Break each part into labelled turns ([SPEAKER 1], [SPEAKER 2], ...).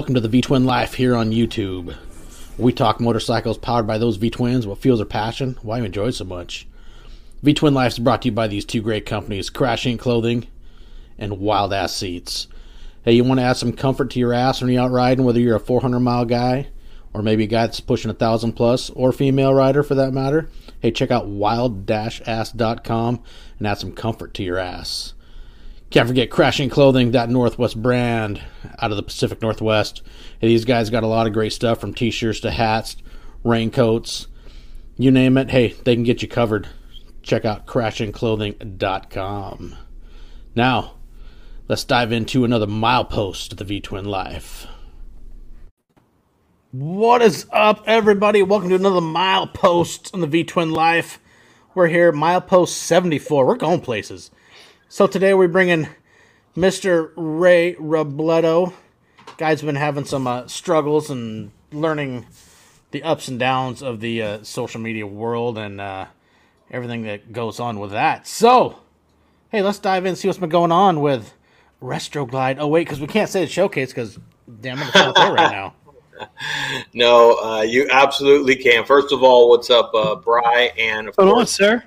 [SPEAKER 1] Welcome to the V Twin Life here on YouTube. We talk motorcycles powered by those V Twins, what fuels our passion, why you enjoy it so much. V Twin Life is brought to you by these two great companies, Crash Inc. Clothing and Wild Ass Seats. Hey, you want to add some comfort to your ass when you're out riding, whether you're a 400 mile guy or maybe a guy that's pushing a thousand plus or female rider for that matter? Hey, check out wild-ass.com and add some comfort to your ass. Can't forget Crash Inc. Clothing, that Northwest brand out of the Pacific Northwest. These guys got a lot of great stuff from t shirts to hats, raincoats, you name it. Hey, they can get you covered. Check out crashinclothing.com. Now, let's dive into another milepost of the V Twin Life. What is up, everybody? Welcome to another milepost on the V Twin Life. We're here, milepost 74. We're going places. So today we bring in Mr. Ray Robledo. Guy's been having some uh, struggles and learning the ups and downs of the uh, social media world and uh, everything that goes on with that. So, hey, let's dive in and see what's been going on with Resto Glide. Oh, wait, because we can't say the showcase because, damn it, it's not there right now.
[SPEAKER 2] no, uh, you absolutely can. First of all, what's up, uh, Bry? And of
[SPEAKER 3] Hold on,
[SPEAKER 2] course,
[SPEAKER 3] sir.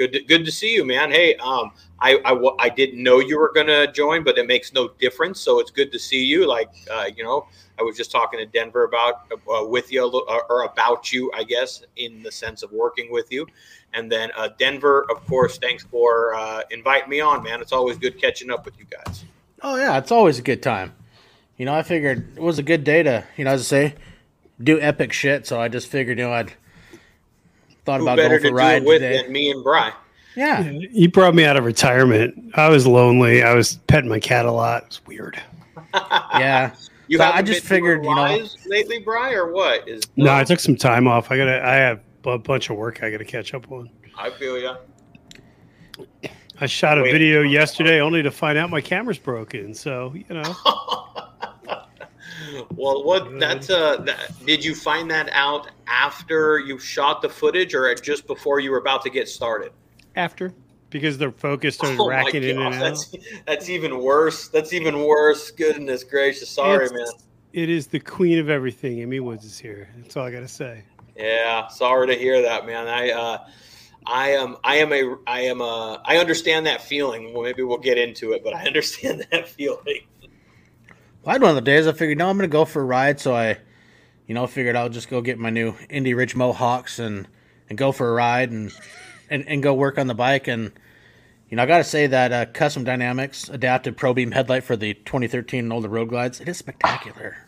[SPEAKER 2] Good to, good to see you, man. Hey, um, I, I I didn't know you were gonna join, but it makes no difference. So it's good to see you. Like, uh, you know, I was just talking to Denver about uh, with you uh, or about you, I guess, in the sense of working with you. And then uh, Denver, of course, thanks for uh, inviting me on, man. It's always good catching up with you guys.
[SPEAKER 1] Oh, yeah, it's always a good time. You know, I figured it was a good day to, you know, as I say, do epic shit. So I just figured, you know, I'd thought
[SPEAKER 2] Who
[SPEAKER 1] about
[SPEAKER 2] better
[SPEAKER 1] going
[SPEAKER 2] to
[SPEAKER 1] for
[SPEAKER 2] do
[SPEAKER 1] a ride
[SPEAKER 2] it with
[SPEAKER 1] today.
[SPEAKER 2] than me and Bry?
[SPEAKER 1] Yeah.
[SPEAKER 3] You brought me out of retirement. I was lonely. I was petting my cat a lot. It was weird.
[SPEAKER 1] Yeah.
[SPEAKER 2] You
[SPEAKER 1] So I just
[SPEAKER 2] been
[SPEAKER 1] figured, you know-
[SPEAKER 2] lives lately, Bry, or what? Is
[SPEAKER 3] No, I took some time off. I gotta. I have a bunch of work I gotta catch up on.
[SPEAKER 2] I feel ya.
[SPEAKER 3] I shot a
[SPEAKER 2] Wait.
[SPEAKER 3] video yesterday only to find out my camera's broken. So you know,
[SPEAKER 2] Well, what that's uh, that, did you find that out after you shot the footage, or just before you were about to get started?
[SPEAKER 3] after because the focus started
[SPEAKER 2] Oh my
[SPEAKER 3] racking in and out.
[SPEAKER 2] that's that's even worse. That's even worse. Goodness gracious, sorry,
[SPEAKER 3] It's-
[SPEAKER 2] man.
[SPEAKER 3] It is the queen of everything. Amy Woods is here. That's all I gotta say.
[SPEAKER 2] Yeah, sorry to hear that, man. I uh, I am I am a I am a I understand that feeling. Well, maybe we'll get into it, but I understand that feeling.
[SPEAKER 1] Well, I had one of the days I figured, no, I'm going to go for a ride. So I, you know, I figured I'll just go get my new Indy Ridge Mohawks and, and go for a ride and, and, and go work on the bike. And, you know, I got to say that uh, Custom Dynamics adapted Pro Beam headlight for the 2013 and older road glides, it is spectacular.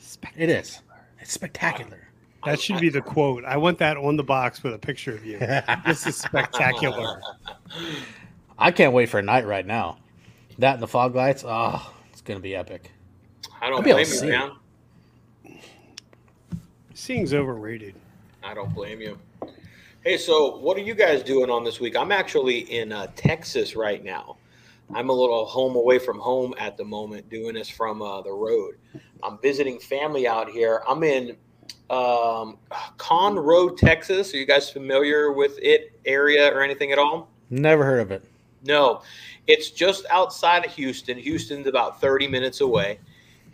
[SPEAKER 1] spectacular. It is. It's spectacular.
[SPEAKER 3] That should be the quote. I want that on the box with a picture of you. this is spectacular.
[SPEAKER 1] I can't wait for a night right now. That and the fog lights, oh, it's going to be epic.
[SPEAKER 2] I don't
[SPEAKER 1] I'll be able
[SPEAKER 2] blame you, man.
[SPEAKER 3] Seeing's overrated.
[SPEAKER 2] I don't blame you. Hey, so what are you guys doing on this week? I'm actually in uh, Texas right now. I'm a little home away from home at the moment, doing this from uh, the road. I'm visiting family out here. I'm in um, Conroe, Texas. Are you guys familiar with it area or anything at all?
[SPEAKER 1] Never heard of it.
[SPEAKER 2] No, it's just outside of Houston. Houston's about 30 minutes away.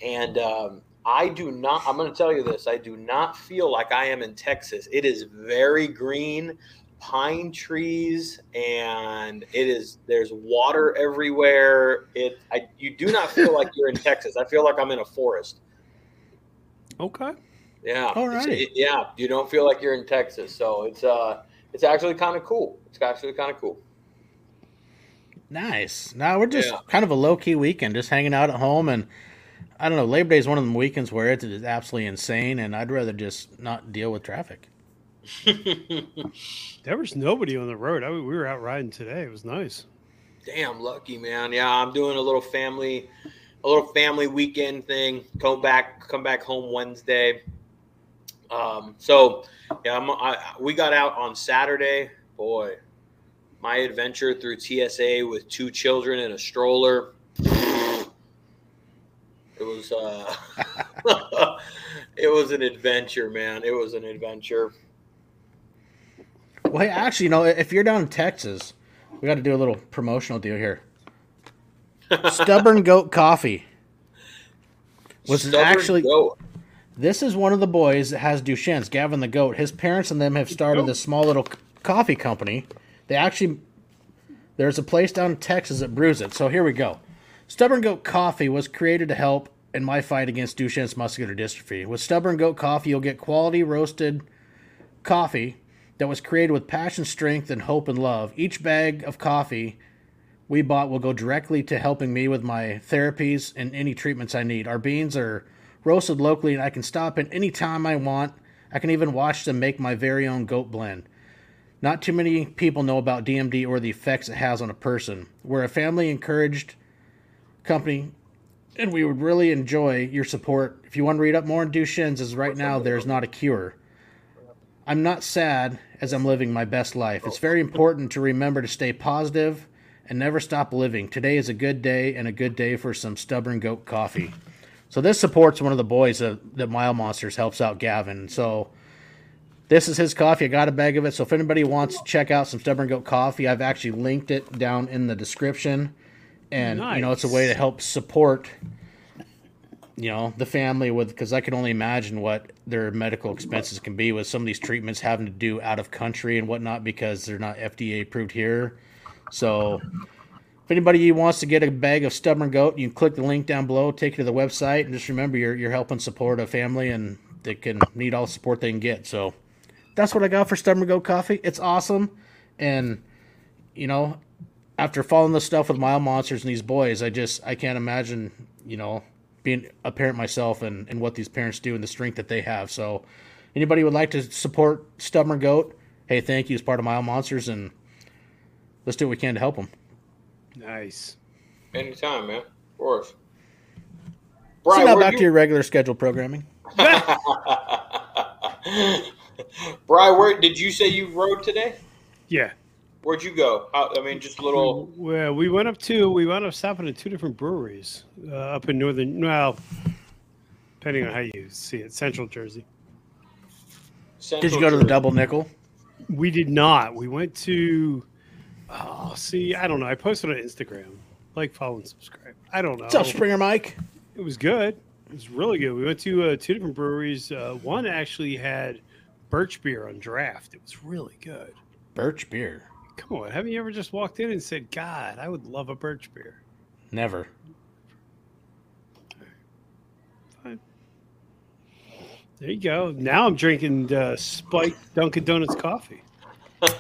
[SPEAKER 2] And um, I do not, I'm going to tell you this, I do not feel like I am in Texas. It is very green, pine trees, and it is, there's water everywhere. It, I, you do not feel like you're in Texas. I feel like I'm in a forest.
[SPEAKER 3] Okay.
[SPEAKER 2] Yeah. It's- it- yeah. You don't feel like you're in Texas. So it's, uh, it's actually kind of cool. It's actually kind of cool.
[SPEAKER 1] Nice. Now we're just
[SPEAKER 2] Yeah.
[SPEAKER 1] kind of a low key weekend, just hanging out at home, and I don't know. Labor Day is one of the weekends where it is absolutely insane, and I'd rather just not deal with traffic.
[SPEAKER 3] There was nobody on the road. I, we were out riding today. It was nice.
[SPEAKER 2] Damn lucky, man. Yeah, I'm doing a little family, a little family weekend thing. Come back, come back home Wednesday. Um, so yeah, I'm, I, we got out on Saturday. Boy, my adventure through TSA with two children and a stroller. It was, uh, it was an adventure, man. It was an adventure.
[SPEAKER 1] Well, hey, actually, you know, if you're down in Texas, we got to do a little promotional deal here. Stubborn Goat Coffee. Was
[SPEAKER 2] Stubborn
[SPEAKER 1] actually-
[SPEAKER 2] goat.
[SPEAKER 1] This is one of the boys that has Duchenne's, Gavin the goat. His parents and them have started this small little coffee company. They actually there's a place down in Texas that brews it. So here we go. Stubborn Goat Coffee was created to help in my fight against Duchenne's muscular dystrophy. With Stubborn Goat Coffee, you'll get quality roasted coffee that was created with passion, strength, and hope and love. Each bag of coffee we bought will go directly to helping me with my therapies and any treatments I need. Our beans are roasted locally, and I can stop at any time I want. I can even watch them, make my very own goat blend. Not too many people know about DMD or the effects it has on a person. We're a family encouraged company, and we would really enjoy your support. If you want to read up more on Duchenne's, as right now there's not a cure. I'm not sad as I'm living my best life. It's very important to remember to stay positive and never stop living. Today is a good day and a good day for some stubborn goat coffee. So this supports one of the boys that, that Mile Monsters helps out Gavin. So this is his coffee. I got a bag of it. So if anybody wants to check out some stubborn goat coffee, I've actually linked it down in the description. And you know, it's a way to help support you know the family with because I can only imagine what their medical expenses can be with some of these treatments having to do out of country and whatnot because they're not FDA approved here. So if anybody wants to get a bag of stubborn goat, you can click the link down below, take you to the website, and just remember you're you're helping support a family and they can need all the support they can get. So that's what I got for stubborn goat coffee. It's awesome, and you know, after following the stuff with Mile Monsters and these boys, I just I can't imagine you know being a parent myself and and what these parents do and the strength that they have. So anybody would like to support stubborn goat, hey, thank you as part of Mile Monsters and let's do what we can to help them.
[SPEAKER 3] Nice.
[SPEAKER 2] Anytime, man. Of course.
[SPEAKER 1] So
[SPEAKER 2] Brian,
[SPEAKER 1] now back
[SPEAKER 2] you-
[SPEAKER 1] to your regular scheduled programming.
[SPEAKER 2] Brian, where did you say you rode today?
[SPEAKER 3] Yeah.
[SPEAKER 2] Where'd you go? How, I mean, just a little.
[SPEAKER 3] Well, we went up to we wound up stopping at two different breweries uh, up in northern. Well, depending on how you see it, Central Jersey.
[SPEAKER 1] Did you go to the double nickel?
[SPEAKER 3] We did not. We went to. Oh, see, I don't know. I posted on Instagram. Like, follow, and subscribe. I don't know.
[SPEAKER 1] What's up, Springer Mike?
[SPEAKER 3] It was good. It was really good. We went to uh, two different breweries. Uh, one actually had birch beer on draft. It was really good.
[SPEAKER 1] Birch beer.
[SPEAKER 3] Come on, haven't you ever just walked in and said, "God, I would love a birch beer"?
[SPEAKER 1] Never.
[SPEAKER 3] Fine. There you go. Now I'm drinking uh, Spike Dunkin' Donuts coffee.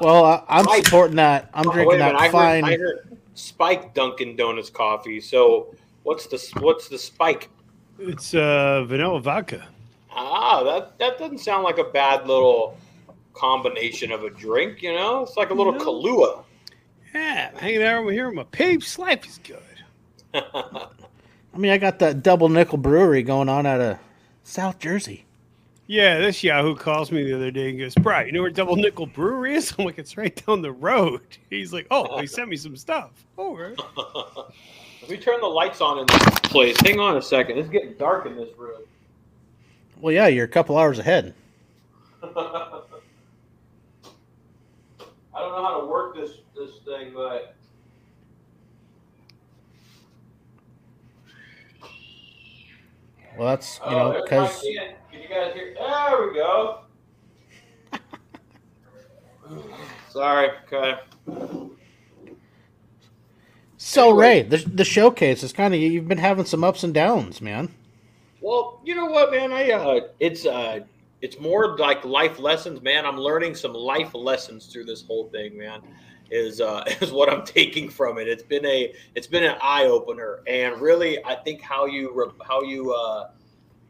[SPEAKER 1] Well, I, I'm supporting that. I'm
[SPEAKER 2] Oh,
[SPEAKER 1] drinking
[SPEAKER 2] a minute,
[SPEAKER 1] that
[SPEAKER 2] I heard,
[SPEAKER 1] fine.
[SPEAKER 2] I heard Spike Dunkin' Donuts coffee. So what's the what's the Spike?
[SPEAKER 3] It's uh, vanilla vodka.
[SPEAKER 2] Ah, that that doesn't sound like a bad little combination of a drink. You know, it's like a little
[SPEAKER 3] No.
[SPEAKER 2] Kahlua.
[SPEAKER 3] Yeah, I'm hanging out over here with my peeps. Life is good.
[SPEAKER 1] I mean, I got that double nickel brewery going on out of South Jersey.
[SPEAKER 3] Yeah, this Yahoo calls me the other day and goes, Brian, you know where Double Nickel Brewery is? I'm like, it's right down the road. He's like, oh, he sent me some stuff. Oh, right.
[SPEAKER 2] Let me turn the lights on in this place. Hang on a second. It's getting dark in this room.
[SPEAKER 1] Well, yeah, you're a couple hours ahead.
[SPEAKER 2] I don't know how to work this this thing, but
[SPEAKER 1] Well, that's you
[SPEAKER 2] oh,
[SPEAKER 1] know because
[SPEAKER 2] can. Can you guys hear? There we go. Sorry. Okay.
[SPEAKER 1] so
[SPEAKER 2] Anyway.
[SPEAKER 1] Ray, the the showcase is kind of you've been having some ups and downs, man.
[SPEAKER 2] Well, you know what, man? I uh, it's uh, it's more like life lessons, man. I'm learning some life lessons through this whole thing, man. Is uh, is what I'm taking from it. It's been a it's been an eye opener, and really, I think how you how you uh,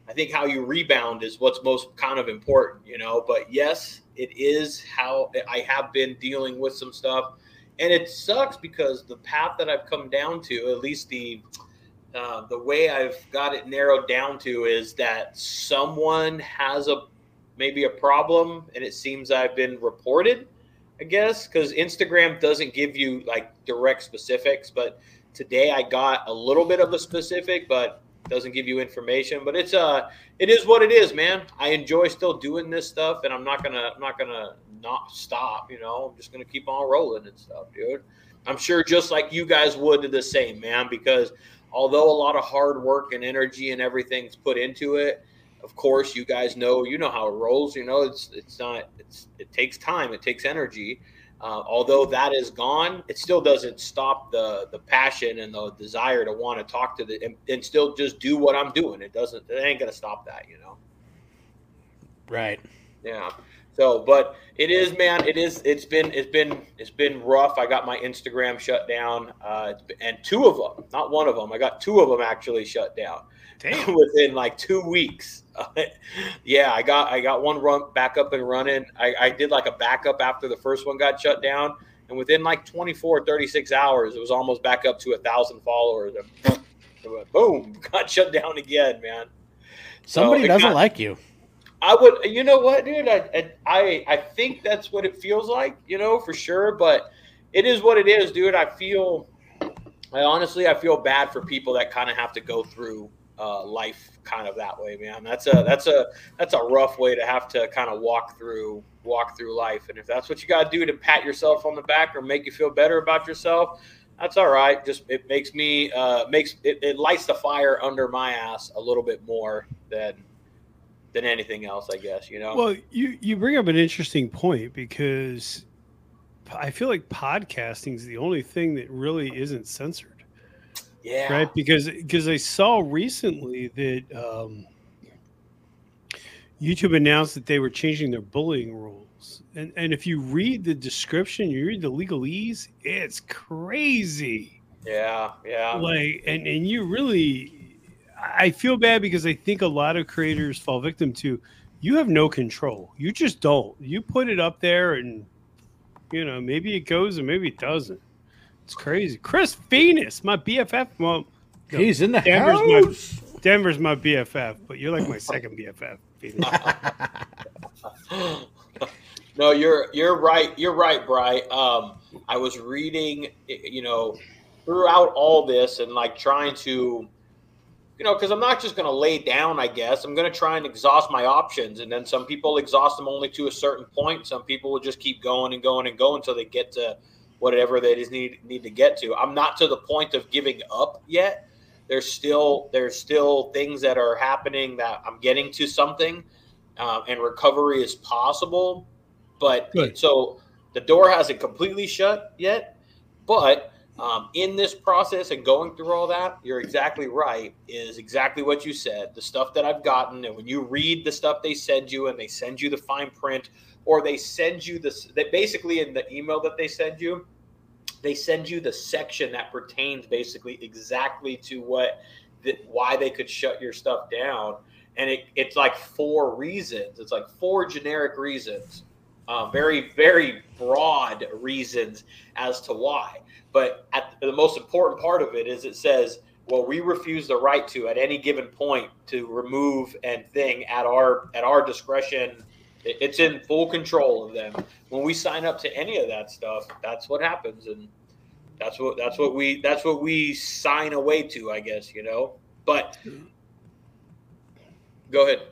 [SPEAKER 2] I think how you rebound is what's most kind of important, you know. But yes, it is how I have been dealing with some stuff, and it sucks because the path that I've come down to, at least the uh, the way I've got it narrowed down to is that someone has a maybe a problem, and it seems I've been reported. I guess because Instagram doesn't give you like direct specifics, but today I got a little bit of a specific, but doesn't give you information. But it's uh, it is what it is, man. I enjoy still doing this stuff, and I'm not gonna I'm not gonna not stop. You know, I'm just gonna keep on rolling and stuff, dude. I'm sure just like you guys would do the same, man, because although a lot of hard work and energy and everything's put into it, of course, you guys know, you know how it rolls. You know, it's it's not it's it takes time, it takes energy. Uh, although that is gone, it still doesn't stop the the passion and the desire to want to talk to the and, and still just do what I'm doing. It doesn't. It ain't gonna stop that, you know.
[SPEAKER 1] Right.
[SPEAKER 2] Yeah. So, but it is, man. It is. It's been. It's been. It's been rough. I got my Instagram shut down, uh, and two of them, not one of them. I got two of them actually shut down. within like two weeks. yeah, I got. I got one run back up and running. I, I did like a backup after the first one got shut down, and within like 24, 36 hours, it was almost back up to a thousand followers. And boom, got shut down again, man.
[SPEAKER 1] Somebody
[SPEAKER 2] So
[SPEAKER 1] doesn't
[SPEAKER 2] got-
[SPEAKER 1] like you.
[SPEAKER 2] I would, you know what, dude? I, I, I think that's what it feels like, you know, for sure. But it is what it is, dude. I feel, I honestly, I feel bad for people that kind of have to go through uh, life kind of that way, man. That's a, that's a, that's a rough way to have to kind of walk through, walk through life. And if that's what you got to do to pat yourself on the back or make you feel better about yourself, that's all right. Just it makes me, uh, makes it, it lights the fire under my ass a little bit more than than anything else, I guess. You know.
[SPEAKER 3] Well, you you bring up an interesting point because I feel like podcasting is the only thing that really isn't censored,
[SPEAKER 2] yeah.
[SPEAKER 3] right? Because because I saw recently that um, YouTube announced that they were changing their bullying rules, and and if you read the description, you read the legalese, it's crazy.
[SPEAKER 2] Yeah. Yeah.
[SPEAKER 3] like and and you really i feel bad because i think a lot of creators fall victim to you have no control you just don't you put it up there and you know maybe it goes and maybe it doesn't it's crazy chris venus my bff well no,
[SPEAKER 1] He's in the
[SPEAKER 3] Denver's my-
[SPEAKER 1] house.
[SPEAKER 3] denver's my bff but you're like my second bff
[SPEAKER 2] no, you're you're right. You're right, Bry. Um, I was reading, you know, throughout all this and like trying to, you know, because I'm not just going to lay down. I guess I'm going to try and exhaust my options, and then some people exhaust them only to a certain point. Some people will just keep going and going and going until they get to whatever they just need need to get to. I'm not to the point of giving up yet. There's still there's still things that are happening that I'm getting to something, um, and recovery is possible. But
[SPEAKER 3] Good.
[SPEAKER 2] so the door hasn't completely shut yet, but um, in this process and going through all that, you're exactly right. Is exactly what you said. The stuff that I've gotten, and when you read the stuff they send you, and they send you the fine print, or they send you this, that basically in the email that they send you, they send you the section that pertains basically exactly to what, why they could shut your stuff down, and it, it's like four reasons. It's like four generic reasons, uh, very very broad reasons as to why. But at the most important part of it is it says, well, we refuse the right to at any given point to remove and thing at our at our discretion. It- It's in full control of them. When we sign up to any of that stuff, that's what happens, and that's what that's what we that's what we sign away to, I guess you know. But go ahead.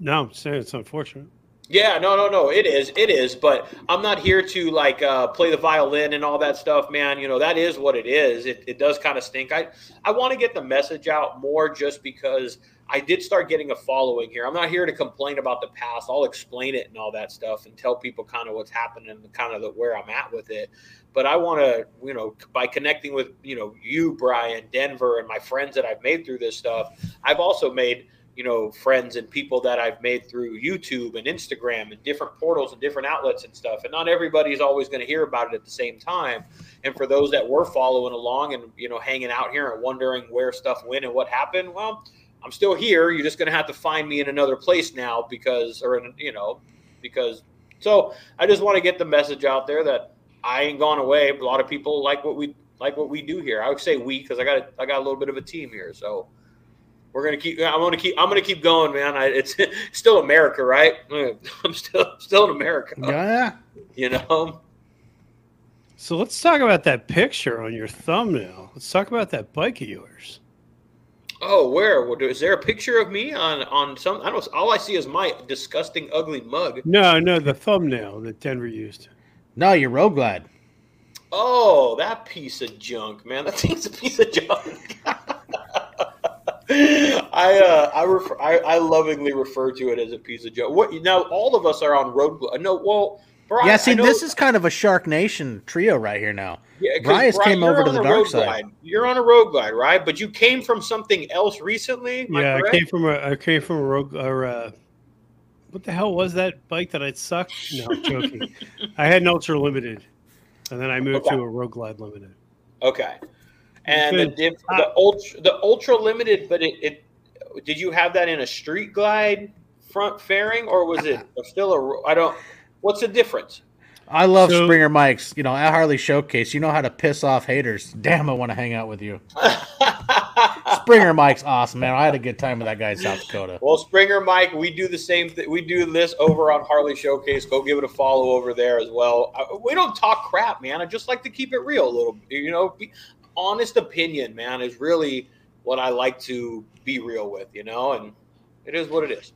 [SPEAKER 3] no i'm saying it's unfortunate
[SPEAKER 2] Yeah, no, no, no. It is, it is. But I'm not here to like uh, play the violin and all that stuff, man. You know that is what it is. It, it does kind of stink. I I want to get the message out more, just because I did start getting a following here. I'm not here to complain about the past. I'll explain it and all that stuff and tell people kind of what's happening and kind of the, where I'm at with it. But I want to, you know, by connecting with you know you, Brian, Denver, and my friends that I've made through this stuff, I've also made you know friends and people that I've made through YouTube and Instagram and different portals and different outlets and stuff. And not everybody's always going to hear about it at the same time. And for those that were following along and you know hanging out here and wondering where stuff went and what happened, well, I'm still here. You're just going to have to find me in another place now because, or in, you know, because. So I just want to get the message out there that I ain't gone away. A lot of people like what we like what we do here. I would say we because I got a, I got a little bit of a team here. So we're gonna keep. I'm gonna keep. I'm gonna keep going, man. I, it's still America, right? I'm still still in America.
[SPEAKER 1] Yeah.
[SPEAKER 2] You know.
[SPEAKER 3] so let's talk about that picture on your thumbnail let's talk about that bike of yours
[SPEAKER 2] Oh, where? Well, Is there a picture of me on on some? I don't. All I see is my disgusting, ugly mug.
[SPEAKER 3] no no the thumbnail that denver used
[SPEAKER 1] No, you're road glide.
[SPEAKER 2] Oh, that piece of junk, man. That thing's a piece of junk. I uh, I refer I, I lovingly refer to it as a piece of junk. What now? All of us are on road. No, well,
[SPEAKER 1] Brian, yeah. See, this is kind of a Shark Nation trio right here now. Yeah, Bryce came over to the dark side.
[SPEAKER 2] Glide. You're on a road glide, right? But you came from something else recently.
[SPEAKER 3] Yeah, I, I came from a I came from a road or uh, what the hell was that bike that I'd sucked? No, I'm joking. I had an ultra limited, and then I moved okay. to a road glide limited.
[SPEAKER 2] Okay, and the, diff, the ultra the ultra limited, but it, it did you have that in a street glide front fairing or was it still a? I don't. What's the difference?
[SPEAKER 1] I love so, Springer Mike's. You know, at Harley Showcase, you know how to piss off haters. Damn, I want to hang out with you. Springer Mike's awesome, man. I had a good time with that guy in South Dakota.
[SPEAKER 2] Well, Springer Mike, we do the same thing. We do this over on Harley Showcase. Go give it a follow over there as well. Uh, we don't talk crap, man. I just like to keep it real a little. You know, honest opinion, man, is really what I like to be real with. You know, and it is what it is.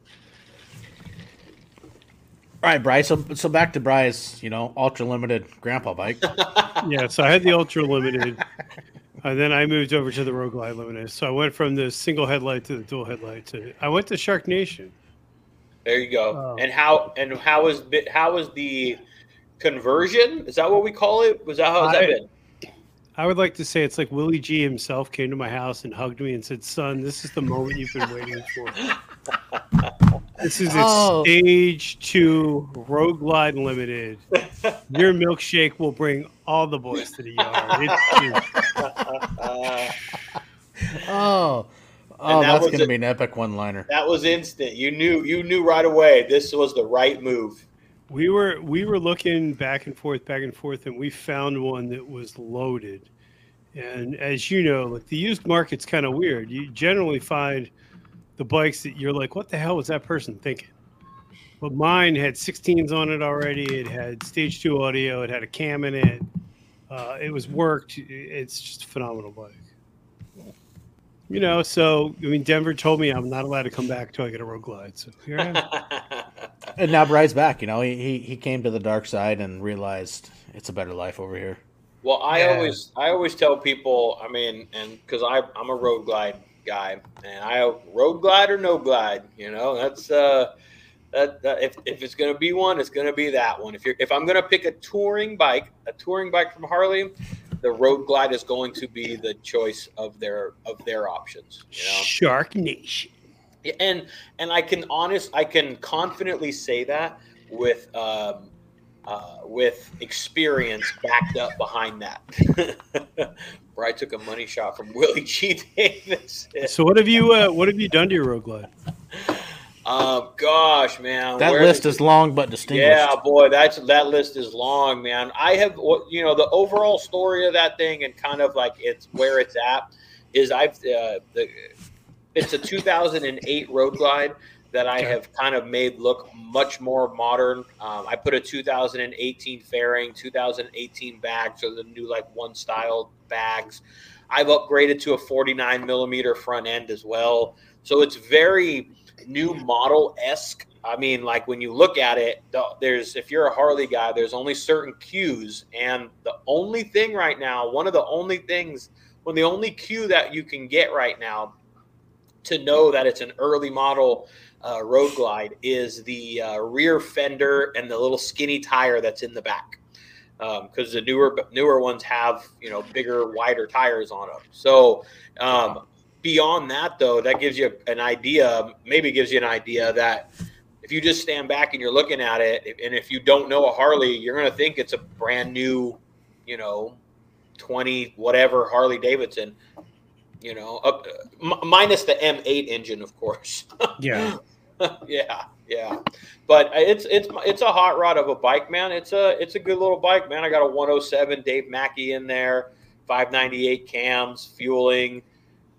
[SPEAKER 1] All right, Bryce. So, so back to Bryce. You know, ultra limited grandpa bike.
[SPEAKER 3] yeah. So I had the ultra limited, and then I moved over to the Road Glide limited. So I went from the single headlight to the dual headlight. To I went to Shark Nation.
[SPEAKER 2] There you go. Oh. And how and how was how was the conversion? Is that what we call it? Was that how has I, that been?
[SPEAKER 3] I would like to say it's like Willie G himself came to my house and hugged me and said, "Son, this is the moment you've been waiting for." This is oh. stage two Road Glide Limited. Your milkshake will bring all the boys to the yard.
[SPEAKER 1] oh, oh, that that's going to be an epic one-liner.
[SPEAKER 2] That was instant. You knew, you knew right away. This was the right move.
[SPEAKER 3] We were we were looking back and forth, back and forth, and we found one that was loaded. And as you know, like the used market's kind of weird. You generally find the bikes that you're like, what the hell was that person thinking? But mine had 16s on it already. It had stage two audio. It had a cam in it. Uh, it was worked. It's just a phenomenal bike. You know, so I mean, Denver told me I'm not allowed to come back till I get a road glide. So here I am.
[SPEAKER 1] and now Bryde's back. You know, he he came to the dark side and realized it's a better life over here.
[SPEAKER 2] Well, I yeah. always I always tell people. I mean, and because I I'm a road glide guy, and I road glide or no glide. You know, that's uh, that, that if, if it's going to be one, it's going to be that one. If you're if I'm going to pick a touring bike, a touring bike from Harley, the road glide is going to be the choice of their of their options. You know?
[SPEAKER 3] Shark Nation.
[SPEAKER 2] And and I can honest, I can confidently say that with um, uh, with experience backed up behind that. Where I took a money shot from Willie G Davis.
[SPEAKER 3] so what have you uh, what have you done to your road glide?
[SPEAKER 2] Oh gosh, man,
[SPEAKER 1] that Where list is long but distinguished.
[SPEAKER 2] Yeah, boy, that's that list is long, man. I have, you know, the overall story of that thing and kind of like it's where it's at is I've uh, the, it's a 2008 Road Glide that I have kind of made look much more modern. Um, I put a 2018 fairing, 2018 bag, so the new like one style bags. I've upgraded to a 49 millimeter front end as well, so it's very new model esque. I mean, like when you look at it, there's if you're a Harley guy, there's only certain cues, and the only thing right now, one of the only things, when the only cue that you can get right now to know that it's an early model uh, Road Glide is the uh, rear fender and the little skinny tire that's in the back. Because um, the newer newer ones have you know bigger, wider tires on them. So um, beyond that, though, that gives you an idea. Maybe gives you an idea that if you just stand back and you're looking at it, and if you don't know a Harley, you're to think it's a brand new, you know, 20 whatever Harley Davidson you know, up, m- minus the M8 engine, of course.
[SPEAKER 3] yeah,
[SPEAKER 2] yeah, yeah. But it's it's it's a hot rod of a bike, man. It's a it's a good little bike, man. I got a 107 Dave Mackey in there, 598 cams, Feuling,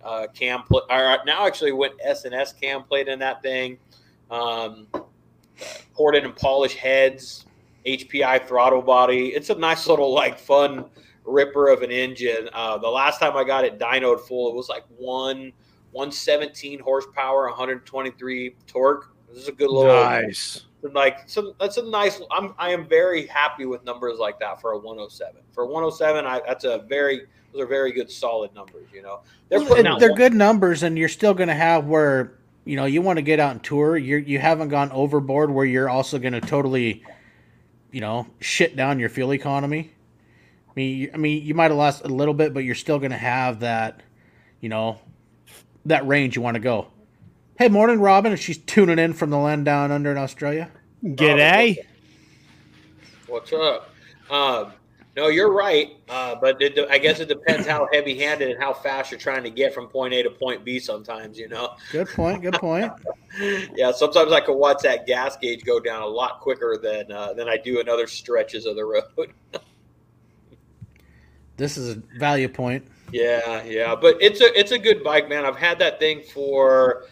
[SPEAKER 2] uh, cam plate. now actually went S and S cam plate in that thing. Um, ported and polished heads, HPI throttle body. It's a nice little like fun ripper of an engine. Uh, the last time I got it dynoed full, it was like one 117 horsepower, 123 torque. This is a good little
[SPEAKER 3] nice.
[SPEAKER 2] like some that's a nice. I'm I am very happy with numbers like that for a 107. For 107, I that's a very those are very good solid numbers. You know,
[SPEAKER 1] they're well, they're one, good numbers, and you're still going to have where you know you want to get out and tour. You you haven't gone overboard where you're also going to totally, you know, shit down your fuel economy. I mean, I mean, you might have lost a little bit, but you're still going to have that, you know, that range you want to go. Hey, morning, Robin. If she's tuning in from the land down under in Australia.
[SPEAKER 3] G'day.
[SPEAKER 2] What's up? Um, no, you're right, uh, but it, I guess it depends how heavy-handed and how fast you're trying to get from point A to point B. Sometimes, you know.
[SPEAKER 1] Good point. Good point.
[SPEAKER 2] yeah, sometimes I can watch that gas gauge go down a lot quicker than uh, than I do in other stretches of the road.
[SPEAKER 1] this is a value point.
[SPEAKER 2] Yeah, yeah, but it's a it's a good bike, man. I've had that thing for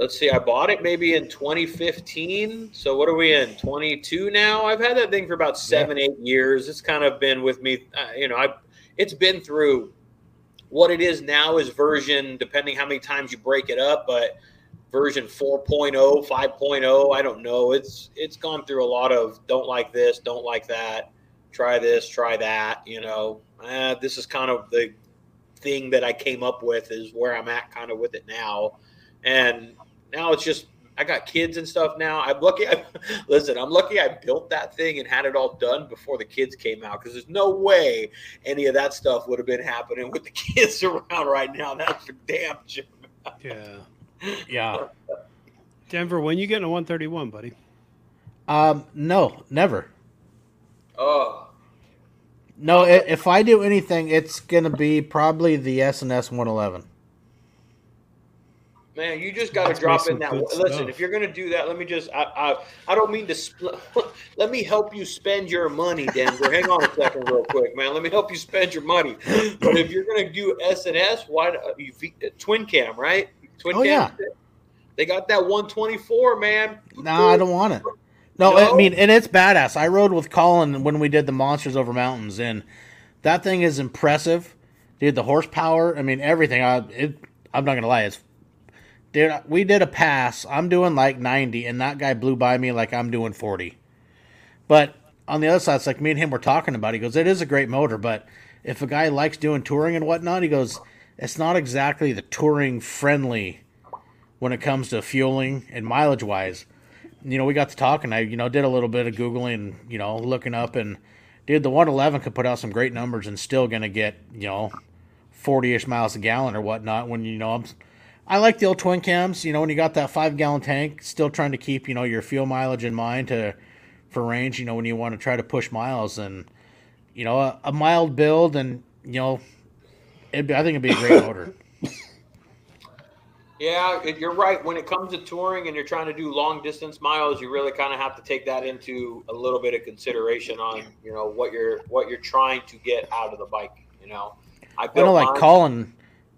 [SPEAKER 2] let's see, I bought it maybe in 2015. So what are we in 22 now? I've had that thing for about seven, yeah. eight years. It's kind of been with me. Uh, you know, I it's been through what it is now is version, depending how many times you break it up, but version 4.0, 5.0. I don't know. It's it's gone through a lot of don't like this, don't like that, try this, try that. You know, uh, this is kind of the thing that I came up with is where I'm at kind of with it now. And now it's just I got kids and stuff now. I'm lucky. I, listen, I'm lucky I built that thing and had it all done before the kids came out because there's no way any of that stuff would have been happening with the kids around right now. That's for damn sure.
[SPEAKER 3] Yeah.
[SPEAKER 1] Yeah.
[SPEAKER 3] Denver, when you getting a 131, buddy?
[SPEAKER 1] Um, no, never.
[SPEAKER 2] Oh.
[SPEAKER 1] No, if I do anything, it's gonna be probably the S and S 111.
[SPEAKER 2] Man, you just got to drop in that. Listen, stuff. if you're going to do that, let me just. I, I, I don't mean to. Spl- let me help you spend your money, Denver. Hang on a second, real quick, man. Let me help you spend your money. But if you're going to do S and S, why uh, you uh, twin cam, right? Twin
[SPEAKER 1] oh, cam. Yeah.
[SPEAKER 2] They got that 124, man.
[SPEAKER 1] No, I don't want it. No, no, I mean, and it's badass. I rode with Colin when we did the Monsters Over Mountains, and that thing is impressive. Dude, the horsepower. I mean, everything. I, it, I'm not gonna lie. It's dude, we did a pass. I'm doing like 90, and that guy blew by me like I'm doing 40. But on the other side, it's like me and him were talking about. He goes, "It is a great motor, but if a guy likes doing touring and whatnot, he goes, it's not exactly the touring friendly when it comes to fueling and mileage wise." You know, we got to talking. I, you know, did a little bit of googling, you know, looking up, and dude, the 111 could put out some great numbers and still gonna get, you know, 40ish miles a gallon or whatnot. When you know, I'm I like the old twin cams. You know, when you got that five gallon tank, still trying to keep you know your fuel mileage in mind to for range. You know, when you want to try to push miles and you know a, a mild build and you know, I think it'd be a great motor.
[SPEAKER 2] Yeah, you're right. When it comes to touring and you're trying to do long distance miles, you really kind of have to take that into a little bit of consideration on you know what you're what you're trying to get out of the bike. You know,
[SPEAKER 1] I, I know, like Colin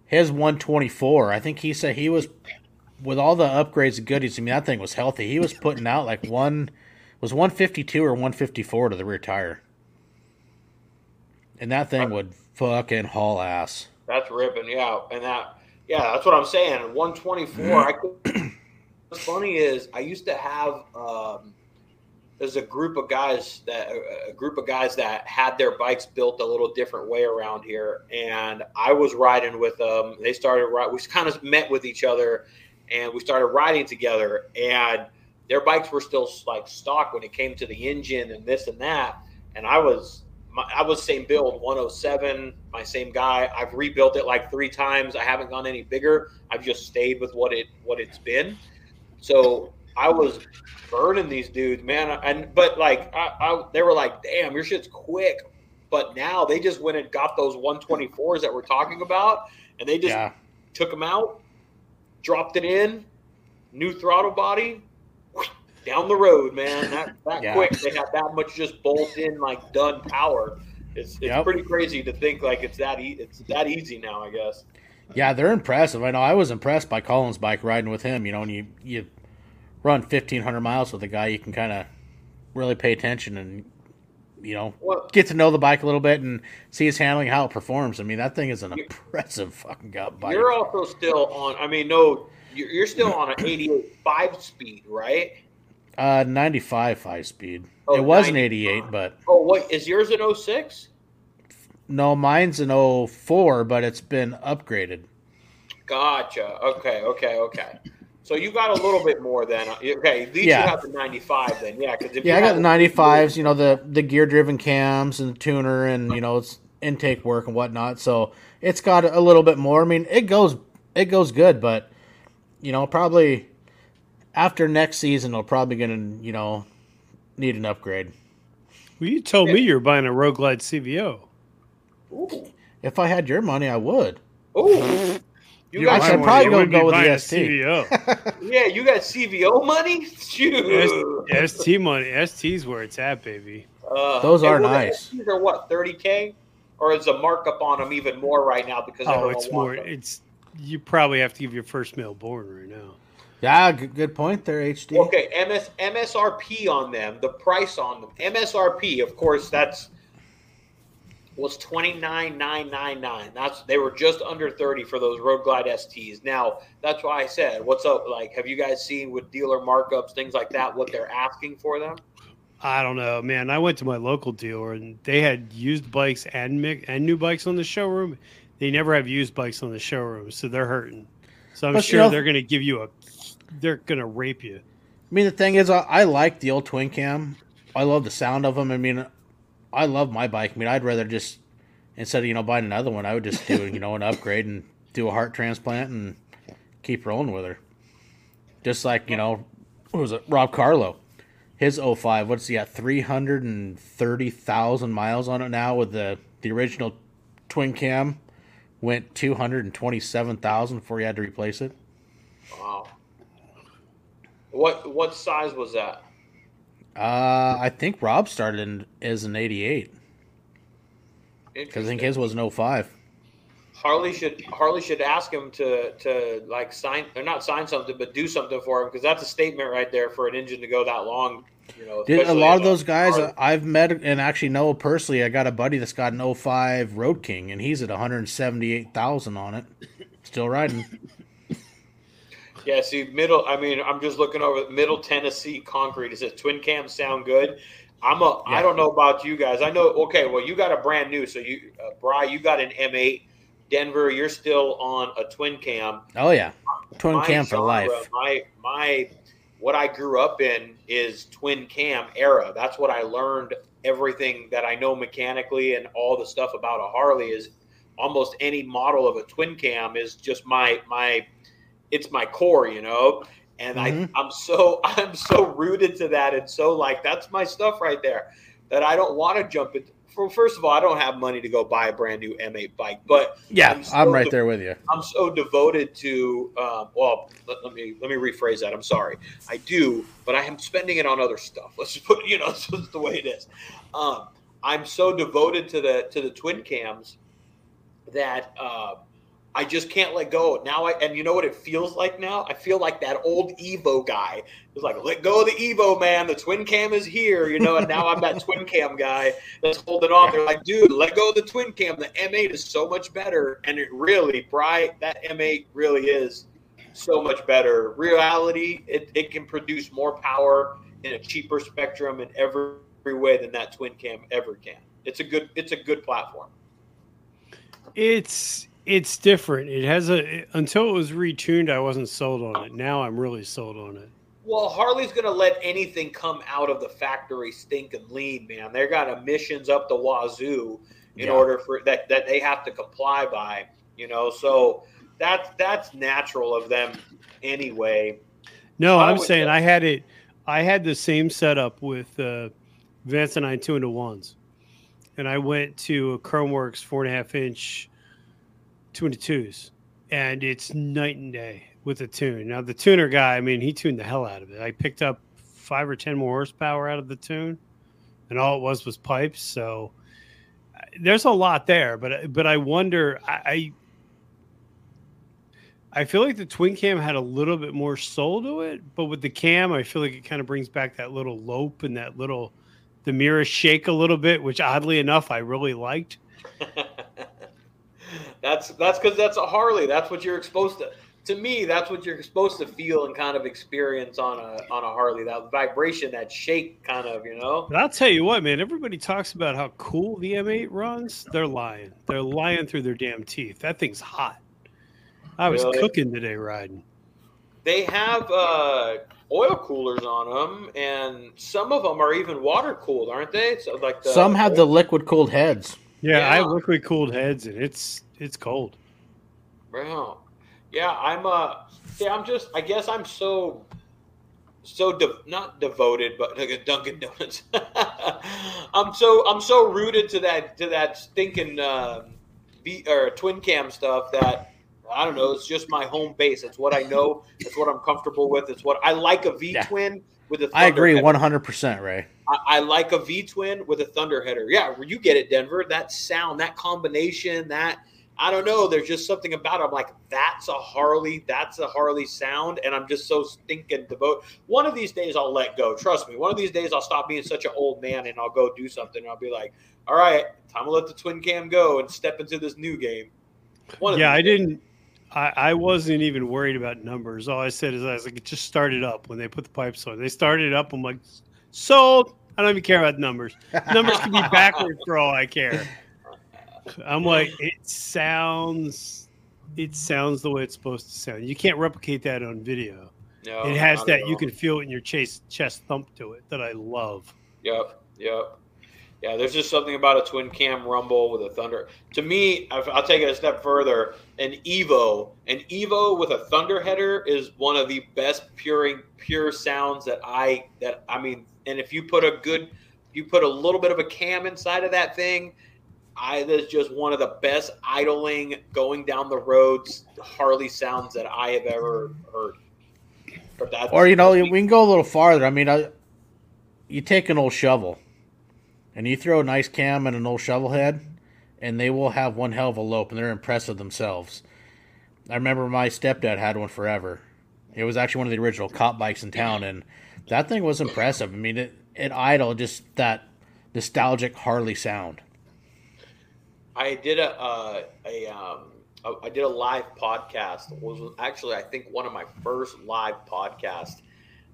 [SPEAKER 1] his 124. I think he said he was with all the upgrades and goodies. I mean, that thing was healthy. He was putting out like one was 152 or 154 to the rear tire, and that thing would fucking haul ass.
[SPEAKER 2] That's ripping, yeah, and that yeah, that's what I'm saying. 124. I could, what's funny is I used to have um, there's a group of guys that a group of guys that had their bikes built a little different way around here, and I was riding with them. They started We kind of met with each other, and we started riding together. And their bikes were still like stock when it came to the engine and this and that. And I was I was same build 107, my same guy. I've rebuilt it like three times. I haven't gone any bigger. I've just stayed with what it what it's been. So I was burning these dudes, man. And but like, I, I, they were like, "Damn, your shit's quick." But now they just went and got those 124s that we're talking about, and they just yeah. took them out, dropped it in, new throttle body, down the road, man. That that yeah. quick, they have that much just bolt in like done power. It's it's yep. pretty crazy to think like it's that e- it's that easy now. I guess.
[SPEAKER 1] Yeah, they're impressive. I know I was impressed by Colin's bike riding with him. You know, and you you run 1500 miles with a guy you can kind of really pay attention and you know well, get to know the bike a little bit and see his handling how it performs i mean that thing is an impressive fucking gut bike
[SPEAKER 2] you're also still on i mean no you're still on an 88 5 speed right
[SPEAKER 1] Uh, 95 high speed.
[SPEAKER 2] Oh,
[SPEAKER 1] it was an 88, but
[SPEAKER 2] Oh, wait, is yours an 06?
[SPEAKER 1] no, mine's an 04, but it's been upgraded.
[SPEAKER 2] Gotcha. Okay, okay, okay. So you got a little bit more then. Okay, at least
[SPEAKER 1] Yeah.
[SPEAKER 2] you have the 95 then. Yeah, because if
[SPEAKER 1] Yeah, I got the 95s, you know, the the gear driven cams and the tuner and, you know, it's intake work and whatnot. So it's got a little bit more. I mean, it goes it goes good, but you know, probably after next season, it'll probably gonna, you know, need an upgrade.
[SPEAKER 3] Well, you told me you were buying a Road Glide CVO.
[SPEAKER 2] Ooh.
[SPEAKER 1] If I had your money, I would.
[SPEAKER 2] Ooh. You
[SPEAKER 1] You
[SPEAKER 2] got
[SPEAKER 1] actually
[SPEAKER 3] Why
[SPEAKER 1] probably
[SPEAKER 3] wouldn't
[SPEAKER 1] go- go with the
[SPEAKER 3] a
[SPEAKER 1] ST.
[SPEAKER 3] CVO.
[SPEAKER 2] yeah, you got CVO money? Shoot.
[SPEAKER 3] S- ST money. ST's where it's at, baby.
[SPEAKER 2] Uh,
[SPEAKER 1] Those are
[SPEAKER 2] well, the
[SPEAKER 1] nice.
[SPEAKER 2] STs are what, 30K? Or is the markup on them even more right now because
[SPEAKER 3] Oh, it's more.
[SPEAKER 2] them?
[SPEAKER 3] It's you probably have to give your first male born right now.
[SPEAKER 1] Yeah, good, good point there, HD.
[SPEAKER 2] Okay, MS MSRP on them, the price on them. MSRP, of course, that's was twenty nine nine nine nine. That's they were just under thirty for those Road Glide STs. Now that's why I said, what's up? Like, have you guys seen with dealer markups, things like that, what they're asking for them?
[SPEAKER 3] I don't know, man. I went to my local dealer and they had used bikes and and new bikes on the showroom. They never have used bikes on the showroom, so they're hurting. So I'm
[SPEAKER 1] But, you
[SPEAKER 3] sure
[SPEAKER 1] know-
[SPEAKER 3] they're going to give you a. They're going to rape you.
[SPEAKER 1] I mean, the thing is, I, I like the old twin cam. I love the sound of them. I mean, I love my bike. I mean, I'd rather just instead of you know buying another one, I would just do you know an upgrade and do a heart transplant and keep rolling with her. Just like you know, what was it? Rob Carlo, his 05, What's he at? Three hundred and thirty thousand miles on it now. With the the original twin cam, went two hundred and twenty seven thousand before he had to replace it.
[SPEAKER 2] Wow. What what size was that?
[SPEAKER 1] Uh, I think Rob started in as an eighty-eight. Because I think his was an 05.
[SPEAKER 2] Harley should Harley should ask him to to like sign or not sign something, but do something for him because that's a statement right there for an engine to go that long. You know,
[SPEAKER 1] Did, a lot of those guys
[SPEAKER 2] Harley.
[SPEAKER 1] I've met and actually know personally. I got a buddy that's got an 05 Road King, and he's at 178,000 on it. Still riding.
[SPEAKER 2] Yeah, see, middle. I mean, I'm just looking over Middle Tennessee concrete. Is it twin cam sound good. I'm a. I
[SPEAKER 1] Yeah.
[SPEAKER 2] don't know about you guys. I know. Okay, well, you got a brand new. So you, uh, Bry, you got an M8. Denver, you're still on a twin cam.
[SPEAKER 1] Oh, yeah. Twin
[SPEAKER 2] My
[SPEAKER 1] cam for life.
[SPEAKER 2] My my, what I grew up in is twin cam era. That's what I learned. Everything that I know mechanically and all the stuff about a Harley is almost any model of a twin cam is just my my. It's my core, you know. And
[SPEAKER 1] Mhm.
[SPEAKER 2] I, I'm so I'm so rooted to that, and so like that's my stuff right there. That I don't want to jump into. For first of all, I don't have money to go buy a brand new M8 bike, but
[SPEAKER 1] Yeah,
[SPEAKER 2] I'm
[SPEAKER 1] I'm, right
[SPEAKER 2] de-
[SPEAKER 1] there with you.
[SPEAKER 2] I'm so devoted to. Um, well, let, let me let me rephrase that. I'm sorry. I do, but I am spending it on other stuff. Let's just put you know that's just the way it is. Um, I'm so devoted to the to the twin cams that uh, I just can't let go. Now I and you know what it feels like now. I feel like that old Evo guy. It's like let go of the Evo, man. The twin cam is here, you know. And now I'm that twin cam guy that's holding on. They're like, dude, let go of the twin cam. The M8 is so much better, and it really, bright. That M8 really is so much better. Reality, it, it can produce more power in a cheaper spectrum in every, every way than that twin cam ever can. It's a good, it's a good platform.
[SPEAKER 3] It's it's different. It has a until it was retuned. I wasn't sold on it. Now I'm really sold on it.
[SPEAKER 2] Well, Harley's going to let anything come out of the factory stink and lean, man. They got emissions up the wazoo in
[SPEAKER 1] Yeah.
[SPEAKER 2] order for that that they have to comply by, you know. So that's that's natural of them anyway.
[SPEAKER 3] No,
[SPEAKER 2] I
[SPEAKER 3] I'm saying
[SPEAKER 2] say-
[SPEAKER 3] I had it. I had the same setup with uh, Vance and Hines two into ones, and I went to a Khrome Werks four and a half inch two into twos, and it's night and day with the tune. Now the tuner guy, I mean, he tuned the hell out of it. I picked up five or ten more horsepower out of the tune, and all it was was pipes. So there's a lot there, but but I wonder. I I feel like the twin cam had a little bit more soul to it, but with the cam, I feel like it kind of brings back that little lope and that little the mirror shake a little bit, which oddly enough I really liked.
[SPEAKER 2] that's that's because that's a Harley. That's what you're exposed to. to me, that's what you're supposed to feel and kind of experience on a on a Harley. That vibration, that shake, kind of, you know.
[SPEAKER 3] But I'll tell you what, man. Everybody talks about how cool the M8 runs. They're lying. They're lying through their damn teeth. That thing's hot. I was
[SPEAKER 2] Really?
[SPEAKER 3] cooking today riding.
[SPEAKER 2] They have uh, oil coolers on them, and some of them are even water cooled, aren't they? So like the,
[SPEAKER 1] Some have the liquid cooled heads.
[SPEAKER 3] Yeah, I have
[SPEAKER 2] Yeah.
[SPEAKER 3] liquid cooled heads, and it's it's cold.
[SPEAKER 2] Wow. Yeah, I'm uh yeah, I'm just I guess I'm so so de- not devoted, but like a Dunkin' Donuts. I'm so I'm so rooted to that to that stinking uh, V or twin cam stuff that I don't know. It's just my home base. It's what I know. It's what I'm comfortable with. It's what I like a V
[SPEAKER 1] Yeah.
[SPEAKER 2] Twin with a.
[SPEAKER 1] I agree
[SPEAKER 2] header.
[SPEAKER 1] 100%, Ray.
[SPEAKER 2] I, I like a V twin with a thunder header. Yeah, you get it, Denver. That sound, that combination, that I don't know. There's just something about it. I'm like, that's a Harley. That's a Harley sound, and I'm just so stinking devoted. One of these days, I'll let go. Trust me. One of these days, I'll stop being such an old man, and I'll go do something. And I'll be like, all right, time to let the twin cam go and step into this new game. One of
[SPEAKER 3] Yeah, I
[SPEAKER 2] days.
[SPEAKER 3] didn't. I, I wasn't even worried about numbers. All I said is I was like, it just started up when they put the pipes on. They started up. I'm like, sold. I don't even care about numbers. Numbers can be backwards for all I care. I'm like, it sounds, it sounds the way it's supposed to sound. You can't replicate that on video.
[SPEAKER 2] No,
[SPEAKER 3] it has that you can feel it in your chest chest thump to it that I love.
[SPEAKER 2] Yep, yep. Yeah, there's just something about a twin cam rumble with a thunder. To me, I'll take it a step further. An Evo, an Evo with a thunder header is one of the best pure pure sounds that I that I mean. And if you put a good, you put a little bit of a cam inside of that thing, I that's just one of the best idling going down the roads Harley sounds that I have ever heard.
[SPEAKER 1] Or, you know, we can go a little farther. I mean, I, you take an old shovel and you throw a nice cam and an old shovel head, and they will have one hell of a lope, and they're impressive themselves. I remember my stepdad had one forever. It was actually one of the original cop bikes in town, and that thing was impressive. I mean, it, it idle, just that nostalgic Harley sound.
[SPEAKER 2] I did a uh, a um, I did a live podcast. It was actually I think one of my first live podcasts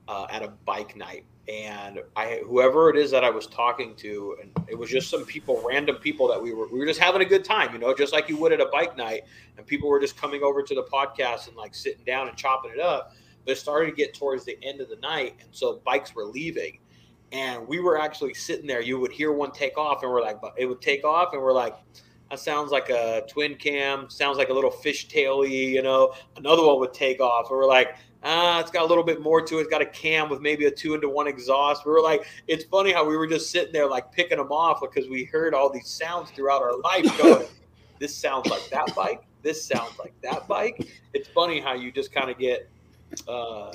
[SPEAKER 2] uh, at a bike night, and I whoever it is that I was talking to, and it was just some people, random people that we were we were just having a good time, you know, just like you would at a bike night, and people were just coming over to the podcast and like sitting down and chopping it up. But it started to get towards the end of the night, and so bikes were leaving. And we were actually sitting there. You would hear one take off, and we're like, it would take off, and we're like, that sounds like a twin cam. Sounds like a little fishtaily, you know. Another one would take off. And we're like, ah, it's got a little bit more to it. It's got a cam with maybe a two into one exhaust. We were like, it's funny how we were just sitting there like picking them off because we heard all these sounds throughout our life going, this sounds like that bike. This sounds like that bike. It's funny how you just kind of get uh,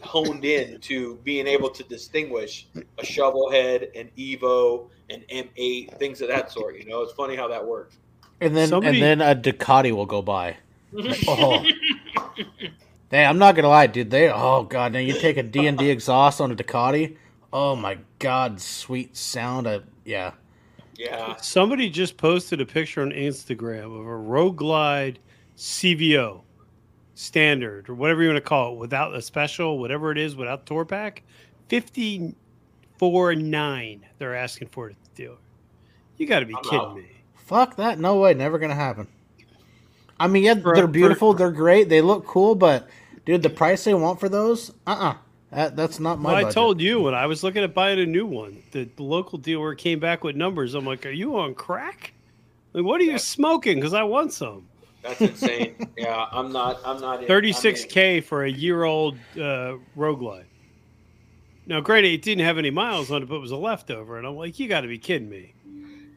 [SPEAKER 2] honed in to being able to distinguish a shovel head, an Evo, an M8, things of that sort. You know, it's funny how that works.
[SPEAKER 1] And then
[SPEAKER 3] Somebody-
[SPEAKER 1] and then a Ducati will go by. Oh. Hey, I'm not gonna lie, dude. They oh god, now you take a D and D exhaust on a Ducati. Oh my god, sweet sound. Of, yeah,
[SPEAKER 2] Yeah,
[SPEAKER 3] Somebody just posted a picture on Instagram of a Road Glide CVO standard or whatever you want to call it, without a special, whatever it is, without tour pack, fifty four nine. They're asking for it at the dealer. You got to be
[SPEAKER 2] I'm
[SPEAKER 3] kidding
[SPEAKER 2] out.
[SPEAKER 3] me.
[SPEAKER 1] fuck that. No way, never gonna happen. I mean, yeah,
[SPEAKER 3] For-
[SPEAKER 1] they're
[SPEAKER 3] for-
[SPEAKER 1] beautiful, they're great, they look cool, but dude, the price they want for those, uh, uh that, that's not my.
[SPEAKER 3] Well, I told you when I was looking at buying a new one, the, the local dealer came back with numbers. I'm like, "Are you on crack? Like, what are you
[SPEAKER 2] Yeah.
[SPEAKER 3] smoking? Because I want some."
[SPEAKER 2] that's insane. yeah, I'm not. I'm not. in-
[SPEAKER 3] Thirty
[SPEAKER 2] I
[SPEAKER 3] six
[SPEAKER 2] mean,
[SPEAKER 3] k for a year old uh, Road Glide. Now, granted, it didn't have any miles on it, but it was a leftover, and I'm like, "You got to be kidding me!"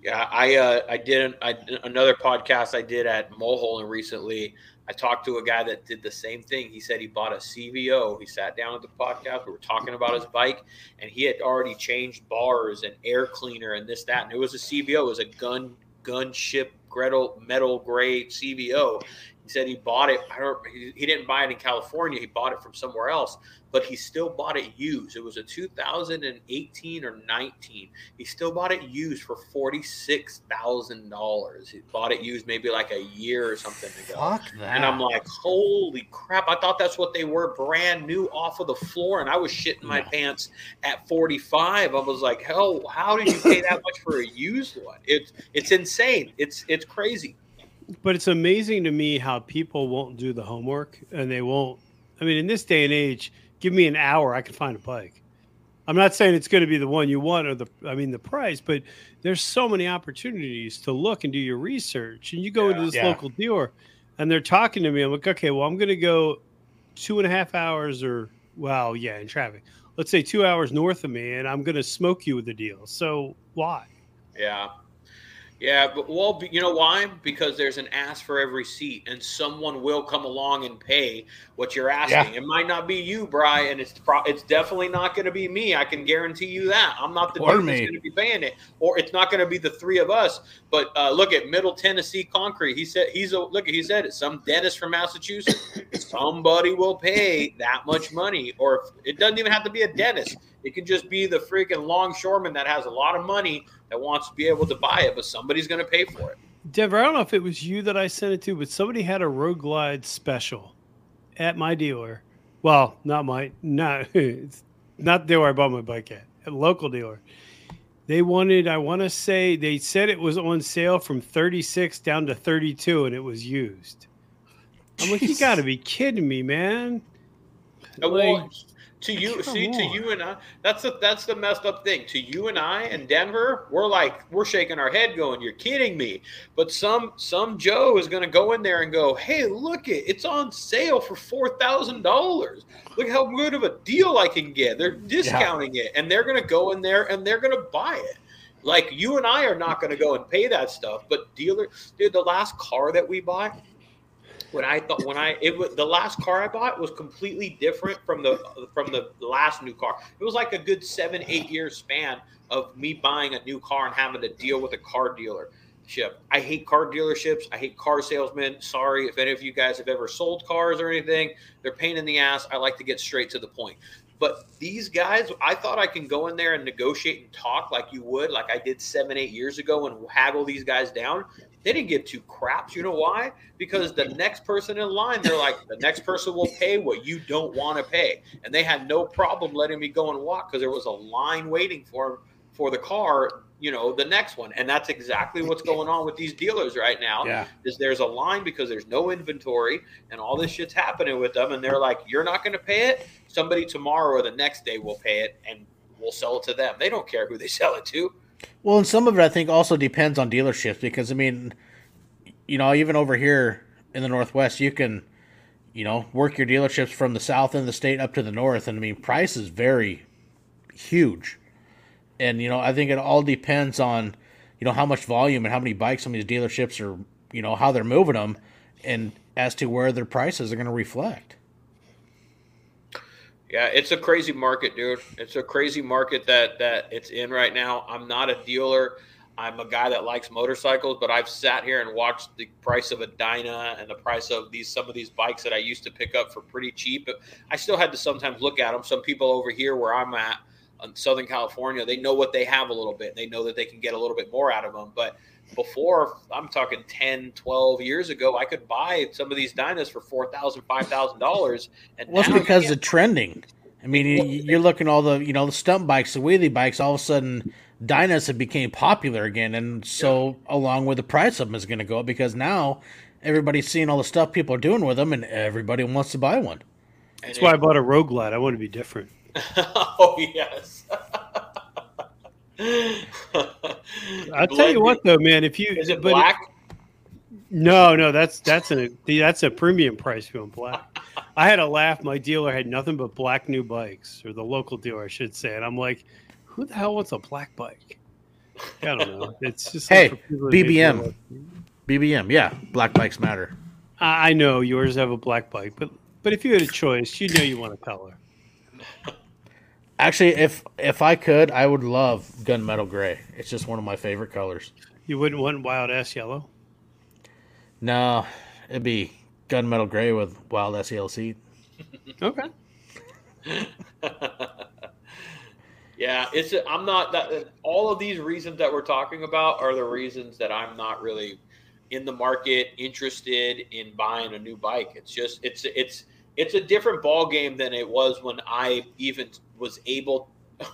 [SPEAKER 2] Yeah, I uh, I did an, I, another podcast I did at Mulholland recently. I talked to a guy that did the same thing. He said he bought a CVO. He sat down at the podcast. We were talking about his bike, and he had already changed bars and air cleaner and this that. And it was a CVO. It was a gun gunship Gretel metal gray CVO. He said he bought it. I don't. He, he didn't buy it in California. He bought it from somewhere else, but he still bought it used. It was a 2018 or 19. He still bought it used for forty six thousand dollars. He bought it used maybe like a year or something ago.
[SPEAKER 1] Fuck that.
[SPEAKER 2] And I'm like, holy crap! I thought that's what they were, brand new off of the floor, and I was shitting my
[SPEAKER 1] No.
[SPEAKER 2] pants at 45. I was like, hell, how did you pay that much for a used one? It's it's insane. It's it's crazy.
[SPEAKER 3] But it's amazing to me how people won't do the homework and they won't. I mean, in this day and age, give me an hour, I can find a bike. I'm not saying it's going to be the one you want or the, I mean, the price, but there's so many opportunities to look and do your research. And you go into this
[SPEAKER 1] Yeah.
[SPEAKER 3] local dealer and they're talking to me. I'm like, okay, well, I'm going to go two and a half hours or, well, yeah, in traffic. Let's say two hours north of me and I'm going to smoke you with the deal. So why?
[SPEAKER 2] Yeah. Yeah, but well, you know why? Because there's an ass for every seat, and someone will come along and pay what you're asking. It might not be you, Brian. It's pro- it's definitely not going to be me. I can guarantee you that. I'm not the
[SPEAKER 1] Or
[SPEAKER 2] dude that's going to be paying it, or it's not going to be the three of us. But uh, look at Middle Tennessee Concrete. He said he's a look. At he said it. Some dentist from Massachusetts. Somebody will pay that much money, or if, it doesn't even have to be a dentist. It could just be the freaking longshoreman that has a lot of money that wants to be able to buy it, but somebody's going to pay for it.
[SPEAKER 3] Denver, I don't know if it was you that I sent it to, but somebody had a Road Glide special at my dealer. Well, not my, not it's not the dealer I bought my bike at, a local dealer. They wanted, I want to say, they said it was on sale from 36 down to 32 and it was used. I'm like, you got to be kidding me, man. Like,
[SPEAKER 2] well, to you,
[SPEAKER 3] come
[SPEAKER 2] see, to you and I, that's the that's the messed up thing. To you and I and Denver, we're like we're shaking our head, going, "You're kidding me!" But some some Joe is going to go in there and go, "Hey, look it, it's on sale for four thousand dollars. Look how good of a deal I can get. They're discounting it, and they're going to go in there and they're going to buy it." Like you and I are not going to go and pay that stuff, but dealer, dude, the last car that we bought, when I thought when I it was the last car I bought was completely different from the from the last new car. It was like a good seven eight year span of me buying a new car and having to deal with a car dealership. I hate car dealerships. I hate car salesmen. Sorry if any of you guys have ever sold cars or anything. They're pain in the ass. I like to get straight to the point. But these guys, I thought I can go in there and negotiate and talk like you would, like I did seven, eight years ago, and haggle these guys down. They didn't give two craps. You know why? Because the next person in line, they're like, the next person will pay what you don't want to pay, and they had no problem letting me go and walk because there was a line waiting for for the car. You know, the next one, and that's exactly what's going on with these dealers right now
[SPEAKER 1] Yeah.
[SPEAKER 2] is there's a line because there's no inventory and all this shit's happening with them and they're like you're not going to pay it somebody tomorrow or the next day will pay it and we'll sell it to them. They don't care who they sell it to.
[SPEAKER 1] Well, and some of it I think also depends on dealerships because I mean, you know, even over here in the Northwest, you can, you know, work your dealerships from the south end of the state up to the north, and I mean, prices vary huge, and you know, I think it all depends on, you know, how much volume and how many bikes some of these dealerships are, you know, how they're moving them, and as to where their prices are going to reflect.
[SPEAKER 2] Yeah it's a crazy market dude. It's a crazy market that that it's in right now. I'm not a dealer. I'm a guy that likes motorcycles but i've sat here and watched the price of a dyna and the price of these some of these bikes that i used to pick up for pretty cheap. I still had to sometimes look at them some people over here where i'm at in southern california they know what they have a little bit. They know that they can get a little bit more out of them but before i'm talking 10 12 years ago i could buy some of these dynas for $4000 $5000 and
[SPEAKER 1] Well, it's because
[SPEAKER 2] can't
[SPEAKER 1] trending. I mean, you- you're looking all the you know the stunt bikes, the wheelie bikes. All of a sudden, Dynas have became popular again, and so along with the price of them is going to go up because now everybody's seeing all the stuff people are doing with them, and everybody wants to buy one.
[SPEAKER 2] And
[SPEAKER 3] That's why I bought a Road Glide. I want to be different.
[SPEAKER 2] oh yes.
[SPEAKER 3] I'll tell you what, though, man. If you
[SPEAKER 2] Is it
[SPEAKER 3] but
[SPEAKER 2] black?
[SPEAKER 3] No, no, that's that's a that's a premium price for black. I had a laugh. My dealer had nothing but black new bikes, or the local dealer, I should say, and I'm like, "Who the hell wants a black bike?" I don't know. It's just
[SPEAKER 1] Hey,
[SPEAKER 3] for people that pay for
[SPEAKER 1] BBM. BBM, yeah, black bikes matter.
[SPEAKER 3] I I know yours have a black bike, but but if you had a choice, you know you want a color.
[SPEAKER 1] Actually, if if I could, I would love gunmetal gray. It's just one of my favorite colors.
[SPEAKER 3] You wouldn't want wild ass yellow.
[SPEAKER 1] No, it'd be gunmetal gray with Wild Ass seat.
[SPEAKER 3] Okay.
[SPEAKER 2] yeah, it's. I'm not that. All of these reasons that we're talking about are the reasons that I'm not really in the market interested in buying a new bike. It's just it's it's it's a different ball game than it was when I even was able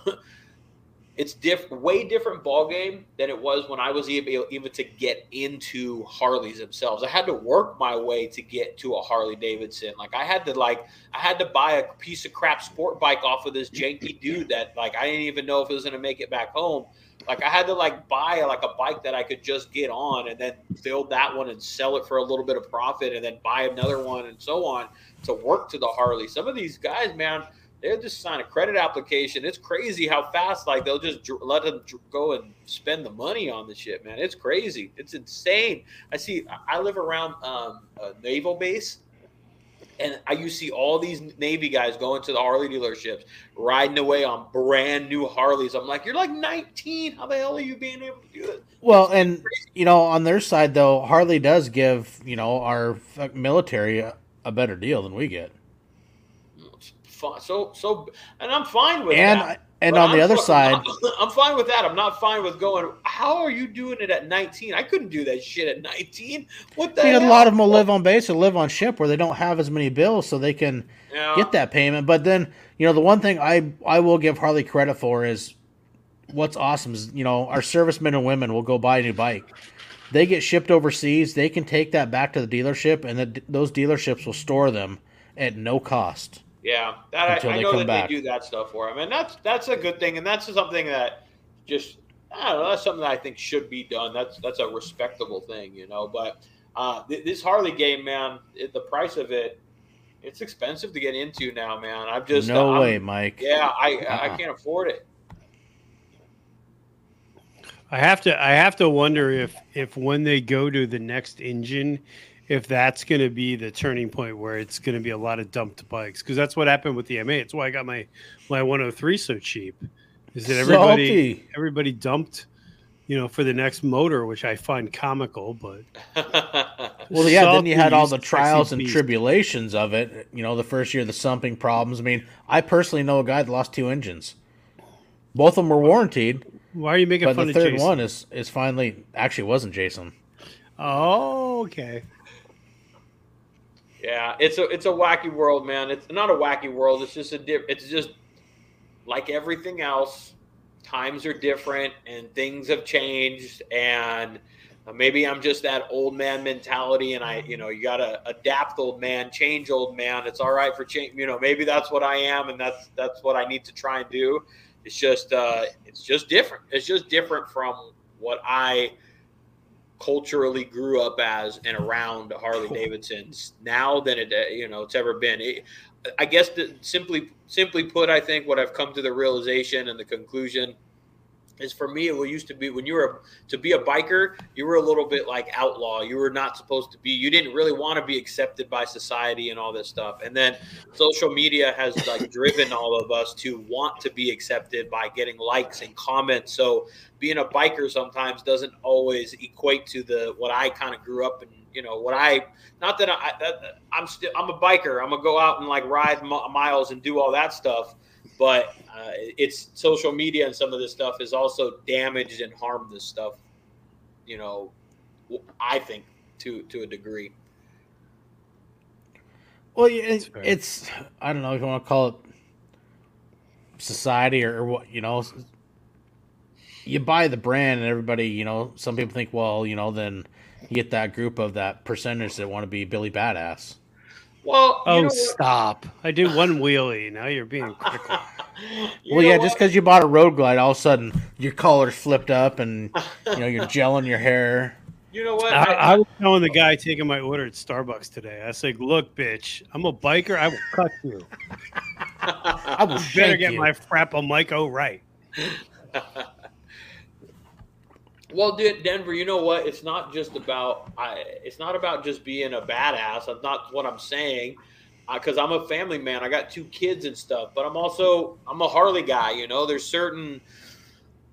[SPEAKER 2] it's diff way different ball game than it was when I was able even to get into Harleys themselves. I had to work my way to get to a Harley Davidson. Like I had to like I had to buy a piece of crap sport bike off of this janky dude that like I didn't even know if it was gonna make it back home. Like I had to like buy like a bike that I could just get on and then build that one and sell it for a little bit of profit and then buy another one and so on to work to the Harley. Some of these guys, man they'll just sign a credit application. It's crazy how fast like they'll just let them go and spend the money on the shit, man. It's crazy. It's insane. I see. I live around um, a naval base, and I you see all these Navy guys going to the Harley dealerships, riding away on brand new Harleys. I'm like, you're like 19. How the hell are you being able to do it?
[SPEAKER 1] Well, and you know, on their side though, Harley does give you know our military a, a better deal than we get
[SPEAKER 2] fine. So so, and I'm fine with
[SPEAKER 1] and,
[SPEAKER 2] that.
[SPEAKER 1] And on I'm the other side,
[SPEAKER 2] I'm, I'm, fine with that. I'm not fine with going. How are you doing it at 19? I couldn't do that shit at 19. What the?
[SPEAKER 1] I mean, a lot of them will live on base or live on ship where they don't have as many bills, so they can yeah. get that payment. But then, you know, the one thing I I will give Harley credit for is what's awesome is you know our servicemen and women will go buy a new bike. They get shipped overseas. They can take that back to the dealership, and the, those dealerships will store them at no cost.
[SPEAKER 2] Yeah, that I, I, know that back. they do that stuff for him, and that's that's a good thing, and that's something that just I don't know. That's something that I think should be done. That's that's a respectable thing, you know. But uh, th- this Harley game, man, it, the price of it, it's expensive to get into now, man. I'm just
[SPEAKER 1] no
[SPEAKER 2] I'm,
[SPEAKER 1] way, Mike.
[SPEAKER 2] Yeah, I uh-uh. I can't afford it.
[SPEAKER 3] I have to I have to wonder if if when they go to the next engine if that's going to be the turning point where it's going to be a lot of dumped bikes because that's what happened with the M8. It's why I got my my 103 so cheap. Is that everybody Salty. everybody dumped, you know, for the next motor, which I find comical, but
[SPEAKER 1] well, yeah. Then you had all the trials and tribulations of it. You know, the first year the sumping problems. I mean, I personally know a guy that lost two engines. Both of them were warranted.
[SPEAKER 3] Why are you making
[SPEAKER 1] but
[SPEAKER 3] fun
[SPEAKER 1] the third one is is finally actually wasn't Jason.
[SPEAKER 3] Oh, okay.
[SPEAKER 2] Yeah, it's a it's a wacky world, man. It's not a wacky world. It's just a. It's just like everything else. Times are different, and things have changed, and maybe I'm just that old man mentality, and I, you know, you gotta adapt, old man, change, old man. It's all right for change. You know, maybe that's what I am, and that's that's what I need to try and do. It's just uh, it's just different. It's just different from what I culturally grew up as and around Harley Davidsons now than it you know it's ever been. It, I guess the, simply simply put, I think what I've come to the realization and the conclusion is for me it used to be when you were to be a biker you were a little bit like outlaw. You were not supposed to be you didn't really want to be accepted by society and all this stuff. And then social media has like driven all of us to want to be accepted by getting likes and comments. So being a biker sometimes doesn't always equate to the what i kind of grew up and you know what i not that i i'm still i'm a biker. I'm gonna go out and like ride miles and do all that stuff but uh, it's social media and some of this stuff has also damaged and harmed this stuff. You know, I think to to a degree.
[SPEAKER 1] Well, it's, it's I don't know if you want to call it society or, or what you know. You buy the brand, and everybody, you know, some people think, well, you know, then you get that group of that percentage that want to be Billy Badass.
[SPEAKER 2] Well,
[SPEAKER 3] oh, stop! I did one wheelie. Now you're being critical.
[SPEAKER 1] you well, yeah, what? just because you bought a road glide, all of a sudden your collar's flipped up, and you know you're gelling your hair.
[SPEAKER 2] You know what?
[SPEAKER 3] I, I, was telling the guy taking my order at Starbucks today. I said, "Look, bitch, I'm a biker. I will cut you. I will better get you. my frappa Mico right."
[SPEAKER 2] Well, Denver, you know what? It's not just about I. It's not about just being a badass. That's not what I'm saying. Because I'm a family man. I got two kids and stuff. But I'm also I'm a Harley guy. You know, there's certain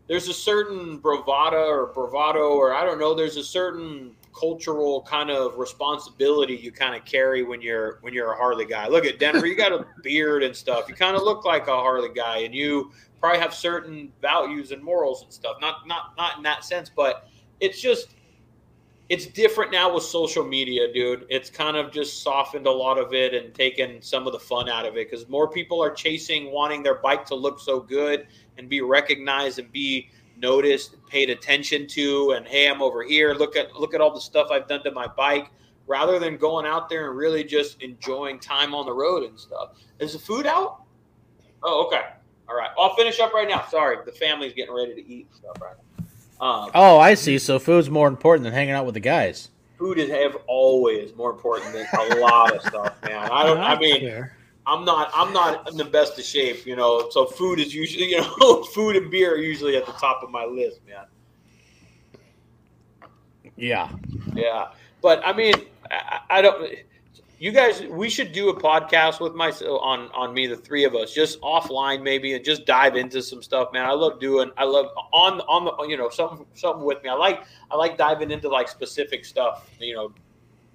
[SPEAKER 2] there's a certain bravado or bravado or I don't know. There's a certain cultural kind of responsibility you kind of carry when you're when you're a Harley guy. Look at Denver, you got a beard and stuff. You kind of look like a Harley guy, and you probably have certain values and morals and stuff. Not not not in that sense, but it's just it's different now with social media, dude. It's kind of just softened a lot of it and taken some of the fun out of it because more people are chasing wanting their bike to look so good and be recognized and be noticed, paid attention to, and hey, I'm over here. Look at look at all the stuff I've done to my bike, rather than going out there and really just enjoying time on the road and stuff. Is the food out? Oh, okay. All right. I'll finish up right now. Sorry, the family's getting ready to eat stuff right now. Um,
[SPEAKER 1] Oh, I see. So food's more important than hanging out with the guys.
[SPEAKER 2] food is have always more important than a lot of stuff, man. I don't. I mean,
[SPEAKER 3] fair.
[SPEAKER 2] I'm not. I'm not in the best of shape, you know. So food is usually, you know, food and beer are usually at the top of my list, man.
[SPEAKER 1] Yeah.
[SPEAKER 2] Yeah, but I mean, I, I don't. You guys, we should do a podcast with my on on me, the three of us, just offline maybe, and just dive into some stuff, man. I love doing. I love on on the you know something something with me. I like I like diving into like specific stuff, you know,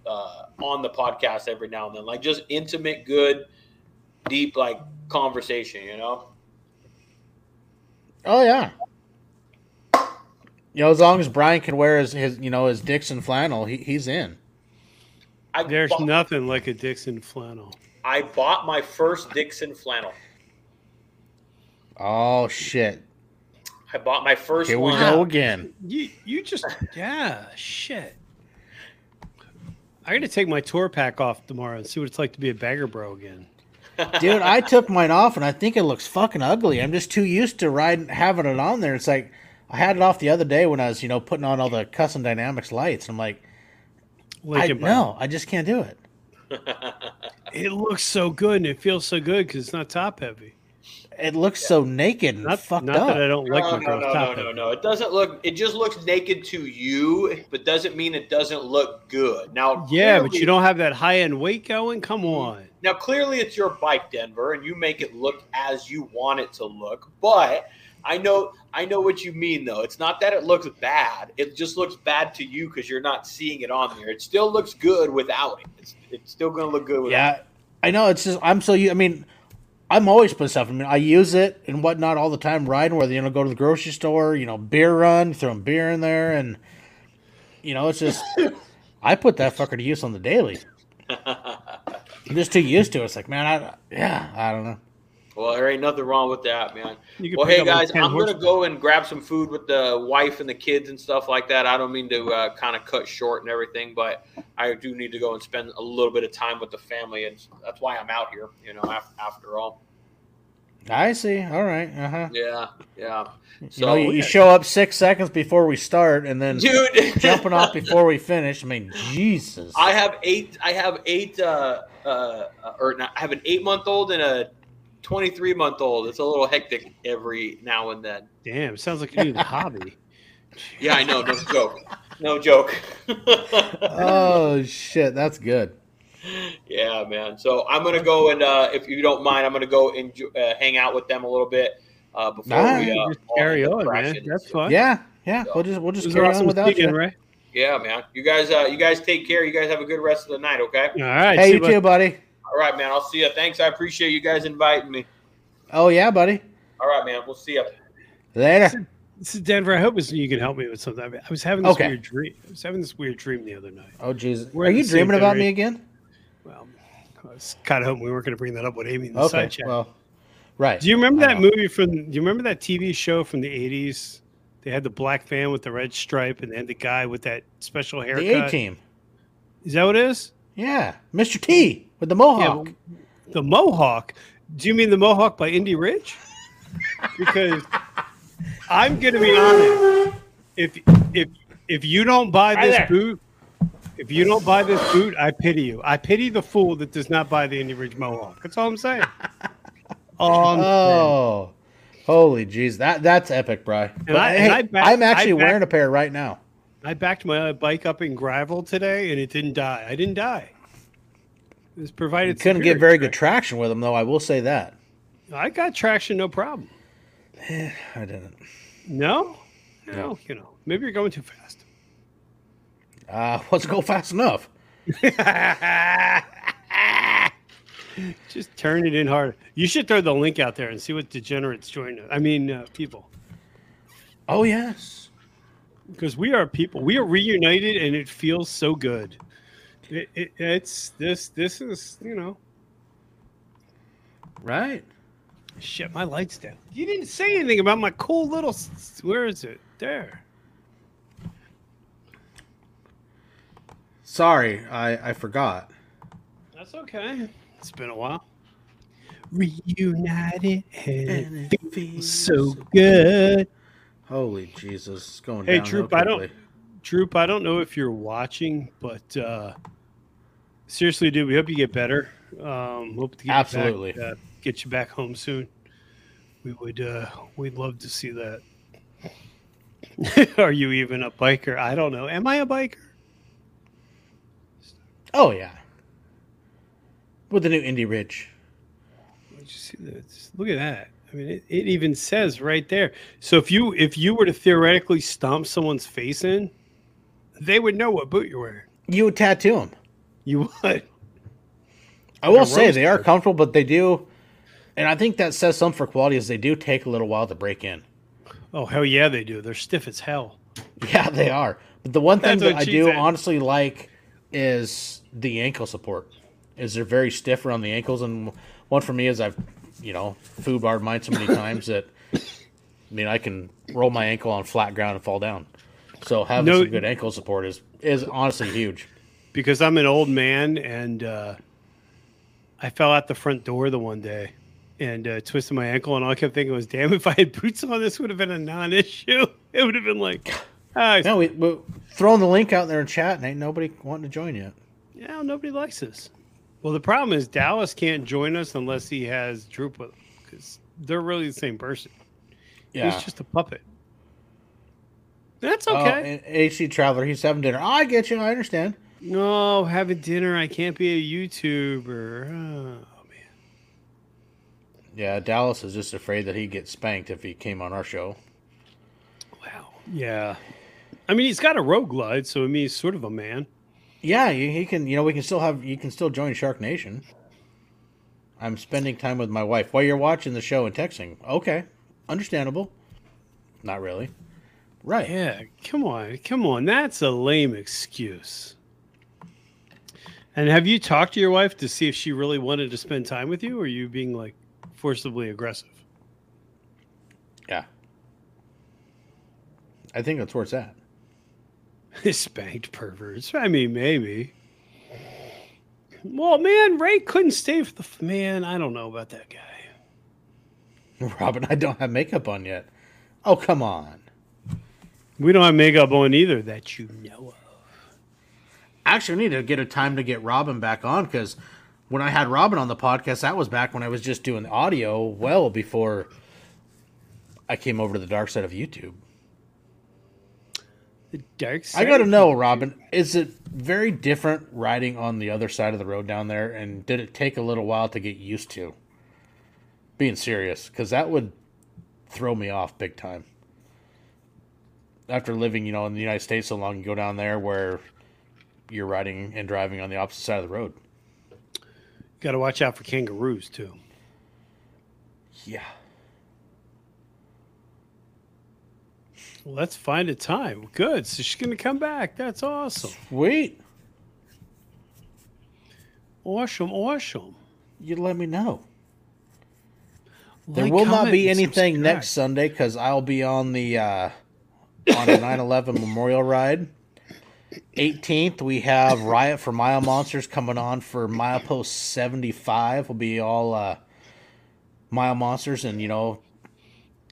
[SPEAKER 2] uh, on the podcast every now and then, like just intimate, good, deep like conversation, you know.
[SPEAKER 1] Oh yeah. You know, as long as Brian can wear his, his you know his Dixon flannel, he, he's in.
[SPEAKER 2] I
[SPEAKER 3] There's
[SPEAKER 2] bought,
[SPEAKER 3] nothing like a Dixon flannel.
[SPEAKER 2] I bought my first Dixon flannel.
[SPEAKER 1] Oh shit!
[SPEAKER 2] I bought my first
[SPEAKER 1] Here we
[SPEAKER 2] one.
[SPEAKER 1] go again.
[SPEAKER 3] You you just yeah shit. I got to take my tour pack off tomorrow and see what it's like to be a bagger bro again.
[SPEAKER 1] Dude, I took mine off and I think it looks fucking ugly. I'm just too used to riding having it on there. It's like I had it off the other day when I was, you know, putting on all the custom dynamics lights. I'm like, I
[SPEAKER 3] Lincoln
[SPEAKER 1] no, I just can't do it.
[SPEAKER 3] It looks so good and it feels so good because it's not top heavy.
[SPEAKER 1] It looks so naked and
[SPEAKER 3] Not,
[SPEAKER 1] fucked
[SPEAKER 3] not
[SPEAKER 1] up.
[SPEAKER 3] that I don't like
[SPEAKER 2] no,
[SPEAKER 3] my
[SPEAKER 2] no, no,
[SPEAKER 3] top
[SPEAKER 2] no, no, no. It doesn't look. It just looks naked to you, but doesn't mean it doesn't look good. Now,
[SPEAKER 3] Yeah, but you don't have that high end weight going. Come on.
[SPEAKER 2] Now, clearly, it's your bike, Denver, and you make it look as you want it to look. But I know, I know what you mean, though. It's not that it looks bad; it just looks bad to you because you're not seeing it on there. It still looks good without it. It's, it's still going to look good without.
[SPEAKER 1] Yeah, I know. It's just I'm so. I mean, I'm always putting stuff. I mean, I use it and whatnot all the time riding. Whether you know, go to the grocery store, you know, beer run, throwing beer in there, and you know, it's just I put that fucker to use on the daily. I'm just too used to it. It's like, man, I yeah, I don't know.
[SPEAKER 2] Well, there ain't nothing wrong with that, man. Well, hey guys, I'm gonna go and grab some food with the wife and the kids and stuff like that. I don't mean to uh, kind of cut short and everything, but I do need to go and spend a little bit of time with the family, and that's why I'm out here. You know, after, after all.
[SPEAKER 1] I see. All right. Uh huh.
[SPEAKER 2] Yeah, yeah.
[SPEAKER 1] you
[SPEAKER 2] So,
[SPEAKER 1] know, you, you show up six seconds before we start, and then
[SPEAKER 2] dude,
[SPEAKER 1] jumping off before we finish. I mean, Jesus.
[SPEAKER 2] I have eight. I have eight. Uh, uh, or not, I have an eight-month-old and a twenty-three-month-old. It's a little hectic every now and then.
[SPEAKER 3] Damn, sounds like you need a hobby.
[SPEAKER 2] Yeah, I know. No joke. No joke.
[SPEAKER 1] oh shit, that's good.
[SPEAKER 2] Yeah, man. So I'm gonna go and uh, if you don't mind, I'm gonna go and uh, hang out with them a little bit uh, before
[SPEAKER 1] Nah,
[SPEAKER 2] we uh,
[SPEAKER 3] Just carry on, man. That's fun.
[SPEAKER 1] Yeah, yeah. We'll just we'll just carry
[SPEAKER 3] awesome
[SPEAKER 1] on without
[SPEAKER 3] speaking,
[SPEAKER 1] you.
[SPEAKER 3] Ray.
[SPEAKER 2] Yeah, man. You guys, uh, you guys take care. You guys have a good rest of the night. Okay.
[SPEAKER 3] All right.
[SPEAKER 1] Hey,
[SPEAKER 3] see
[SPEAKER 1] you
[SPEAKER 3] bud.
[SPEAKER 1] too, buddy.
[SPEAKER 2] All right, man. I'll see you. Thanks. I appreciate you guys inviting me.
[SPEAKER 1] Oh yeah, buddy.
[SPEAKER 2] All right, man. We'll see you.
[SPEAKER 1] Later.
[SPEAKER 3] This is Denver. I hope you can help me with something. I was having this
[SPEAKER 1] Okay.
[SPEAKER 3] weird dream. I was having this weird dream the other night.
[SPEAKER 1] Oh Jesus.
[SPEAKER 3] We're
[SPEAKER 1] you dreaming about me again?
[SPEAKER 3] Well, I was kind of hoping we weren't going to bring that up with Amy in the
[SPEAKER 1] Okay.
[SPEAKER 3] side chat.
[SPEAKER 1] Well, right.
[SPEAKER 3] Do you remember
[SPEAKER 1] I
[SPEAKER 3] that
[SPEAKER 1] know.
[SPEAKER 3] movie from? Do you remember that TV show from the '80s? They had the black van with the red stripe, and then the guy with that special haircut.
[SPEAKER 1] The A team.
[SPEAKER 3] Is that what it is?
[SPEAKER 1] Yeah, Mr. T with the mohawk.
[SPEAKER 3] but the Mohawk. Do you mean the Mohawk by Indy Ridge? Because I'm going to be honest. If if if you don't buy
[SPEAKER 1] Right
[SPEAKER 3] this
[SPEAKER 1] there.
[SPEAKER 3] boot, if you don't buy this boot, I pity you. I pity the fool that does not buy the Indy Ridge Mohawk. That's all I'm saying. All I'm saying.
[SPEAKER 1] oh, holy jeez, that that's epic, Bry. But
[SPEAKER 3] I-
[SPEAKER 1] hey,
[SPEAKER 3] I back-
[SPEAKER 1] I'm actually
[SPEAKER 3] I back-
[SPEAKER 1] wearing a pair right now.
[SPEAKER 3] I backed my uh, bike up in gravel today, and it didn't die. I didn't die. It was provided.
[SPEAKER 1] You couldn't get very good
[SPEAKER 3] traction.
[SPEAKER 1] with them, though. I will say that.
[SPEAKER 3] I got traction, no problem.
[SPEAKER 1] Eh, I didn't.
[SPEAKER 3] No, no,
[SPEAKER 1] No.
[SPEAKER 3] you know, maybe you're going too fast.
[SPEAKER 1] Uh, let's go fast enough.
[SPEAKER 3] Just turn it in hard. You should throw the link out there and see what degenerates join. Us. I mean, uh, people,
[SPEAKER 1] Oh yes.
[SPEAKER 3] because we are people. We are reunited, and it feels so good. It, it, it's this. This is you know.
[SPEAKER 1] Right.
[SPEAKER 3] Shit, my lights down. You didn't say anything about my cool little. Where is it? There.
[SPEAKER 1] Sorry, I I forgot.
[SPEAKER 3] That's okay. It's been a while. Reunited and it feels so good.
[SPEAKER 1] Holy Jesus, it's going
[SPEAKER 3] Hey,
[SPEAKER 1] downhill
[SPEAKER 3] Troop, I don't- Troop, I don't know if you're watching, but uh, seriously, dude, we hope you get better. Um, hope to get
[SPEAKER 1] Absolutely.
[SPEAKER 3] you back, uh, get you back home soon. We would, uh, we'd love to see that. Are you even a biker? I don't know. Am I a biker?
[SPEAKER 1] Oh yeah. With the new Indy Ridge.
[SPEAKER 3] Did you see that? Look at that. I mean, it, it even says right there. So if you if you were to theoretically stomp someone's face in, they would know what boot you're wearing.
[SPEAKER 1] You would tattoo them.
[SPEAKER 3] You would.
[SPEAKER 1] I will say they are comfortable, but they do, and I think that says something for quality. Is they do take a little while to break in.
[SPEAKER 3] Oh hell yeah, they do. They're stiff as hell.
[SPEAKER 1] Yeah, they are. But the one thing
[SPEAKER 3] That's
[SPEAKER 1] that I do honestly like is the ankle support. Is they're very stiff around the ankles, and one for me is I've, you know, food barred mine so many times that, I mean, I can roll my ankle on flat ground and fall down. So having
[SPEAKER 3] No-
[SPEAKER 1] some good ankle support is is honestly huge.
[SPEAKER 3] because I'm an old man and uh, I fell out the front door the one day and uh, twisted my ankle, and all I kept thinking was, "Damn, if I had boots on, this would have been a non-issue. It would have been like, ah,
[SPEAKER 1] No, we, we're throwing the link out there in chat, and ain't nobody wanting to join yet.
[SPEAKER 3] Yeah, nobody likes us. Well, the problem is Dallas can't join us unless he has Droop with him because they're really the same person.
[SPEAKER 1] Yeah.
[SPEAKER 3] He's just a puppet. That's
[SPEAKER 1] Oh,
[SPEAKER 3] okay.
[SPEAKER 1] and AV Traveler, he's having dinner. I get you. I understand.
[SPEAKER 3] no, having dinner. I can't be a YouTuber. Oh man.
[SPEAKER 1] Yeah, Dallas is just afraid that he'd get spanked if he came on our show.
[SPEAKER 3] Wow. Yeah. I mean, he's got a road glide, so I mean, he's sort of a man.
[SPEAKER 1] Yeah, he, he can. You know, we can still have. You can still join Shark Nation. I'm spending time with my wife while you're watching the show and texting. Okay, understandable. Not really. Right.
[SPEAKER 3] Yeah. Come on. Come on. That's a lame excuse. And have you talked to your wife to see if she really wanted to spend time with you, or are you being like forcibly aggressive?
[SPEAKER 1] Yeah. I think that's where it's at.
[SPEAKER 3] Spanked perverts. I mean, maybe. Well, man, Ray couldn't stay for the man. I don't know about that guy.
[SPEAKER 1] Robin, I don't have makeup on yet. Oh, come on.
[SPEAKER 3] We don't have makeup on either that you know of.
[SPEAKER 1] Actually, we need to get a time to get Robin back on because when I had Robin on the podcast, that was back when I was just doing audio well before I came over to the dark side of YouTube.
[SPEAKER 3] The dark
[SPEAKER 1] I got to know. Robin, is it very different riding on the other side of the road down there? And did it take a little while to get used to? Being serious, because that would throw me off big time. After living, you know, in the United States so long, you go down there where you're riding and driving on the opposite side of the road.
[SPEAKER 3] Got to watch out for kangaroos too.
[SPEAKER 1] Yeah.
[SPEAKER 3] Well, let's find a time. Good. So she's gonna come back. That's awesome.
[SPEAKER 1] Sweet.
[SPEAKER 3] Awesome. Awesome.
[SPEAKER 1] You let me know. There
[SPEAKER 3] Like,
[SPEAKER 1] will not be anything next Sunday because I'll be on the uh, on a 9/11 memorial ride. 18th, we have Riot for Mile Monsters coming on for Milepost 75. Will be all uh, Mile Monsters and you know,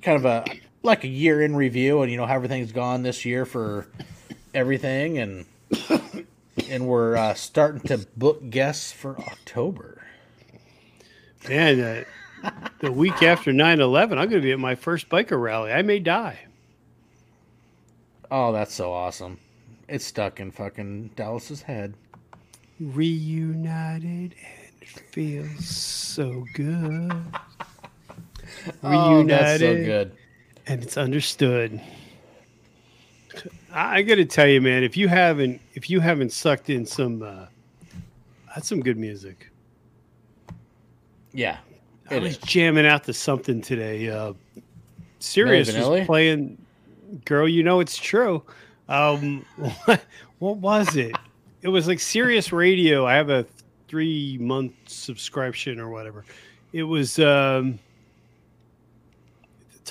[SPEAKER 1] kind of a like a year in review and you know how everything's gone this year for everything and and we're uh, starting to book guests for October.
[SPEAKER 3] Man, uh, the week after 9-11, I'm gonna be at my first biker rally. I may die.
[SPEAKER 1] Oh, that's so awesome. It's stuck in fucking Dallas's head.
[SPEAKER 3] Reunited and it feels so good.
[SPEAKER 1] Oh, that's so good.
[SPEAKER 3] And it's understood. I, I got to tell you, man, if you haven't if you haven't sucked in some, uh, that's some good music.
[SPEAKER 1] Yeah.
[SPEAKER 3] I
[SPEAKER 1] It
[SPEAKER 3] was
[SPEAKER 1] is.
[SPEAKER 3] jamming out to something today. Uh, Sirius was playing. Girl, you know it's true. Um, what, what was it? It was like Sirius Radio. I have a three month subscription or whatever. It was um,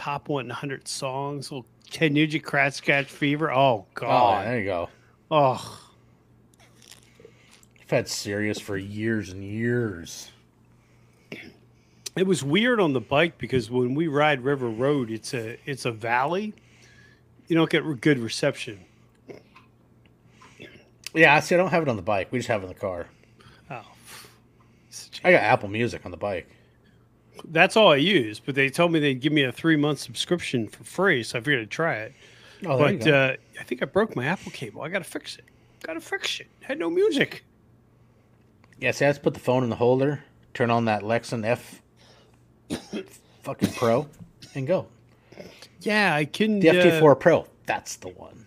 [SPEAKER 3] top 100 songs. Well, Nugent, Crash Scratch Fever. Oh
[SPEAKER 1] Oh,
[SPEAKER 3] God.
[SPEAKER 1] there you go.
[SPEAKER 3] Oh,
[SPEAKER 1] I've had Sirius for years and years.
[SPEAKER 3] it was weird on the bike because when we ride River Road, it's a it's a valley. You don't get good reception.
[SPEAKER 1] Yeah, I see, I don't have it on the bike. We just have it in the car.
[SPEAKER 3] Oh,
[SPEAKER 1] I got Apple Music on the bike.
[SPEAKER 3] That's all I use. But they told me they'd give me a three month subscription for free, so I figured I'd try it.
[SPEAKER 1] Oh,
[SPEAKER 3] but uh, I think I broke my Apple cable. I got to fix it. Got to fix it. Had no music.
[SPEAKER 1] yeah, see, I just put the phone in the holder, turn on that Lexin F fucking Pro, and go.
[SPEAKER 3] Yeah, I couldn't.
[SPEAKER 1] The
[SPEAKER 3] uh,
[SPEAKER 1] FT4 Pro, that's the one.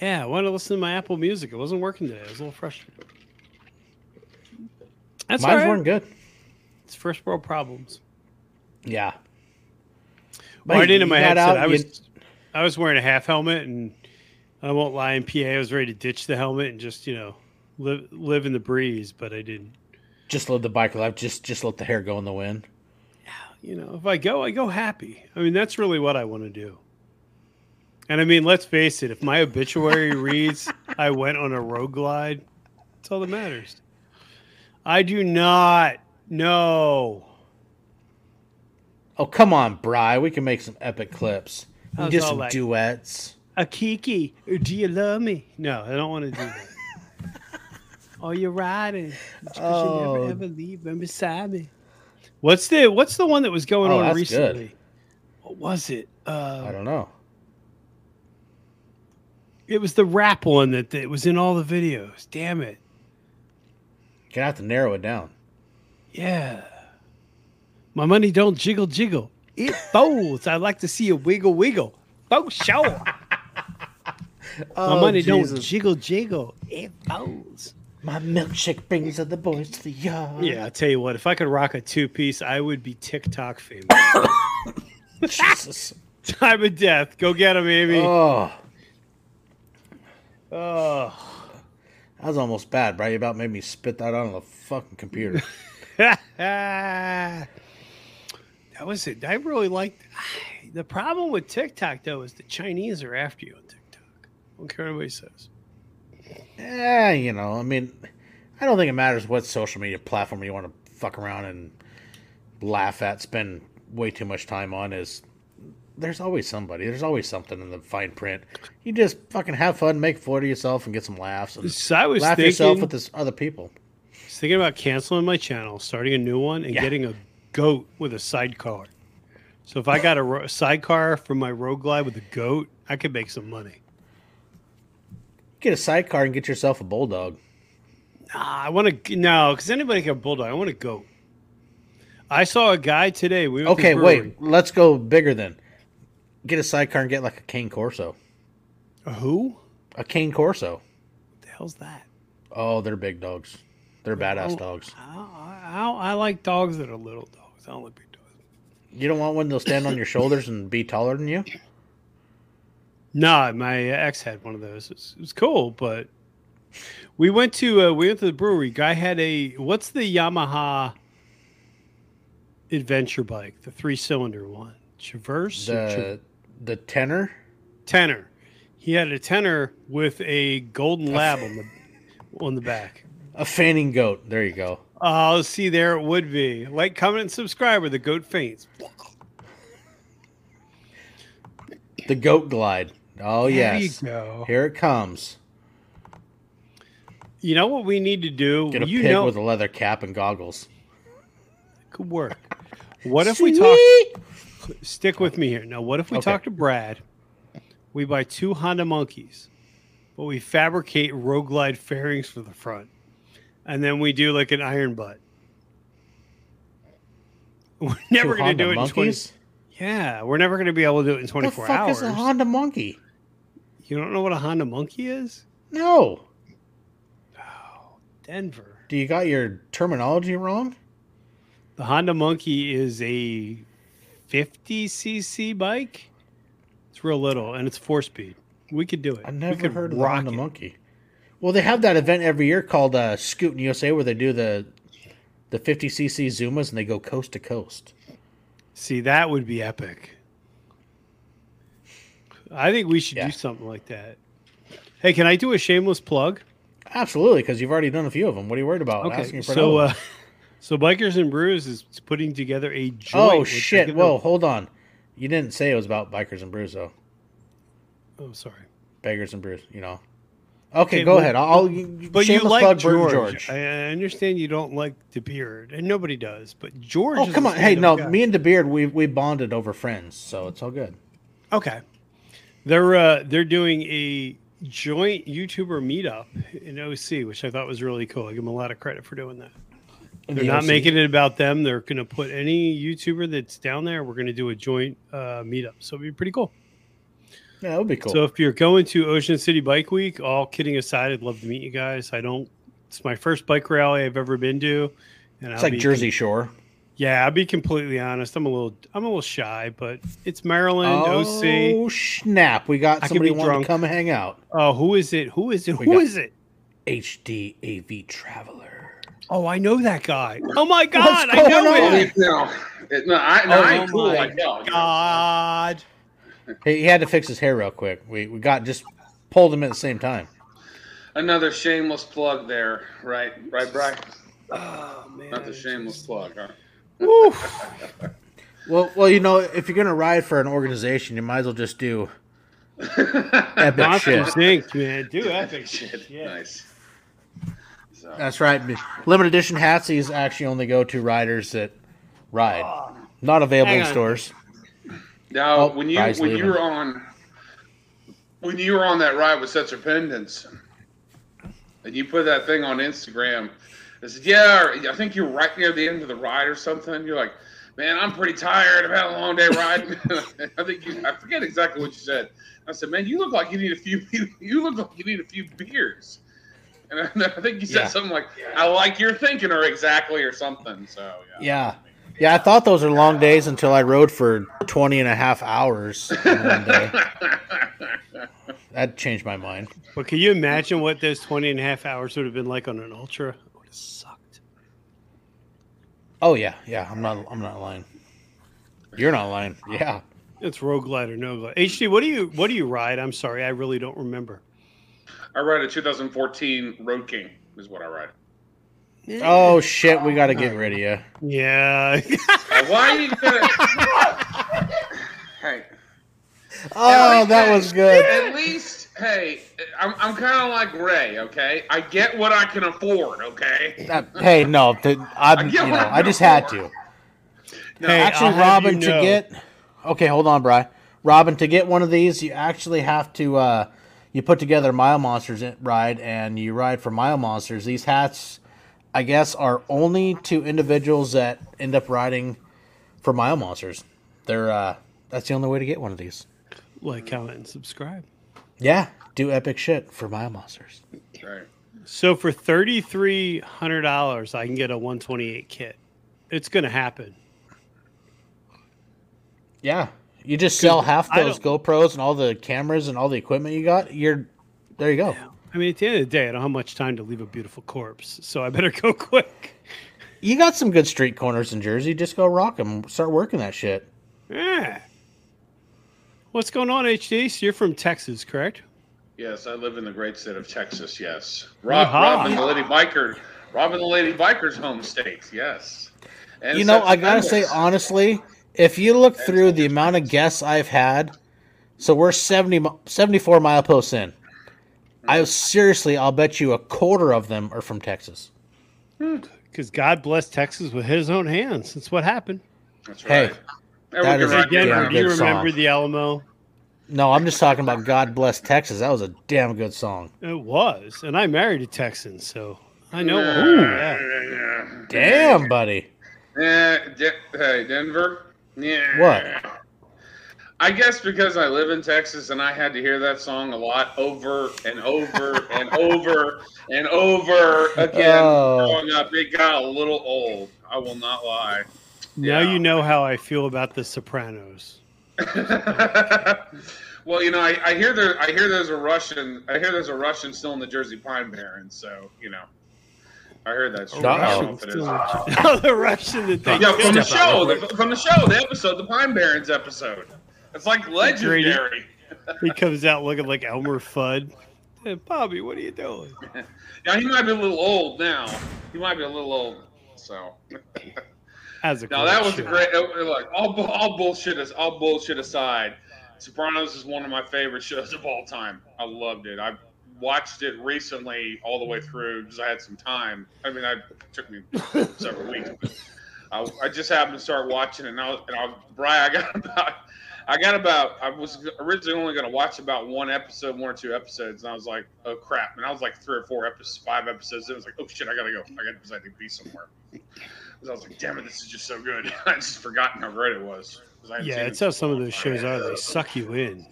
[SPEAKER 3] yeah, I wanted to listen to my Apple Music. It wasn't working today. I was a little frustrated. That's
[SPEAKER 1] Mine
[SPEAKER 3] all right.
[SPEAKER 1] weren't good.
[SPEAKER 3] It's first world problems.
[SPEAKER 1] Yeah.
[SPEAKER 3] Well, I
[SPEAKER 1] you-
[SPEAKER 3] didn't in my headset.
[SPEAKER 1] out,
[SPEAKER 3] I
[SPEAKER 1] you-
[SPEAKER 3] was I was wearing a half helmet, and I won't lie. In PA, I was ready to ditch the helmet and just you know live live in the breeze, but I didn't.
[SPEAKER 1] just let the bike life. Just just let the hair go in the wind.
[SPEAKER 3] Yeah, You know, if I go, I go happy. I mean, that's really what I want to do. And I mean, let's face it. If my obituary reads, "I went on a road glide," that's all that matters. I do not know.
[SPEAKER 1] Oh come on, Bry. We can make some epic clips. We can do some
[SPEAKER 3] that?
[SPEAKER 1] duets.
[SPEAKER 3] A Kiki, do you love me? No, I don't want to do that. oh, you're riding. Because
[SPEAKER 1] Oh.
[SPEAKER 3] you never ever leave them beside me. What's the What's the one that was going
[SPEAKER 1] Oh,
[SPEAKER 3] on recently?
[SPEAKER 1] good.
[SPEAKER 3] What was it? Uh,
[SPEAKER 1] I don't know.
[SPEAKER 3] It was the rap one that, that was in all the videos. Damn it.
[SPEAKER 1] Gonna have to narrow it down.
[SPEAKER 3] Yeah. My money don't jiggle jiggle. It folds. I'd like to see a wiggle wiggle. Oh, sure. My money don't jiggle jiggle. It folds.
[SPEAKER 1] My milkshake brings other boys to the yard.
[SPEAKER 3] Yeah, I'll tell you what, if I could rock a two piece, I would be TikTok famous.
[SPEAKER 1] Jesus.
[SPEAKER 3] Time of death. Go get him, Amy.
[SPEAKER 1] Oh,
[SPEAKER 3] Oh.
[SPEAKER 1] that was almost bad, Bry. You about made me spit that out on the fucking computer.
[SPEAKER 3] that was it. I really liked the problem with TikTok though is the Chinese are after you on TikTok. I don't care what anybody says.
[SPEAKER 1] Eh, you know, I mean, I don't think it matters what social media platform you want to fuck around and laugh at, spend way too much time on. Is there's always somebody, there's always something in the fine print. You just fucking have fun, make fun of yourself, and get some laughs, and
[SPEAKER 3] So I was
[SPEAKER 1] laugh
[SPEAKER 3] thinking,
[SPEAKER 1] yourself with this other people.
[SPEAKER 3] I was thinking about canceling my channel, starting a new one, and
[SPEAKER 1] Yeah.
[SPEAKER 3] getting a goat with a sidecar. So if I got a ro- sidecar for my road glide with a goat, I could make some money.
[SPEAKER 1] Get a sidecar and get yourself a bulldog.
[SPEAKER 3] Nah, I want to no, because anybody can have a bulldog. I want a goat. I saw a guy today. We went to
[SPEAKER 1] Okay, wait, let's go bigger then. Get a sidecar and get like a cane corso.
[SPEAKER 3] A who?
[SPEAKER 1] A cane corso.
[SPEAKER 3] What the hell's that?
[SPEAKER 1] Oh, they're big dogs. They're badass
[SPEAKER 3] Oh.
[SPEAKER 1] dogs.
[SPEAKER 3] I, I, I like dogs that are little dogs. I don't like big dogs.
[SPEAKER 1] You don't want one that'll stand on your shoulders and be taller than you?
[SPEAKER 3] No, my ex had one of those. It was, it was cool, but we went to uh, we went to the brewery. Guy had a what's the Yamaha adventure bike, the three cylinder one, Traverse, or Tra-
[SPEAKER 1] The the tenor.
[SPEAKER 3] tenor. He had a tenor with a golden lab on the on the back.
[SPEAKER 1] A fanning goat. There you go.
[SPEAKER 3] Oh, see, there it would be. Like, comment, and subscribe, or the goat faints.
[SPEAKER 1] The goat glide. Oh yes.
[SPEAKER 3] There you go.
[SPEAKER 1] Here it comes.
[SPEAKER 3] You know what we need to do?
[SPEAKER 1] Get a
[SPEAKER 3] you
[SPEAKER 1] pig
[SPEAKER 3] know,
[SPEAKER 1] with a leather cap and goggles.
[SPEAKER 3] could work. What if we talk? Stick with me here. Now, what if we
[SPEAKER 1] Okay.
[SPEAKER 3] talk to Brad? We buy two Honda Monkeys, but we fabricate Road Glide fairings for the front, and then we do like an iron butt. We're never going to do it in twenty. Yeah, we're never going to be able to do it in 24 The
[SPEAKER 1] fuck
[SPEAKER 3] hours.
[SPEAKER 1] is a Honda monkey?
[SPEAKER 3] You don't know what a Honda Monkey is?
[SPEAKER 1] No.
[SPEAKER 3] Oh, Denver.
[SPEAKER 1] Do you got your terminology wrong?
[SPEAKER 3] The Honda Monkey is a 50cc bike. It's real little and it's four speed. We could do it.
[SPEAKER 1] I've never heard of the Honda
[SPEAKER 3] it.
[SPEAKER 1] Monkey. Well, they have that event every year called uh, Scootin' USA where they do the the 50cc Zumas and they go coast to coast.
[SPEAKER 3] See, that would be epic. I think we should
[SPEAKER 1] Yeah.
[SPEAKER 3] do something like that. Hey, can I do a shameless plug?
[SPEAKER 1] Absolutely, because you've already done a few of them. What are you worried about?
[SPEAKER 3] Okay,
[SPEAKER 1] Asking for
[SPEAKER 3] so uh, so Bikers and Brews is putting together a joint.
[SPEAKER 1] oh shit! Whoa, hold on. You didn't say it was about bikers and brews though.
[SPEAKER 3] Oh, sorry.
[SPEAKER 1] Beggars and brews, you know. Okay,
[SPEAKER 3] Okay,
[SPEAKER 1] go
[SPEAKER 3] well,
[SPEAKER 1] ahead. I'll.
[SPEAKER 3] But you like
[SPEAKER 1] and
[SPEAKER 3] George. I understand you don't like the beard, and nobody does. But George.
[SPEAKER 1] Oh come on! Hey, no,
[SPEAKER 3] guy.
[SPEAKER 1] me and DeBeard, we we bonded over friends, so it's all good.
[SPEAKER 3] Okay. They're uh, they're doing a joint YouTuber meetup in OC, which I thought was really cool. I give them a lot of credit for doing that. They're not making it about them. They're going to put any YouTuber that's down there. We're going to do a joint uh, meetup, so it'd be pretty cool.
[SPEAKER 1] Yeah, that would be cool.
[SPEAKER 3] So if you're going to Ocean City Bike Week, all kidding aside, I'd love to meet you guys. I don't. It's my first bike rally I've ever been to, and
[SPEAKER 1] it's
[SPEAKER 3] I'll
[SPEAKER 1] like
[SPEAKER 3] be
[SPEAKER 1] Jersey Shore.
[SPEAKER 3] yeah, I'll be completely honest. I'm a little, I'm a little shy, but it's Maryland, OC.
[SPEAKER 1] Oh snap! We got
[SPEAKER 3] I
[SPEAKER 1] somebody
[SPEAKER 3] be
[SPEAKER 1] wanting to come hang out.
[SPEAKER 3] Oh, who is it? Who is it?
[SPEAKER 1] We
[SPEAKER 3] Who
[SPEAKER 1] got-
[SPEAKER 3] is it?
[SPEAKER 1] HD AV Traveler.
[SPEAKER 3] Oh, I know that guy. Oh my
[SPEAKER 1] What's
[SPEAKER 3] god, I know
[SPEAKER 1] on?
[SPEAKER 3] him.
[SPEAKER 4] No, no, I, no,
[SPEAKER 3] Oh
[SPEAKER 4] I ain't cool
[SPEAKER 3] my
[SPEAKER 4] like y'all.
[SPEAKER 3] God.
[SPEAKER 1] He, he had to fix his hair real quick. We we got just pulled him at the same time.
[SPEAKER 4] Another shameless plug there, right? Right, Brian?
[SPEAKER 3] Oh man.
[SPEAKER 4] Not the shameless plug, huh?
[SPEAKER 3] Woo.
[SPEAKER 1] Well, well, you know, if you're gonna ride for an organization, you might as well just do epic
[SPEAKER 3] Monster
[SPEAKER 1] shit.
[SPEAKER 3] Zinc, man. Do epic
[SPEAKER 4] Shit,
[SPEAKER 3] shit. Yeah.
[SPEAKER 4] nice. So,
[SPEAKER 1] That's right. Limited edition hatsies actually only go to riders that ride, oh. not available
[SPEAKER 3] Hang
[SPEAKER 1] in
[SPEAKER 3] on.
[SPEAKER 1] stores.
[SPEAKER 4] Now,
[SPEAKER 1] Oh,
[SPEAKER 4] when you when you were on when you were on that ride with Sets Pendants, and you put that thing on Instagram, I said, "Yeah, I think you're right near the end of the ride or something." You're like, "Man, I'm pretty tired. I've had a long day riding." I think you, I forget exactly what you said. I said, "Man, you look like you need a few. You look like you need a few beers." And I, I think you said
[SPEAKER 1] Yeah.
[SPEAKER 4] something like, "I like your thinking," or exactly, or something. So yeah.
[SPEAKER 1] Yeah. Yeah, I thought those were long days until I rode for 20 and a half hours in one day. That changed my mind.
[SPEAKER 3] But can you imagine what those 20 and a half hours would have been like on an ultra? It would have sucked.
[SPEAKER 1] Oh yeah, yeah. I'm not. I'm not lying. You're not lying. Yeah.
[SPEAKER 3] It's road glide or no glide. HD, what do you what do you ride? I'm sorry, I really don't remember.
[SPEAKER 4] I ride a 2014 Road King. Is what I ride.
[SPEAKER 1] Oh shit, we got to get rid of you.
[SPEAKER 3] Yeah.
[SPEAKER 4] Uh, why are you gonna? hey,
[SPEAKER 1] Oh, that was good.
[SPEAKER 4] at least, hey, I'm, I'm kind of like Ray. Okay, I get what I can afford. Okay.
[SPEAKER 1] That- hey, no, the, I'm.
[SPEAKER 4] I
[SPEAKER 1] You know,
[SPEAKER 4] I'm
[SPEAKER 1] I just had to.
[SPEAKER 4] No,
[SPEAKER 3] Hey,
[SPEAKER 1] actually,
[SPEAKER 3] I'll
[SPEAKER 1] Robin,
[SPEAKER 3] you
[SPEAKER 1] to get. Okay, hold on, Bry. Robin, to get one of these, you actually have to. uh You put together Mile Monsters ride, and you ride for Mile Monsters. These hats, I guess, are only to individuals that end up riding for Mile Monsters. They're. uh That's the only way to get one of these.
[SPEAKER 3] like, comment, and subscribe.
[SPEAKER 1] Yeah, do epic shit for Mile Monsters.
[SPEAKER 4] right.
[SPEAKER 3] So for thirty three hundred dollars, I can get a one twenty eight kit. It's gonna happen.
[SPEAKER 1] Yeah, you just sell half those GoPros and all the cameras and all the equipment you got. You're there. You go.
[SPEAKER 3] I mean, at the end of the day, I don't have much time to leave a beautiful corpse, so I better go quick.
[SPEAKER 1] You got some good street corners in Jersey. Just go rock them. Start working that shit.
[SPEAKER 3] Yeah. What's going on, HD? So you're from Texas, correct?
[SPEAKER 4] Yes, I live in the great state of Texas. Yes, Rob,
[SPEAKER 3] Yeehaw.
[SPEAKER 4] Robin the Lady Biker, Robin the Lady Biker's home state. Yes. And
[SPEAKER 1] you know, I gotta say honestly, if you look through the amount of guests I've had, so we're 70, 74 mile posts in. I seriously, I'll bet you a quarter of them are from Texas.
[SPEAKER 3] Because God blessed Texas with His own hands. That's what happened.
[SPEAKER 4] That's
[SPEAKER 1] Hey,
[SPEAKER 4] right. And
[SPEAKER 1] that
[SPEAKER 4] we
[SPEAKER 1] is a damn
[SPEAKER 4] it
[SPEAKER 3] do you
[SPEAKER 1] good
[SPEAKER 3] remember
[SPEAKER 1] song.
[SPEAKER 3] the Alamo?
[SPEAKER 1] No, I'm just talking about God bless Texas. That was a damn good song.
[SPEAKER 3] It was, and I married a Texan, so I know.
[SPEAKER 4] Yeah.
[SPEAKER 3] Ooh, yeah.
[SPEAKER 4] Yeah.
[SPEAKER 1] Damn, buddy.
[SPEAKER 4] Yeah, De- hey, Denver. Yeah.
[SPEAKER 1] What?
[SPEAKER 4] I guess because I live in Texas and I had to hear that song a lot over and over and over and over again
[SPEAKER 1] Oh.
[SPEAKER 4] growing up. It got a little old. I will not lie.
[SPEAKER 3] Now
[SPEAKER 4] Yeah.
[SPEAKER 3] you know how I feel about the Sopranos.
[SPEAKER 4] well, you know, I, I hear there. I hear there's a Russian. I hear there's a Russian still in the Jersey Pine Barrens. So you know, I heard that's true. I don't know if it is.
[SPEAKER 3] Oh, the Russian that they
[SPEAKER 4] Yeah, from the show, the, from the show, the episode, the Pine Barrens episode. It's like legendary.
[SPEAKER 3] he comes out looking like Elmer Fudd. Hey, Bobby, what are you doing?
[SPEAKER 4] Now he might be a little old now. He might be a little old. So
[SPEAKER 3] As a
[SPEAKER 4] now that was a great. uh, Look, all all bullshit is all bullshit aside. Sopranos is one of my favorite shows of all time. I loved it. I watched it recently all the way through because I had some time. I mean, I, took me several weeks. But I, I just happened to start watching it, and I was, and I, Brian, I got about, I got about, I was originally only going to watch about one episode, one or two episodes, and I was like, oh crap! And I was like three or four episodes, five episodes. And I was like, oh shit, I gotta go. I gotta, because I had to be somewhere. 'Cause I was like, damn it, this is just so good. I just forgotten how great it was. I
[SPEAKER 3] Yeah, it's how some of those shows are. They suck you in.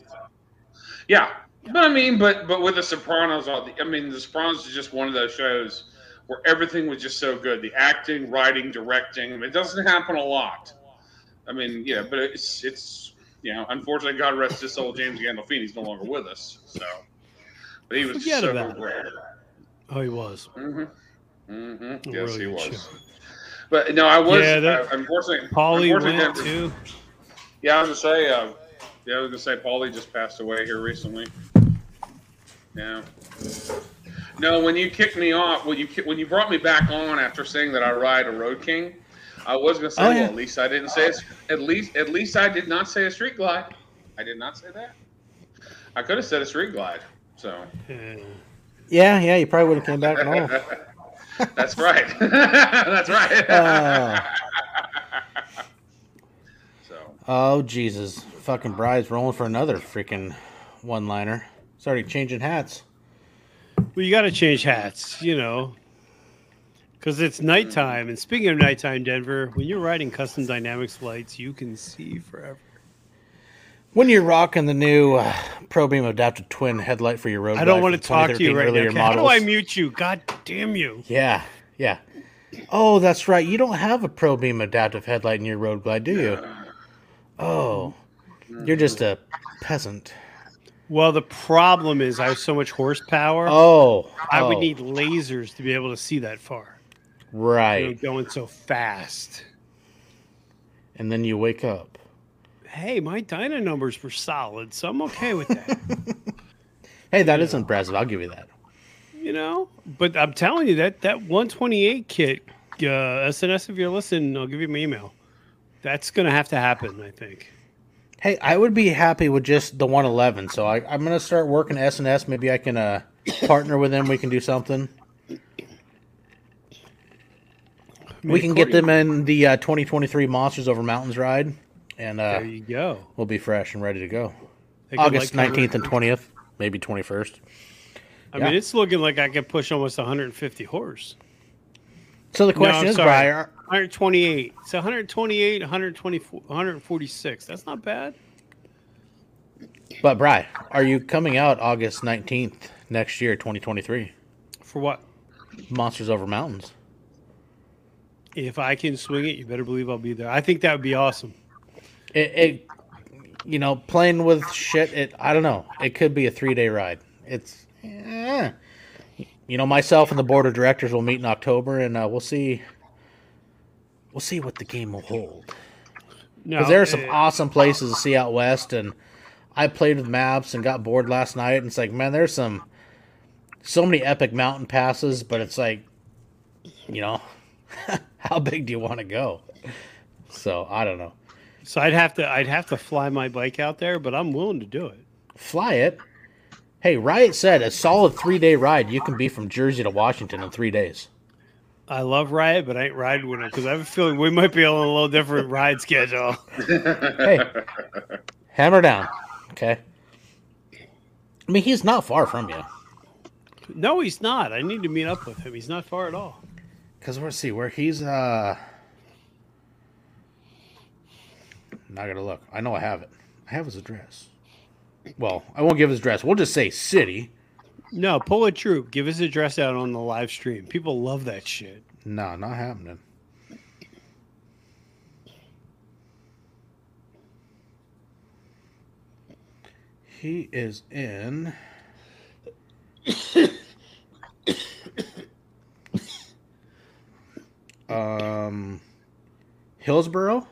[SPEAKER 4] Yeah, but I mean, but but with the Sopranos, all the, I mean, the Sopranos is just one of those shows where everything was just so good. The acting, writing, directing. I mean, it doesn't happen a lot. I mean, yeah, but it's it's you know, unfortunately, God rest his soul, James Gandolfini's no longer with us. So, but he was
[SPEAKER 3] Forget
[SPEAKER 4] so
[SPEAKER 3] about it.
[SPEAKER 4] great.
[SPEAKER 3] Oh, he was.
[SPEAKER 4] Mm-hmm. Mm-hmm. Yes,
[SPEAKER 3] really
[SPEAKER 4] he was.
[SPEAKER 3] show.
[SPEAKER 4] But no, I was.
[SPEAKER 3] Yeah, that-
[SPEAKER 4] uh, unfortunately,
[SPEAKER 3] Paulie
[SPEAKER 4] unfortunately,
[SPEAKER 3] went too.
[SPEAKER 4] Yeah, I was gonna say. Uh, yeah, I was gonna say Paulie just passed away here recently. Yeah. No, when you kicked me off, when you when you brought me back on after saying that I ride a Road King, I was gonna say,
[SPEAKER 1] Oh,
[SPEAKER 4] well, at least I didn't say it. At least, at least I did not say a street glide. I did not say that. I could have said a street glide. So
[SPEAKER 3] Yeah.
[SPEAKER 1] Yeah, yeah, you probably would have came back and all.
[SPEAKER 4] that's right. that's right.
[SPEAKER 1] Uh,
[SPEAKER 4] so
[SPEAKER 1] oh Jesus, fucking bride's rolling for another freaking one-liner. It's already changing hats.
[SPEAKER 3] Well, you got to change hats, you know, because it's nighttime. And speaking of nighttime, Denver, when you're riding custom dynamics lights, you can see forever.
[SPEAKER 1] When you're rocking the new uh, Pro Beam adaptive twin headlight for your road,
[SPEAKER 3] I don't want to talk to you
[SPEAKER 1] 2013
[SPEAKER 3] right now. Okay, How do. I mute you? God damn you!
[SPEAKER 1] Yeah, yeah. Oh, that's right. You don't have a Pro Beam adaptive headlight in your Road Glide, do you? Oh, you're just a peasant.
[SPEAKER 3] Well, the problem is I have so much horsepower.
[SPEAKER 1] Oh,
[SPEAKER 3] I would
[SPEAKER 1] oh,
[SPEAKER 3] need lasers to be able to see that far.
[SPEAKER 1] Right.
[SPEAKER 3] going so fast.
[SPEAKER 1] And then you wake up.
[SPEAKER 3] Hey, my dyno numbers were solid, so I'm okay with that.
[SPEAKER 1] Hey, that is impressive. I'll give you that.
[SPEAKER 3] you know, but I'm telling you that that 128 kit, uh, S&S, if you're listening, I'll give you my email. That's gonna have to happen, I think.
[SPEAKER 1] Hey, I would be happy with just the 111. So I, I'm gonna start working S&S. Maybe I can uh, partner with them. We can do something. We can get them in the uh, 2023 Monsters Over Mountains ride, and uh,
[SPEAKER 3] There you go.
[SPEAKER 1] we'll be fresh and ready to go. August
[SPEAKER 3] like,
[SPEAKER 1] 19th and 20th, maybe 21st.
[SPEAKER 3] I
[SPEAKER 1] yeah.
[SPEAKER 3] mean, it's looking like I could push almost 150 horse.
[SPEAKER 1] So the question
[SPEAKER 3] I'm
[SPEAKER 1] is. Brian,
[SPEAKER 3] 128. It's 128, 124, 146. That's not bad.
[SPEAKER 1] but Bry, are you coming out August 19th next year, 2023?
[SPEAKER 3] For what?
[SPEAKER 1] Monsters Over Mountains.
[SPEAKER 3] If I can swing it, you better believe I'll be there. I think that would be awesome.
[SPEAKER 1] It, it you know, playing with shit. It, I don't know. It could be a three day ride. It's, eh. you know, myself and the board of directors will meet in October, and uh, we'll see. We'll see what the game will hold.
[SPEAKER 3] No,
[SPEAKER 1] there are some
[SPEAKER 3] uh,
[SPEAKER 1] awesome places to see out west, and I played with maps and got bored last night. And it's like, man, there's some so many epic mountain passes, but it's like, you know, how big do you want to go? So I don't know.
[SPEAKER 3] So I'd have to I'd have to fly my bike out there, but I'm willing to do it.
[SPEAKER 1] Fly it. Hey, Riot said a solid three day ride. You can be from Jersey to Washington in three days.
[SPEAKER 3] I love Riot, but I ain't riding with them because I have a feeling we might be on a little different ride schedule.
[SPEAKER 1] Hey, hammer down. Okay. I mean, he's not far from you.
[SPEAKER 3] No, he's not. I need to meet up with him. He's not far at all.
[SPEAKER 1] Cause we'll see where he's. uh Not gonna look. I know I have it. I have his address. Well, I won't give his address. We'll just say city.
[SPEAKER 3] No, pull a troop. Give his address out on the live stream. People love that shit.
[SPEAKER 1] No, not happening. He is in. um, Hillsboro.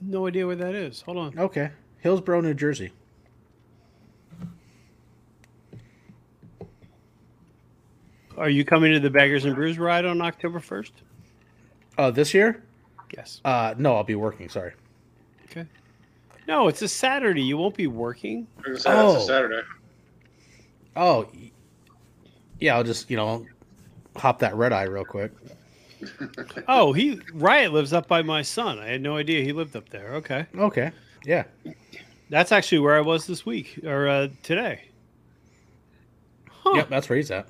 [SPEAKER 3] No idea where that is. Hold on.
[SPEAKER 1] Okay, Hillsboro, New Jersey.
[SPEAKER 3] Are you coming to the Baggers and Brews ride on October 1st?
[SPEAKER 1] Uh, this year?
[SPEAKER 3] Yes.
[SPEAKER 1] Uh, no, I'll be working. Sorry.
[SPEAKER 3] Okay. No, it's a Saturday. You won't be working.
[SPEAKER 4] I was gonna
[SPEAKER 1] Oh.
[SPEAKER 4] a Saturday.
[SPEAKER 1] Oh, yeah. I'll just you know hop that red eye real quick.
[SPEAKER 3] Oh, he Riot lives up by my son. I had no idea he lived up there. Okay.
[SPEAKER 1] Okay. Yeah.
[SPEAKER 3] That's actually where I was this week or uh, today. Huh.
[SPEAKER 1] Yep. That's where he's at.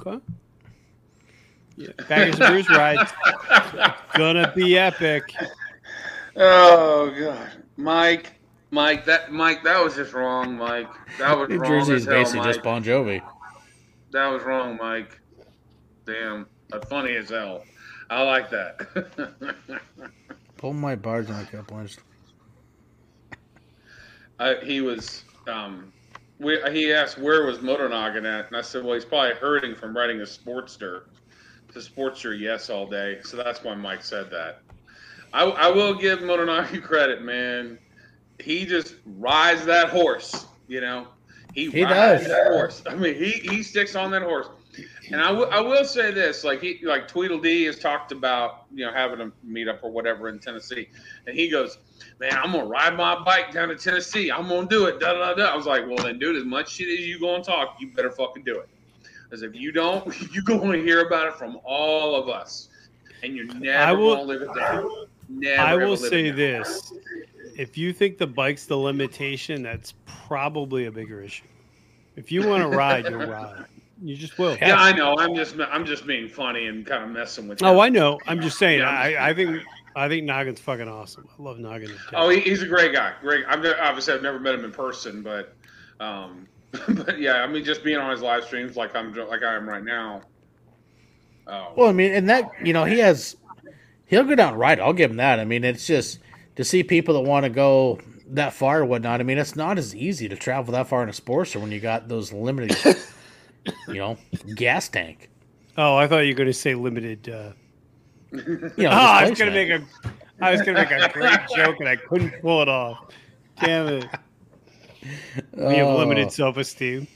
[SPEAKER 3] Okay. Yeah. Baggers and Brews ride. Gonna be epic.
[SPEAKER 4] Oh god, Mike, Mike, that Mike, that was just wrong, Mike. That was
[SPEAKER 1] New
[SPEAKER 4] wrong
[SPEAKER 1] Jersey
[SPEAKER 4] as
[SPEAKER 1] is
[SPEAKER 4] hell,
[SPEAKER 1] basically
[SPEAKER 4] Mike.
[SPEAKER 1] just Bon Jovi.
[SPEAKER 4] That was wrong, Mike. Damn, that's funny as hell. I like that.
[SPEAKER 1] Pull my barge on a couple inches.
[SPEAKER 4] I, he was. Um, we, he asked where was Motonoggin at, and I said, well, he's probably hurting from riding a Sportster. The Sportster, yes, all day. So that's why Mike said that. I, I will give Motonoggin credit, man. He just rides that horse, you know. He,
[SPEAKER 1] He
[SPEAKER 4] rides
[SPEAKER 1] does.
[SPEAKER 4] that horse. I mean, he, he sticks on that horse. And I will- I will say this, like he like Tweedledee has talked about, you know, having a meetup or whatever in Tennessee, and he goes, "Man, I'm gonna ride my bike down to Tennessee. I'm gonna do it." Da da da. I was like, "Well, then, dude, as much shit as you gonna talk, you better fucking do it." Because if you don't, you gonna hear about it from all of us, and you're never
[SPEAKER 3] I will-
[SPEAKER 4] gonna live it down. Never.
[SPEAKER 3] I will say this: if you think the bike's the limitation, that's probably a bigger issue. If you want to ride, you'll ride. You just will.
[SPEAKER 4] Yeah, I know. I'm just I'm just being funny and kind of messing with you.
[SPEAKER 3] Oh, I know. I'm just saying.
[SPEAKER 4] Yeah.
[SPEAKER 3] I, I think I think Noggin's fucking awesome. I love Noggin. to.
[SPEAKER 4] Oh, he, he's a great guy. Great. I've never, obviously I've never met him in person, but um, but yeah, I mean, just being on his live streams like I'm like I am right now. Oh,
[SPEAKER 1] Well, I mean, and that you know he has, he'll go down and ride. I'll give him that. I mean, it's just to see people that want to go that far or whatnot. I mean, it's not as easy to travel that far in a sports Sportster when you got those limited, you know, gas tank.
[SPEAKER 3] oh, I thought you were going to say limited. Uh...
[SPEAKER 1] You know,
[SPEAKER 3] oh, I was going to make a. I was going to make a great joke and I couldn't pull it off. Damn it! We have
[SPEAKER 1] Oh,
[SPEAKER 3] limited self-esteem.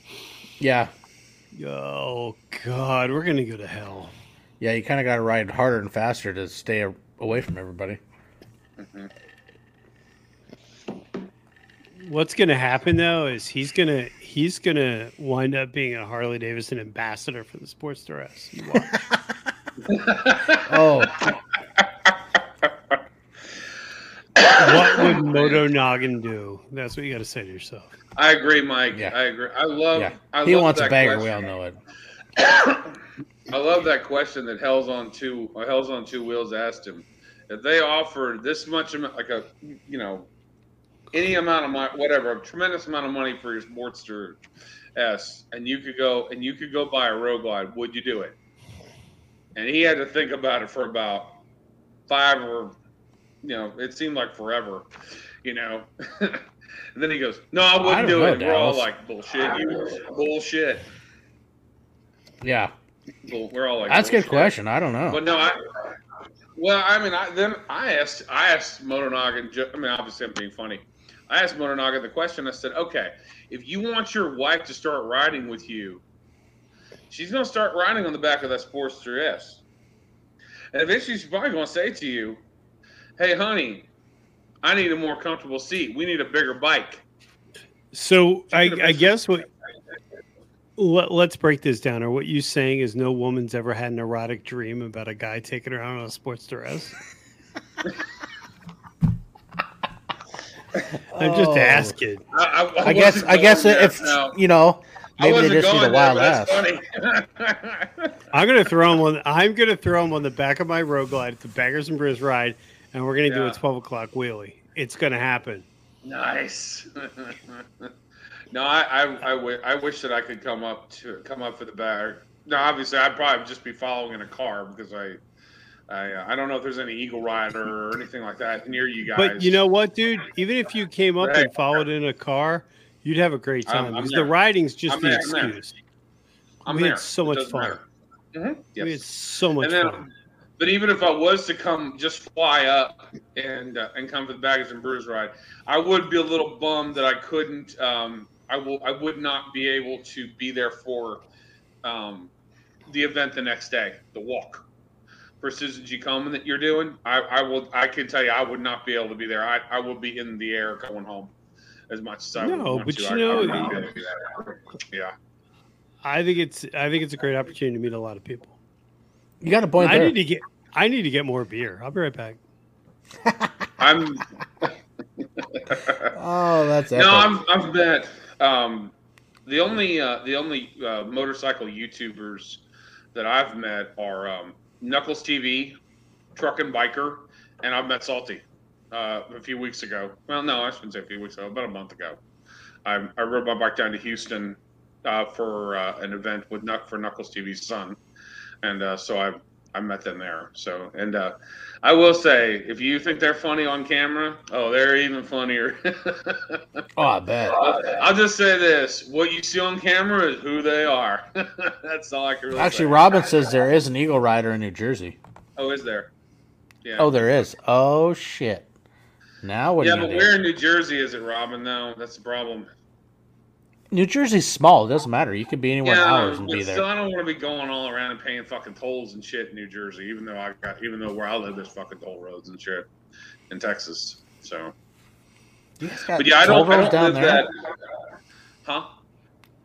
[SPEAKER 1] Yeah,
[SPEAKER 3] Oh God, we're gonna go to hell.
[SPEAKER 1] yeah. You kind of got to ride harder and faster to stay away from everybody.
[SPEAKER 3] What's gonna happen though is he's gonna he's gonna wind up being a Harley Davidson ambassador for the sports S. You watch.
[SPEAKER 1] Oh,
[SPEAKER 3] what would Moto Noggin do? That's what you got to say to yourself.
[SPEAKER 4] I agree, Mike.
[SPEAKER 1] Yeah.
[SPEAKER 4] I agree. I love.
[SPEAKER 1] yeah.
[SPEAKER 4] I
[SPEAKER 1] He
[SPEAKER 4] love
[SPEAKER 1] wants a
[SPEAKER 4] that
[SPEAKER 1] bagger.
[SPEAKER 4] question.
[SPEAKER 1] We all know it.
[SPEAKER 4] I love that question that Hell's on two. uh, Hell's on two wheels asked him if they offered this much, amo- like a you know, any amount of money, whatever, a tremendous amount of money for your Sportster S, and you could go and you could go buy a Road Glide, would you do it? And he had to think about it for about five or, you know, it seemed like forever, you know. and then he goes, "No, I
[SPEAKER 1] I
[SPEAKER 4] wouldn't
[SPEAKER 1] don't
[SPEAKER 4] do
[SPEAKER 1] know,
[SPEAKER 4] it." And we're all like, "Bullshit, you bullshit."
[SPEAKER 1] Yeah,
[SPEAKER 4] Bull- We're all like,
[SPEAKER 1] that's a good question. I don't know.
[SPEAKER 4] But no, I. Well, I mean, I, then I asked, I asked Motonoggin. ju- I mean, obviously, I'm being funny. I asked Motonoggin the question. I said, "Okay, if you want your wife to start riding with you, she's going to start riding on the back of that Sportster S, and eventually she's probably going to say to you, "Hey, honey, I need a more comfortable seat. We need a bigger bike."
[SPEAKER 3] So I, I guess what let, let's break this down. Or what you saying is no woman's ever had an erotic dream about a guy taking her out on a Sportster S. I'm just
[SPEAKER 1] Oh.
[SPEAKER 3] asking.
[SPEAKER 4] I, I,
[SPEAKER 1] I guess. I guess
[SPEAKER 4] there.
[SPEAKER 1] if
[SPEAKER 4] No,
[SPEAKER 1] you know, maybe they
[SPEAKER 4] wasn't
[SPEAKER 1] just need a
[SPEAKER 4] going there,
[SPEAKER 1] wild ass.
[SPEAKER 3] I'm gonna throw him on. I'm gonna throw him on the back of my road glide at the Baggers and Brews ride, and we're gonna do a twelve o'clock wheelie. It's gonna happen.
[SPEAKER 4] Nice. no, I, I, I, I wish that I could come up to come up for the bag. No, obviously I'd probably just be following in a car because I, I, uh, I don't know if there's any Eagle Rider or anything like that near you guys.
[SPEAKER 3] But you know what, dude? Even if you came up
[SPEAKER 4] Hey.
[SPEAKER 3] and followed in a car, you'd have a great
[SPEAKER 4] I'm-
[SPEAKER 3] time
[SPEAKER 4] I'm
[SPEAKER 3] because
[SPEAKER 4] there.
[SPEAKER 3] the riding's just
[SPEAKER 4] I'm
[SPEAKER 3] the
[SPEAKER 4] there,
[SPEAKER 3] excuse.
[SPEAKER 4] I'm
[SPEAKER 3] we had so much fun.
[SPEAKER 4] matter. Mhm.
[SPEAKER 3] We had so much
[SPEAKER 4] then,
[SPEAKER 3] fun.
[SPEAKER 4] but even if I was to come, just fly up and uh, and come for the baggage and brews ride, I would be a little bummed that I couldn't. Um, I will. I would not be able to be there for um, the event the next day, the walk for Susan G. Komen that you're doing. I, I will. I can tell you, I would not be able to be there. I, I will be in the air going home as much as I would
[SPEAKER 3] No,
[SPEAKER 4] want
[SPEAKER 3] but
[SPEAKER 4] to.
[SPEAKER 3] you
[SPEAKER 4] I- I
[SPEAKER 3] know,
[SPEAKER 4] would be able to do that. yeah.
[SPEAKER 3] I think it's I think it's a great opportunity to meet a lot of people.
[SPEAKER 1] You got a point
[SPEAKER 3] I
[SPEAKER 1] there.
[SPEAKER 3] need to get I need to get more beer. I'll be right back.
[SPEAKER 4] I'm.
[SPEAKER 1] oh, that's epic.
[SPEAKER 4] No, I'm, I've met um, the only uh, the only uh, motorcycle YouTubers that I've met are um, Knuckles TV, Truck and Biker, and I've met Salty uh, a few weeks ago. Well, no, I shouldn't say a few weeks ago, about a month ago. I, I rode my bike down to Houston uh, for uh, an event with for Knuckles TV's son, and uh, so I I met them there. So and uh, I will say, if you think they're funny on camera, oh, they're even funnier.
[SPEAKER 1] oh, I bet.
[SPEAKER 4] I'll, I'll just say this: what you see on camera is who they are. That's all I can really
[SPEAKER 1] Actually,
[SPEAKER 4] say.
[SPEAKER 1] Robin says there is an Eagle Rider in New Jersey.
[SPEAKER 4] Oh, is there? Yeah.
[SPEAKER 1] Oh, there is. Oh shit. Now what
[SPEAKER 4] yeah,
[SPEAKER 1] do
[SPEAKER 4] but
[SPEAKER 1] you
[SPEAKER 4] where in New Jersey is it, Robin? No, that's the problem.
[SPEAKER 1] New Jersey's small. It doesn't matter. You could be anywhere in
[SPEAKER 4] yeah,
[SPEAKER 1] hours and be
[SPEAKER 4] still,
[SPEAKER 1] there.
[SPEAKER 4] I don't want to be going all around and paying fucking tolls and shit in New Jersey, even though I got, even though where I live, there's fucking toll roads and shit in Texas. So,
[SPEAKER 1] You guys got
[SPEAKER 4] but yeah, I don't, I don't
[SPEAKER 1] down
[SPEAKER 4] live
[SPEAKER 1] there.
[SPEAKER 4] that. Huh?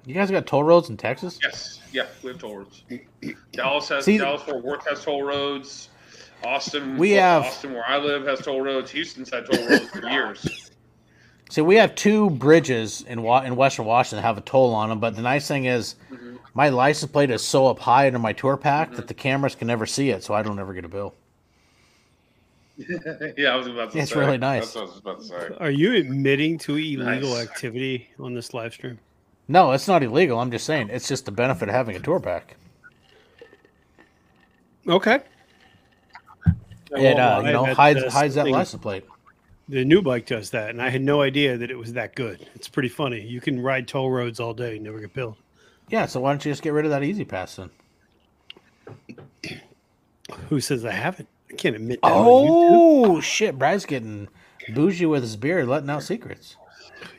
[SPEAKER 1] You guys got toll roads in Texas?
[SPEAKER 4] Yes, yeah, we have toll roads. Dallas has
[SPEAKER 1] See-
[SPEAKER 4] Dallas Fort Worth has toll roads. Austin,
[SPEAKER 1] We have-
[SPEAKER 4] Austin, where I live, has toll roads. Houston's had toll roads for years.
[SPEAKER 1] See, we have two bridges in Wa- in Western Washington that have a toll on them. But the nice thing is,
[SPEAKER 4] Mhm.
[SPEAKER 1] my license plate is so up high under my tour pack
[SPEAKER 4] Mm-hmm.
[SPEAKER 1] that the cameras can never see it, so I don't ever get a bill.
[SPEAKER 4] yeah, I was about to
[SPEAKER 1] It's
[SPEAKER 4] say.
[SPEAKER 1] really nice.
[SPEAKER 4] That's what I was about to say.
[SPEAKER 3] Are you admitting to illegal
[SPEAKER 4] Nice.
[SPEAKER 3] activity on this live stream?
[SPEAKER 1] No, it's not illegal. I'm just saying it's just the benefit of having a tour pack.
[SPEAKER 3] Okay.
[SPEAKER 1] It uh, you know hides hides that license plate.
[SPEAKER 3] The new bike does that, and I had no idea that it was that good. It's pretty funny. You can ride toll roads all day, and never get billed.
[SPEAKER 1] Yeah, so why don't you just get rid of that E-ZPass then?
[SPEAKER 3] Who says I haven't? I can't admit that.
[SPEAKER 1] Oh shit, Brad's getting bougie with his beer, letting out secrets.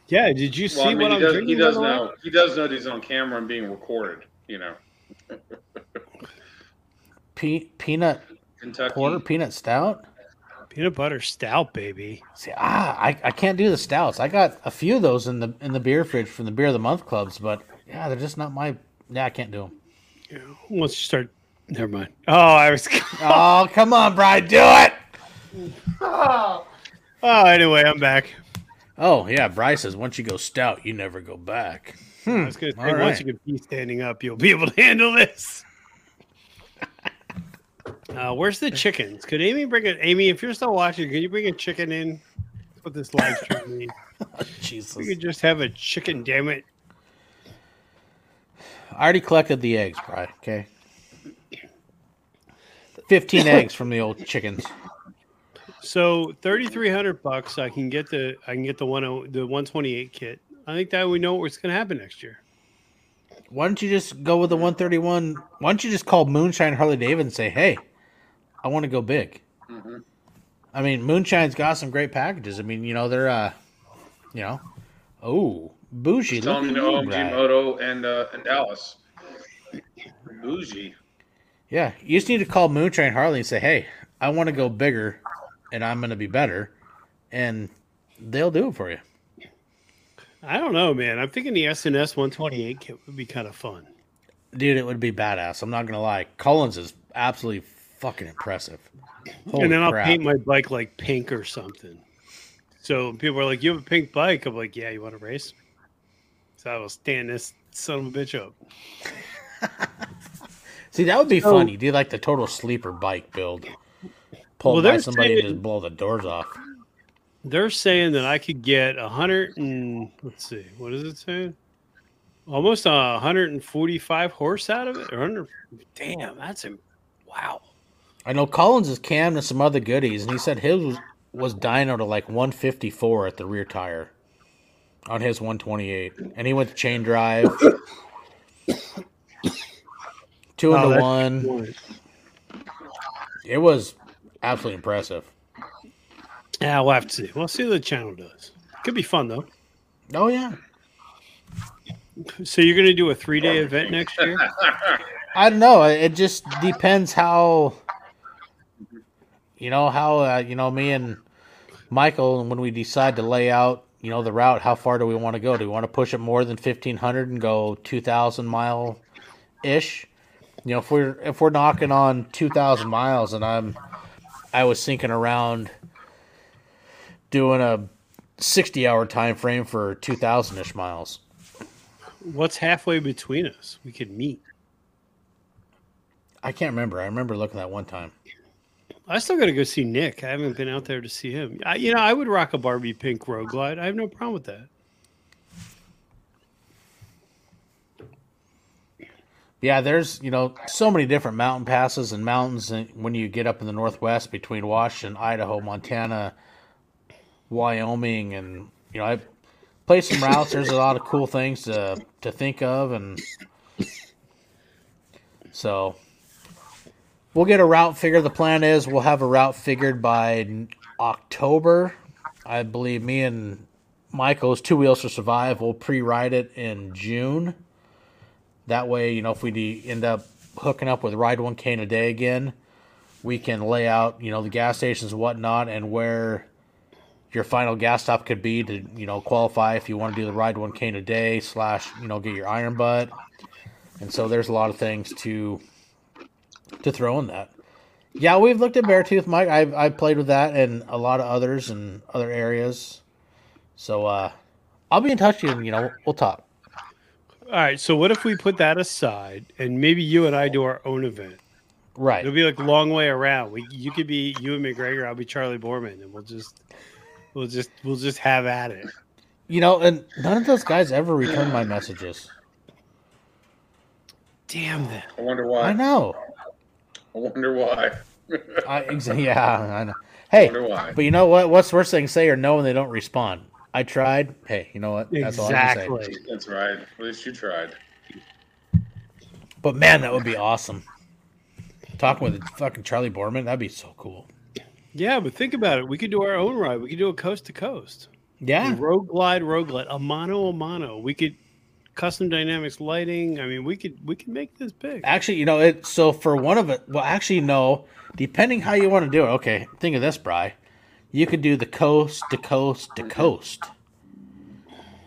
[SPEAKER 3] yeah. Did you see
[SPEAKER 4] Well, I mean,
[SPEAKER 3] what
[SPEAKER 4] he
[SPEAKER 3] I'm
[SPEAKER 4] does,
[SPEAKER 3] drinking?
[SPEAKER 4] he does
[SPEAKER 3] the way?
[SPEAKER 4] know. He does know that he's on camera and being recorded. You know,
[SPEAKER 1] Pe- peanut
[SPEAKER 4] Kentucky.
[SPEAKER 1] porter, peanut stout.
[SPEAKER 3] Peanut butter stout, baby.
[SPEAKER 1] See, ah, I, I can't do the stouts. I got a few of those in the in the beer fridge from the beer of the month clubs, but yeah, they're just not my. Yeah, I can't do them.
[SPEAKER 3] Yeah, Once you start, never mind. Oh, I was.
[SPEAKER 1] Oh, come on, Brad, do it.
[SPEAKER 3] Oh, anyway, I'm back.
[SPEAKER 1] Oh yeah, Bryce says once you go stout, you never go back.
[SPEAKER 3] I
[SPEAKER 1] Hmm.
[SPEAKER 3] was going to say,
[SPEAKER 1] All
[SPEAKER 3] once you can be standing up, you'll be able to handle this. Uh, where's the chickens? Could Amy bring it? Amy, if you're still watching, can you bring a chicken in? That's what this live stream means.
[SPEAKER 1] Jesus.
[SPEAKER 3] We could just have a chicken, damn it.
[SPEAKER 1] I already collected the eggs, Bry. Okay. Fifteen eggs from the old chickens.
[SPEAKER 3] So thirty three hundred bucks, I can get the I can get the one the one twenty eight kit. I think that we know what's going to happen next year.
[SPEAKER 1] Why don't you just go with the 131? Why don't you just call Moonshine Harley Davidson and say, "Hey, I want to go big."
[SPEAKER 4] Mhm.
[SPEAKER 1] I mean, Moonshine's got some great packages. I mean, you know, they're uh, you know, oh, bougie. At
[SPEAKER 4] me to OMG. Moto and uh, and Dallas. Bougie.
[SPEAKER 1] Yeah, you just need to call Moonshine Harley and say, "Hey, I want to go bigger, and I'm going to be better," and they'll do it for you.
[SPEAKER 3] I don't know, man. I'm thinking the S&S 128 kit would be kind of fun.
[SPEAKER 1] Dude, it would be badass. I'm not gonna lie. Collins is absolutely fucking impressive. Holy
[SPEAKER 3] and then I'll
[SPEAKER 1] crap.
[SPEAKER 3] paint my bike like pink or something. So people are like, "You have a pink bike?" I'm like, "Yeah, you want to race?" So I will stand this son of a bitch up.
[SPEAKER 1] See, that would be
[SPEAKER 3] So-
[SPEAKER 1] funny. Do you like the total sleeper bike build. pull
[SPEAKER 3] Well,
[SPEAKER 1] by somebody and just blow the doors off.
[SPEAKER 3] They're saying that I could get a hundred and let's see, what is it saying? Almost a hundred and forty-five horse out of it. Or 100, damn, that's a wow.
[SPEAKER 1] I know Collins is cammed and some other goodies, and he said his was, was dyno to like 154 at the rear tire on his 128, and he went to chain drive, two
[SPEAKER 3] Oh,
[SPEAKER 1] into one.
[SPEAKER 3] good.
[SPEAKER 1] It was absolutely impressive.
[SPEAKER 3] Yeah, we'll have to see. We'll see what the channel does. Could be fun though.
[SPEAKER 1] Oh yeah,
[SPEAKER 3] So you're going to do a three-day event next year?
[SPEAKER 1] I don't know. It just depends how, you know, how uh, you know me and Michael, when we decide to lay out, you know, the route. How far do we want to go? Do we want to push it more than fifteen hundred and go two thousand mile ish? You know, if we're if we're knocking on two thousand miles, and I'm, I was thinking around doing a sixty hour time frame for two thousand ish miles.
[SPEAKER 3] What's halfway between us? We could meet.
[SPEAKER 1] I can't remember. I remember looking at one time.
[SPEAKER 3] I still got to go see Nick. I haven't been out there to see him. I, you know, I would rock a Barbie pink Road Glide. I have no problem with that.
[SPEAKER 1] Yeah, there's you know so many different mountain passes and mountains when you get up in the northwest between Washington, Idaho, Montana, Wyoming, and you know I play some routes. There's a lot of cool things to to think of, and so we'll get a route figured. The plan is we'll have a route figured by October. I believe me and Michael's Two Wheels to Survive We'll pre-ride it in June. That way, you know, if we end up hooking up with Ride One Cane a Day again, we can lay out, you know, the gas stations whatnot and where your final gas stop could be to, you know, qualify if you want to do the Ride One Cane a Day slash, you know, get your iron butt. And so there's a lot of things to to throw in that. Yeah, we've looked at Beartooth, Mike. I've I've played with that and a lot of others in other areas. So uh I'll be in touch with you and, you know, we'll talk.
[SPEAKER 3] All right. So what if we put that aside and maybe you and I do our own event?
[SPEAKER 1] Right.
[SPEAKER 3] It'll be like a long way around. We you could be you and McGregor. I'll be Charlie Boorman, and we'll just we'll just we'll just have at it.
[SPEAKER 1] You know, and none of those guys ever returned my messages.
[SPEAKER 3] Damn that.
[SPEAKER 4] I wonder why.
[SPEAKER 1] I know.
[SPEAKER 4] I wonder why.
[SPEAKER 1] I ex- yeah, I know.
[SPEAKER 4] I
[SPEAKER 1] Hey,
[SPEAKER 4] wonder why.
[SPEAKER 1] but you know what? What's the worst they can say or no when they don't respond? I tried. Hey, you know what? That's all I can say.
[SPEAKER 3] Exactly.
[SPEAKER 4] That's right. At least you tried.
[SPEAKER 1] But man, that would be awesome. Talking with fucking Charlie Boorman, that'd be so cool.
[SPEAKER 3] Yeah, but think about it. We could do our own ride. We could do a coast to coast.
[SPEAKER 1] Yeah.
[SPEAKER 3] Road glide, road glide, a mono, a mono. We could custom dynamics lighting. I mean, we could we could make this big.
[SPEAKER 1] Actually, you know, it so for one of it, well, actually, no. Depending how you want to do it. Okay, think of this, Bry. You could do the coast to coast to coast.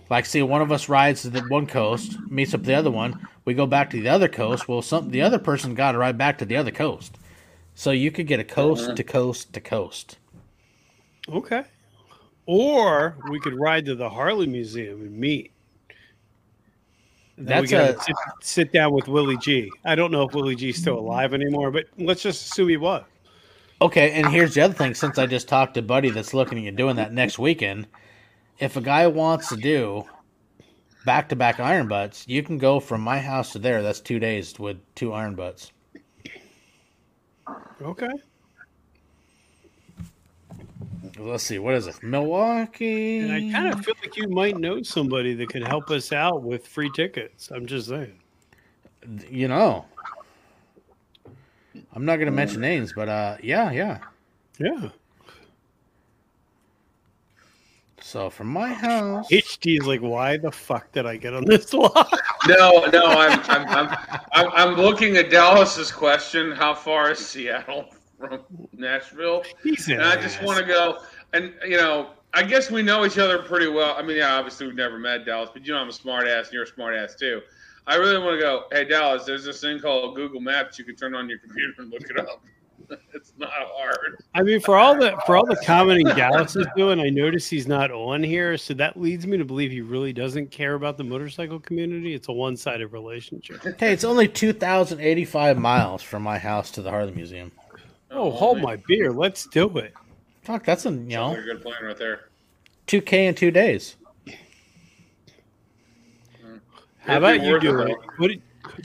[SPEAKER 1] Like, see, one of us rides to the one coast, meets up the other one. We go back to the other coast. Well, some the other person got to ride back to the other coast. So you could get a coast to uh-huh. coast to coast.
[SPEAKER 3] Okay. Or we could ride to the Harley Museum and meet. And then we
[SPEAKER 1] a-
[SPEAKER 3] sit, sit down with Willie G. I don't know if Willie G's still alive anymore, but let's just assume he was.
[SPEAKER 1] Okay, and here's the other thing. Since I just talked to Buddy that's looking at doing that next weekend, if a guy wants to do back to back iron butts, you can go from my house to there. That's two days with two iron butts.
[SPEAKER 3] Okay.
[SPEAKER 1] Let's see, what is it? Milwaukee.
[SPEAKER 3] And I kind of feel like you might know somebody that could help us out with free tickets. I'm just saying.
[SPEAKER 1] you know. I'm not gonna mention names, but uh yeah, yeah.
[SPEAKER 3] Yeah.
[SPEAKER 1] So from my house
[SPEAKER 3] HD is like, why the fuck did I get on this lot?
[SPEAKER 4] No, no, I'm, I'm, I'm, I'm, I'm looking at Dallas's question. How far is Seattle from Nashville?
[SPEAKER 3] He's an
[SPEAKER 4] And I just want to go, and you know, I guess we know each other pretty well. I mean, yeah, obviously we've never met Dallas, but you know I'm a smart ass, and you're a smart ass too. I really want to go. Hey, Dallas, there's this thing called Google Maps. You can turn on your computer and look it up. it's not hard.
[SPEAKER 3] I mean, for all the for all the commenting Dallas is doing, I notice he's not on here, so that leads me to believe he really doesn't care about the motorcycle community. It's a one sided relationship.
[SPEAKER 1] Hey, it's only two thousand eighty five miles from my house to the Harley Museum.
[SPEAKER 3] Oh, hold my beer. Let's do it.
[SPEAKER 1] Fuck, that's a you know
[SPEAKER 4] like a good plan right there.
[SPEAKER 1] two K in two days.
[SPEAKER 3] How
[SPEAKER 4] It'd
[SPEAKER 3] about you do
[SPEAKER 4] it,
[SPEAKER 3] What Put it,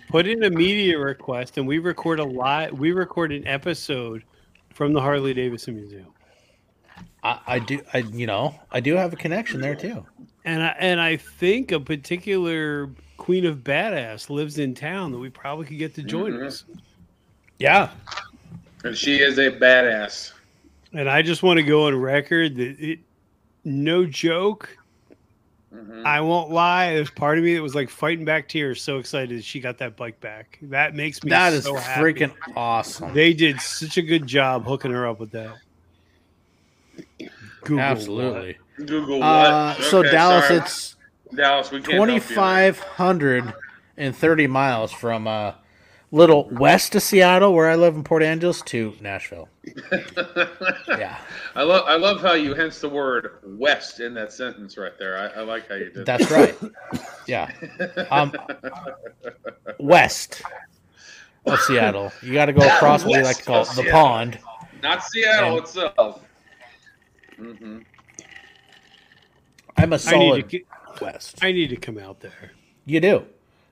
[SPEAKER 3] put in a media request, and we record a live. We record an episode from the Harley Davidson Museum.
[SPEAKER 1] I, I do I you know I do have a connection there too.
[SPEAKER 3] And I, and I think a particular Queen of Badass lives in town that we probably could get to join
[SPEAKER 4] Mhm.
[SPEAKER 3] us.
[SPEAKER 1] Yeah,
[SPEAKER 4] And she is a badass.
[SPEAKER 3] And I just want to go on record that it, no joke,
[SPEAKER 4] Mhm.
[SPEAKER 3] I won't lie. There's part of me that was like fighting back tears, so excited she got that bike back. That makes me
[SPEAKER 1] that is
[SPEAKER 3] so happy.
[SPEAKER 1] freaking awesome.
[SPEAKER 3] They did such a good job hooking her up with that. Google
[SPEAKER 1] Absolutely.
[SPEAKER 4] Google what?
[SPEAKER 1] Uh, so
[SPEAKER 4] Okay,
[SPEAKER 1] Dallas,
[SPEAKER 4] sorry.
[SPEAKER 1] it's
[SPEAKER 4] Dallas. We can't help
[SPEAKER 1] twenty
[SPEAKER 4] you.
[SPEAKER 1] five hundred and thirty miles from uh, little west of Seattle, where I live in Port Angeles, to Nashville. Yeah,
[SPEAKER 4] I love I love how you hence the word west in that sentence right there. I, I like how you did.
[SPEAKER 1] that's right. Yeah, um, west of Seattle. You got to go across what we like to call the
[SPEAKER 4] Seattle.
[SPEAKER 1] pond.
[SPEAKER 4] Not Seattle
[SPEAKER 1] And-
[SPEAKER 4] itself. hmm
[SPEAKER 1] I'm a
[SPEAKER 3] I need, to,
[SPEAKER 1] west.
[SPEAKER 3] I need to come out there.
[SPEAKER 1] You do.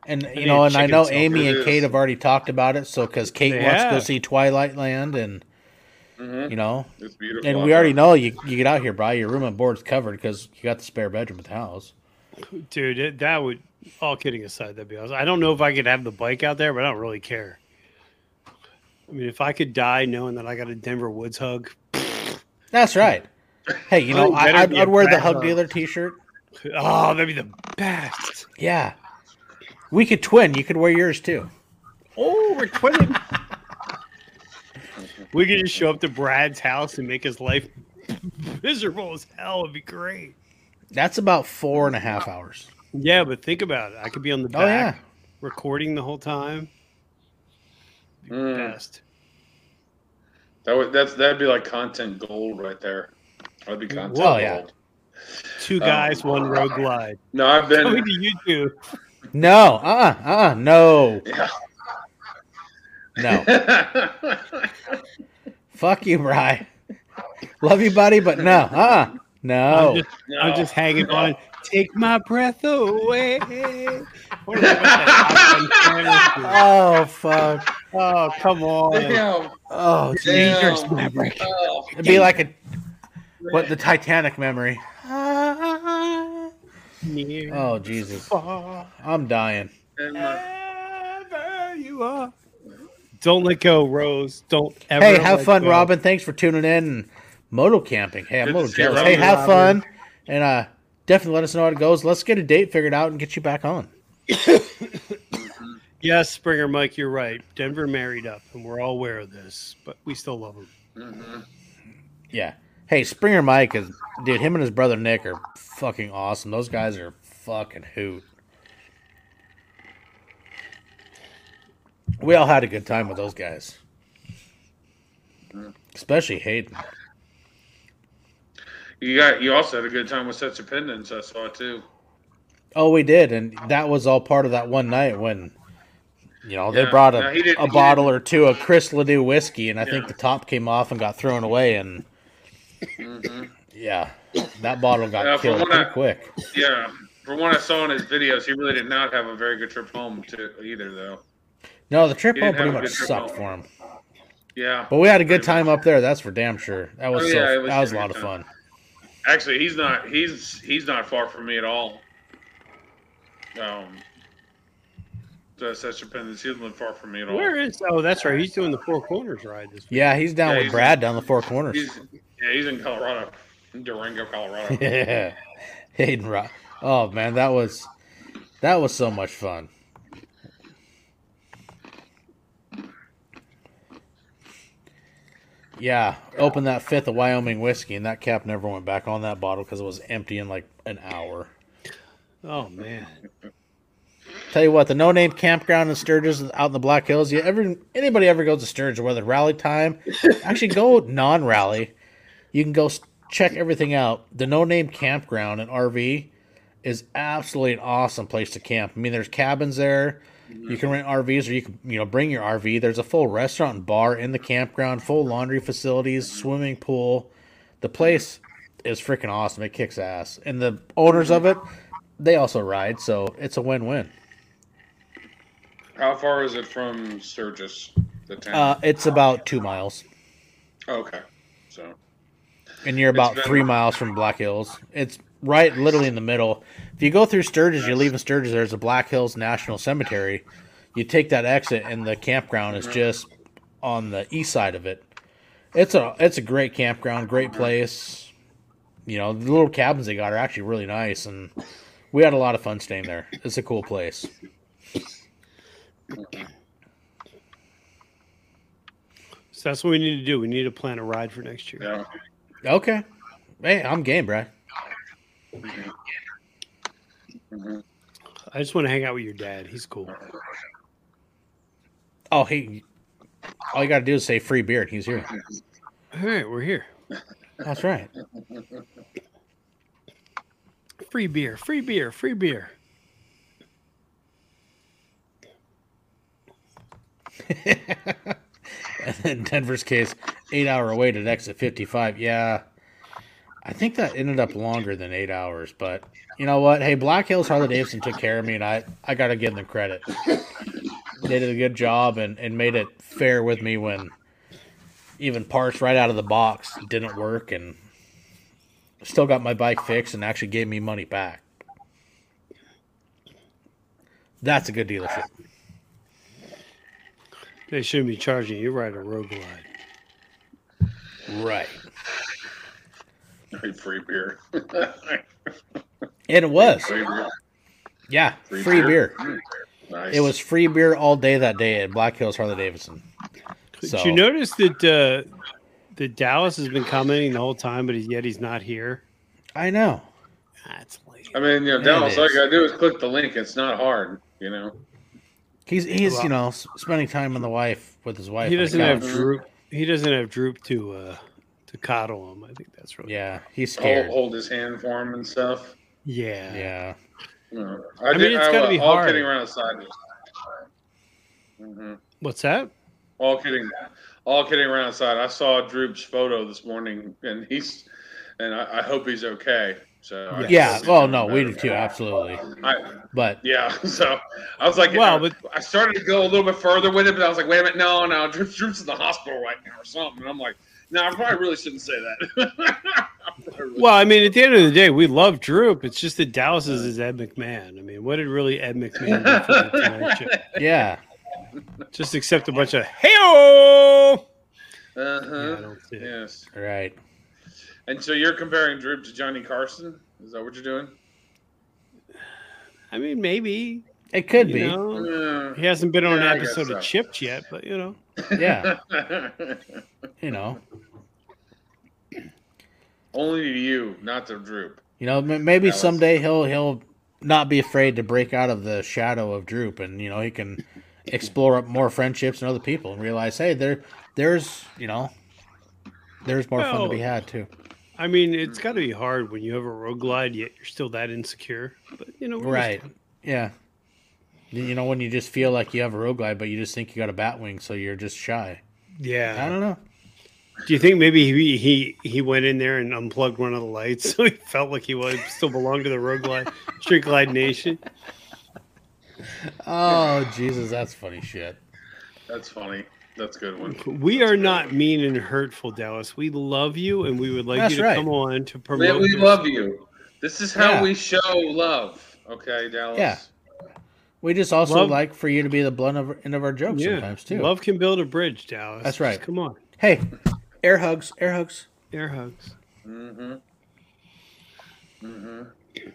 [SPEAKER 1] And
[SPEAKER 3] I
[SPEAKER 1] you know, and I know. Amy and
[SPEAKER 4] is.
[SPEAKER 1] Kate have already talked about it. So, because Kate
[SPEAKER 3] They
[SPEAKER 1] wants to go see Twilight Land, and
[SPEAKER 4] hmm
[SPEAKER 1] you know,
[SPEAKER 4] It's beautiful.
[SPEAKER 1] and we already know you you get out here, Bri. Your room and board's covered because you got the spare bedroom at the house.
[SPEAKER 3] Dude, it, that would, all kidding aside, that'd be awesome. I don't know if I could have the bike out there, but I don't really care. I mean, if I could die knowing that I got a Denver Woods hug,
[SPEAKER 1] That's right. Hey, you know, I,
[SPEAKER 3] better
[SPEAKER 1] I'd,
[SPEAKER 3] be a
[SPEAKER 1] I'd wear the hug
[SPEAKER 3] hug.
[SPEAKER 1] dealer T-shirt.
[SPEAKER 3] oh, that'd be the best.
[SPEAKER 1] Yeah, we could twin. You could wear yours too.
[SPEAKER 3] Oh, we're twinning. we could just show up to Brad's house and make his life miserable as hell. It'd be great.
[SPEAKER 1] That's about four and a half hours.
[SPEAKER 3] Yeah, but think about it. I could be on the back
[SPEAKER 1] Oh yeah,
[SPEAKER 3] recording the whole time.
[SPEAKER 4] Mm.
[SPEAKER 3] Best.
[SPEAKER 4] That would that's that'd be like content gold right there. That'd be content
[SPEAKER 1] Well, yeah.
[SPEAKER 4] gold.
[SPEAKER 3] Two
[SPEAKER 4] Oh.
[SPEAKER 3] guys, one road glide.
[SPEAKER 4] No, I've been
[SPEAKER 3] Coming
[SPEAKER 4] been.
[SPEAKER 3] to YouTube.
[SPEAKER 1] No, uh, uh, uh, no,
[SPEAKER 4] Yeah.
[SPEAKER 1] no. Fuck you, Bry. Love you, buddy, but no, uh,
[SPEAKER 3] I'm
[SPEAKER 1] no.
[SPEAKER 3] just,
[SPEAKER 4] No.
[SPEAKER 3] I'm just hanging on. Take my breath away. What about that Top Gun
[SPEAKER 1] Oh fuck.
[SPEAKER 3] Oh, come on.
[SPEAKER 4] Damn.
[SPEAKER 1] Oh, geez.
[SPEAKER 3] Dangerous
[SPEAKER 4] Damn.
[SPEAKER 3] Maverick.
[SPEAKER 4] Oh,
[SPEAKER 1] It'd be like a what the Titanic memory.
[SPEAKER 3] Near,
[SPEAKER 1] Oh Jesus,
[SPEAKER 3] far,
[SPEAKER 1] I'm dying.
[SPEAKER 4] and my-
[SPEAKER 3] wherever you are. Don't let go, Rose. Don't ever.
[SPEAKER 1] Hey, have
[SPEAKER 3] let
[SPEAKER 1] fun,
[SPEAKER 3] go.
[SPEAKER 1] Robin. Thanks for tuning in and moto camping. Hey, I'm
[SPEAKER 4] Good
[SPEAKER 1] moto
[SPEAKER 4] to
[SPEAKER 1] jealous. Hey,
[SPEAKER 4] Robin.
[SPEAKER 1] have fun, and uh, definitely let us know how it goes. Let's get a date figured out and get you back on.
[SPEAKER 3] Yes, Springer Mike, you're right. Denver married up, and we're all aware of this, but we still love him.
[SPEAKER 4] Mhm.
[SPEAKER 1] Yeah. Hey, Springer Mike is dude. Him and his brother Nick are fucking awesome. Those guys are fucking hoot. We all had a good time with those guys, especially Hayden.
[SPEAKER 4] You got. You also had a good time with sets of pendants. I saw too.
[SPEAKER 1] Oh, we did, and that was all part of that one night when, you know, they brought a,
[SPEAKER 4] No,
[SPEAKER 1] a bottle or two of Chris LeDoux whiskey, and I think the top came off and got thrown away, and
[SPEAKER 4] hmm
[SPEAKER 1] yeah, that bottle got
[SPEAKER 4] Yeah, from
[SPEAKER 1] killed pretty
[SPEAKER 4] I-
[SPEAKER 1] quick.
[SPEAKER 4] Yeah. From what I saw in his videos, he really did not have a very good trip home to either, though.
[SPEAKER 1] No, the trip home pretty much sucked
[SPEAKER 4] home.
[SPEAKER 1] for him,
[SPEAKER 4] Yeah.
[SPEAKER 1] but we had a good time up there. That's for damn sure. That was
[SPEAKER 4] Oh,
[SPEAKER 1] so,
[SPEAKER 4] yeah, it was
[SPEAKER 1] that was a
[SPEAKER 4] a
[SPEAKER 1] lot
[SPEAKER 4] good
[SPEAKER 1] of fun.
[SPEAKER 4] Actually, he's not. He's he's not far from me at all. Um. The sets of pendants. He doesn't far from me at all.
[SPEAKER 3] Where is? Oh, that's right. He's doing the Four Corners ride this week.
[SPEAKER 1] Yeah, he's down
[SPEAKER 4] Yeah,
[SPEAKER 1] with
[SPEAKER 4] he's-
[SPEAKER 1] Brad down the four corners.
[SPEAKER 4] He's yeah. He's in Colorado, Durango, Colorado.
[SPEAKER 1] Yeah, Hayden Rock. Oh man, that was that was so much fun. Yeah, opened that fifth of Wyoming whiskey, and that cap never went back on that bottle because it was empty in like an hour.
[SPEAKER 3] Oh man.
[SPEAKER 1] Tell you what, the no name campground in Sturgis out in the Black Hills. You ever anybody ever goes to Sturgis, whether rally time, actually go non rally. You can go check everything out. The no name campground and RV is absolutely an awesome place to camp. I mean, there's cabins there. You can rent RVs, or you can you know bring your RV. There's a full restaurant and bar in the campground, full laundry facilities, swimming pool. The place is freaking awesome. It kicks ass, and the owners of it, they also ride, so it's a win-win.
[SPEAKER 4] How far is it from Sturgis, the town?
[SPEAKER 1] Uh, it's about two miles,
[SPEAKER 4] okay,
[SPEAKER 1] and you're about
[SPEAKER 4] been-
[SPEAKER 1] three miles from Black Hills. It's right, literally in the middle. If you go through Sturgis, you're leaving Sturgis. There's a Black Hills National Cemetery. You take that exit, and the campground is just on the east side of it. It's a it's a great campground, great place. You know, the little cabins they got are actually really nice, and we had a lot of fun staying there. It's a cool place.
[SPEAKER 3] So that's what we need to do. We need to plan a ride for next year.
[SPEAKER 4] yeah.
[SPEAKER 1] Okay, hey, I'm game, bro.
[SPEAKER 3] I just want to hang out with your dad. He's cool.
[SPEAKER 1] Oh, he. All you got to do is say free beer, and he's here.
[SPEAKER 3] All right, we're here.
[SPEAKER 1] That's right.
[SPEAKER 3] Free beer, free beer, free beer.
[SPEAKER 1] And then Denver's case, eight hour wait at exit 55. Yeah, I think that ended up longer than eight hours. But you know what? Hey, Black Hills Harley Davidson took care of me, and I, I got to give them credit. They did a good job and, and made it fair with me when even parts right out of the box didn't work and still got my bike fixed and actually gave me money back. That's a good dealership.
[SPEAKER 3] They shouldn't be charging you. Ride a road glide.
[SPEAKER 1] Right.
[SPEAKER 4] Free beer.
[SPEAKER 1] And it was.
[SPEAKER 4] Free beer.
[SPEAKER 1] Yeah, free, beer.
[SPEAKER 4] Mm, Nice.
[SPEAKER 1] It was free beer all day that day at Black Hills Harley Davidson. So,
[SPEAKER 3] Did you notice that uh, that Dallas has been commenting the whole time, but yet he's not here?
[SPEAKER 1] I know.
[SPEAKER 3] That's lame.
[SPEAKER 4] I mean, you know, Dallas, all you gotta do is click the link. It's not hard, you know.
[SPEAKER 1] He's he's
[SPEAKER 3] Well-
[SPEAKER 1] you know s- spending time with the wife with his wife.
[SPEAKER 3] He doesn't have droop. He doesn't have droop to uh, to coddle him. I think that's really
[SPEAKER 1] Yeah, he's
[SPEAKER 4] Hold,
[SPEAKER 1] scared.
[SPEAKER 4] hold his hand for him and stuff.
[SPEAKER 3] yeah.
[SPEAKER 1] Yeah,
[SPEAKER 4] You know, I,
[SPEAKER 3] I mean,
[SPEAKER 4] did,
[SPEAKER 3] it's
[SPEAKER 4] I,
[SPEAKER 3] gotta
[SPEAKER 4] uh,
[SPEAKER 3] be
[SPEAKER 4] all
[SPEAKER 3] hard.
[SPEAKER 4] kidding around aside. hmm
[SPEAKER 3] What's that?
[SPEAKER 4] All kidding, all kidding around aside. I saw Droop's photo this morning, and he's, and I, I hope he's okay. So I
[SPEAKER 1] yeah.
[SPEAKER 4] feel
[SPEAKER 1] Well, no, we do too, absolutely.
[SPEAKER 4] I,
[SPEAKER 1] But
[SPEAKER 4] yeah, so I was like,
[SPEAKER 3] Well,
[SPEAKER 4] I,
[SPEAKER 3] but-
[SPEAKER 4] I started to go a little bit further with it, but I was like, wait a minute, no, no, Droop, Droop's in the hospital right now or something. And I'm like, no, I probably really shouldn't say that. I really-
[SPEAKER 3] Well, I mean, at the end of the day, we love Droop. It's just that Dallas is his Ed McMahon. I mean, what did really Ed McMahon do for the Show?
[SPEAKER 1] yeah,
[SPEAKER 3] Just accept a bunch of hey
[SPEAKER 4] uh-huh.
[SPEAKER 3] Yeah, I don't see it.
[SPEAKER 4] Yes.
[SPEAKER 1] right.
[SPEAKER 4] And so you're comparing Droop to Johnny Carson? Is that what you're doing?
[SPEAKER 3] I mean, maybe
[SPEAKER 1] It could
[SPEAKER 3] you
[SPEAKER 1] be.
[SPEAKER 3] know,
[SPEAKER 4] Uh,
[SPEAKER 3] he hasn't been on
[SPEAKER 4] Yeah,
[SPEAKER 3] an episode
[SPEAKER 4] so.
[SPEAKER 3] of Chipped yet, but you know,
[SPEAKER 1] Yeah, you know,
[SPEAKER 4] Only to you, not to Droop.
[SPEAKER 1] you know, maybe
[SPEAKER 4] That was-
[SPEAKER 1] someday he'll he'll not be afraid to break out of the shadow of Droop, and you know he can explore up more friendships and other people, and realize, hey, there there's you know there's more fun to be had too.
[SPEAKER 3] I mean, it's got to be mm-hmm. hard when you have a road glide yet you're still that insecure. But you know, we're
[SPEAKER 1] Right.
[SPEAKER 3] just-
[SPEAKER 1] Yeah. You know when you just feel like you have a road glide, but you just think you got a bat wing, so you're just shy.
[SPEAKER 3] Yeah.
[SPEAKER 1] I don't know.
[SPEAKER 3] Do you think maybe he he he went in there and unplugged one of the lights, so he felt like he was still belonged to the road glide, street glide nation?
[SPEAKER 1] Oh Jesus, that's funny shit.
[SPEAKER 4] That's funny. That's a good one.
[SPEAKER 3] We are not mean and hurtful, Dallas. We love you, and we would like
[SPEAKER 1] That's
[SPEAKER 3] you to
[SPEAKER 1] right.
[SPEAKER 3] come on to promote.
[SPEAKER 4] Man, we
[SPEAKER 3] this.
[SPEAKER 4] love you. This is how
[SPEAKER 1] Yeah.
[SPEAKER 4] we show love. Okay, Dallas.
[SPEAKER 1] Yeah. We just also
[SPEAKER 3] Love-
[SPEAKER 1] like for you to be the blunt of, end of our jokes
[SPEAKER 3] Yeah,
[SPEAKER 1] sometimes too.
[SPEAKER 3] love can build a bridge, Dallas.
[SPEAKER 1] That's
[SPEAKER 3] Just
[SPEAKER 1] right.
[SPEAKER 3] come on,
[SPEAKER 1] Hey, air hugs, air hugs.
[SPEAKER 3] air hugs.
[SPEAKER 4] Mm-hmm. Mm-hmm.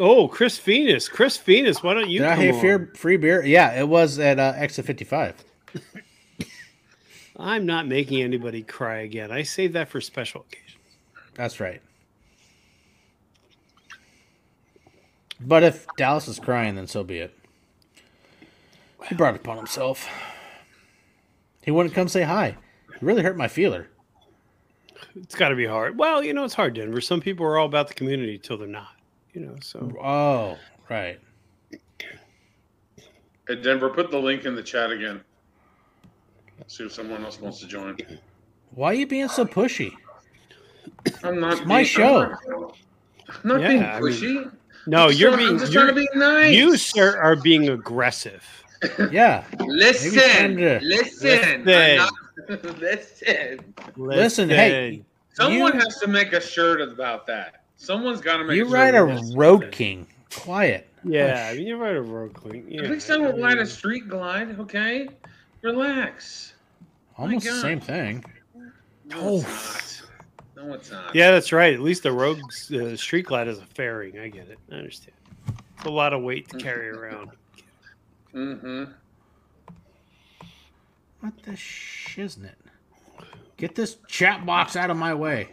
[SPEAKER 3] Oh, Chris Venus, Chris Venus. Why don't you
[SPEAKER 1] Did I hear
[SPEAKER 3] on?
[SPEAKER 1] fear, free beer? Yeah, it was at uh, exit fifty five.
[SPEAKER 3] I'm not making anybody cry again. I save that for special occasions.
[SPEAKER 1] That's right. But if Dallas is crying, then so be it. He brought it upon himself. He wouldn't come say hi. He really hurt my feeler.
[SPEAKER 3] It's got to be hard. Well, you know, it's hard, Denver. Some people are all about the community till they're not. You know, so
[SPEAKER 1] Oh, right.
[SPEAKER 4] Hey, Denver, put the link in the chat again. See if someone else wants to join.
[SPEAKER 1] Why are you being so pushy?
[SPEAKER 4] I'm not.
[SPEAKER 1] my
[SPEAKER 4] being-
[SPEAKER 1] show.
[SPEAKER 4] I'm not
[SPEAKER 3] Yeah,
[SPEAKER 4] being
[SPEAKER 3] I mean,
[SPEAKER 4] pushy.
[SPEAKER 3] No,
[SPEAKER 4] I'm just
[SPEAKER 3] you're
[SPEAKER 4] trying-
[SPEAKER 3] being
[SPEAKER 4] I'm just
[SPEAKER 3] you're,
[SPEAKER 4] trying to be nice.
[SPEAKER 3] you sir are being aggressive.
[SPEAKER 1] Yeah.
[SPEAKER 4] Listen,
[SPEAKER 1] to-
[SPEAKER 4] listen,
[SPEAKER 3] Listen.
[SPEAKER 4] Not- listen.
[SPEAKER 1] Listen, hey,
[SPEAKER 4] Someone
[SPEAKER 1] You-
[SPEAKER 4] has to make a shirt about that. Someone's got to make.
[SPEAKER 1] You
[SPEAKER 4] a
[SPEAKER 1] ride a
[SPEAKER 4] about this.
[SPEAKER 1] Road King. Quiet.
[SPEAKER 3] Yeah, I mean, you're right a road king. Yeah,
[SPEAKER 4] At least I don't
[SPEAKER 3] I
[SPEAKER 4] ride a street glide. Okay, relax.
[SPEAKER 1] Almost the same thing.
[SPEAKER 4] No,
[SPEAKER 1] Oh.
[SPEAKER 4] it's not. No, it's not.
[SPEAKER 3] Yeah, that's right. At least the rogues uh, street glide is a fairing. I get it. I understand. It's a lot of weight to carry around.
[SPEAKER 4] Mm-hmm.
[SPEAKER 1] What the shiznit? Get this chat box out of my way.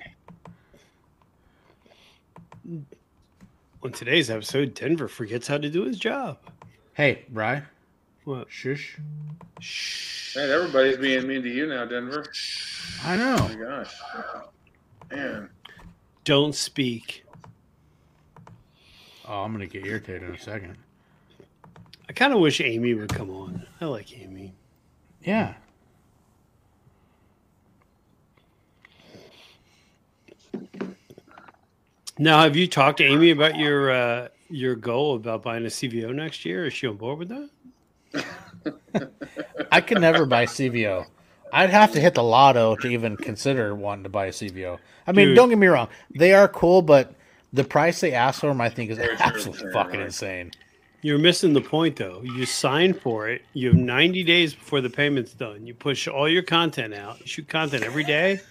[SPEAKER 3] On today's episode, Denver forgets how to do his job.
[SPEAKER 1] Hey, Bry.
[SPEAKER 3] What?
[SPEAKER 1] Shush.
[SPEAKER 4] Man, everybody's being mean to you now, Denver.
[SPEAKER 1] I know.
[SPEAKER 4] Oh my gosh. Man.
[SPEAKER 3] Don't speak.
[SPEAKER 1] Oh, I'm gonna get irritated in a second.
[SPEAKER 3] I kind of wish Amy would come on. I like Amy.
[SPEAKER 1] Yeah.
[SPEAKER 3] Now, have you talked to Amy about your uh, your goal about buying a CVO next year? Is she on board with that?
[SPEAKER 1] I could never buy CVO. I'd have to hit the lotto to even consider wanting to buy a CVO. I mean,
[SPEAKER 3] Dude.
[SPEAKER 1] don't get me wrong; they are cool, but the price they ask for them, I think, is
[SPEAKER 4] Very
[SPEAKER 1] absolutely
[SPEAKER 4] true,
[SPEAKER 1] fucking
[SPEAKER 4] right.
[SPEAKER 1] insane.
[SPEAKER 3] You're missing the point, though. You sign for it. You have 90 days before the payment's done. You push all your content out. You shoot content every day,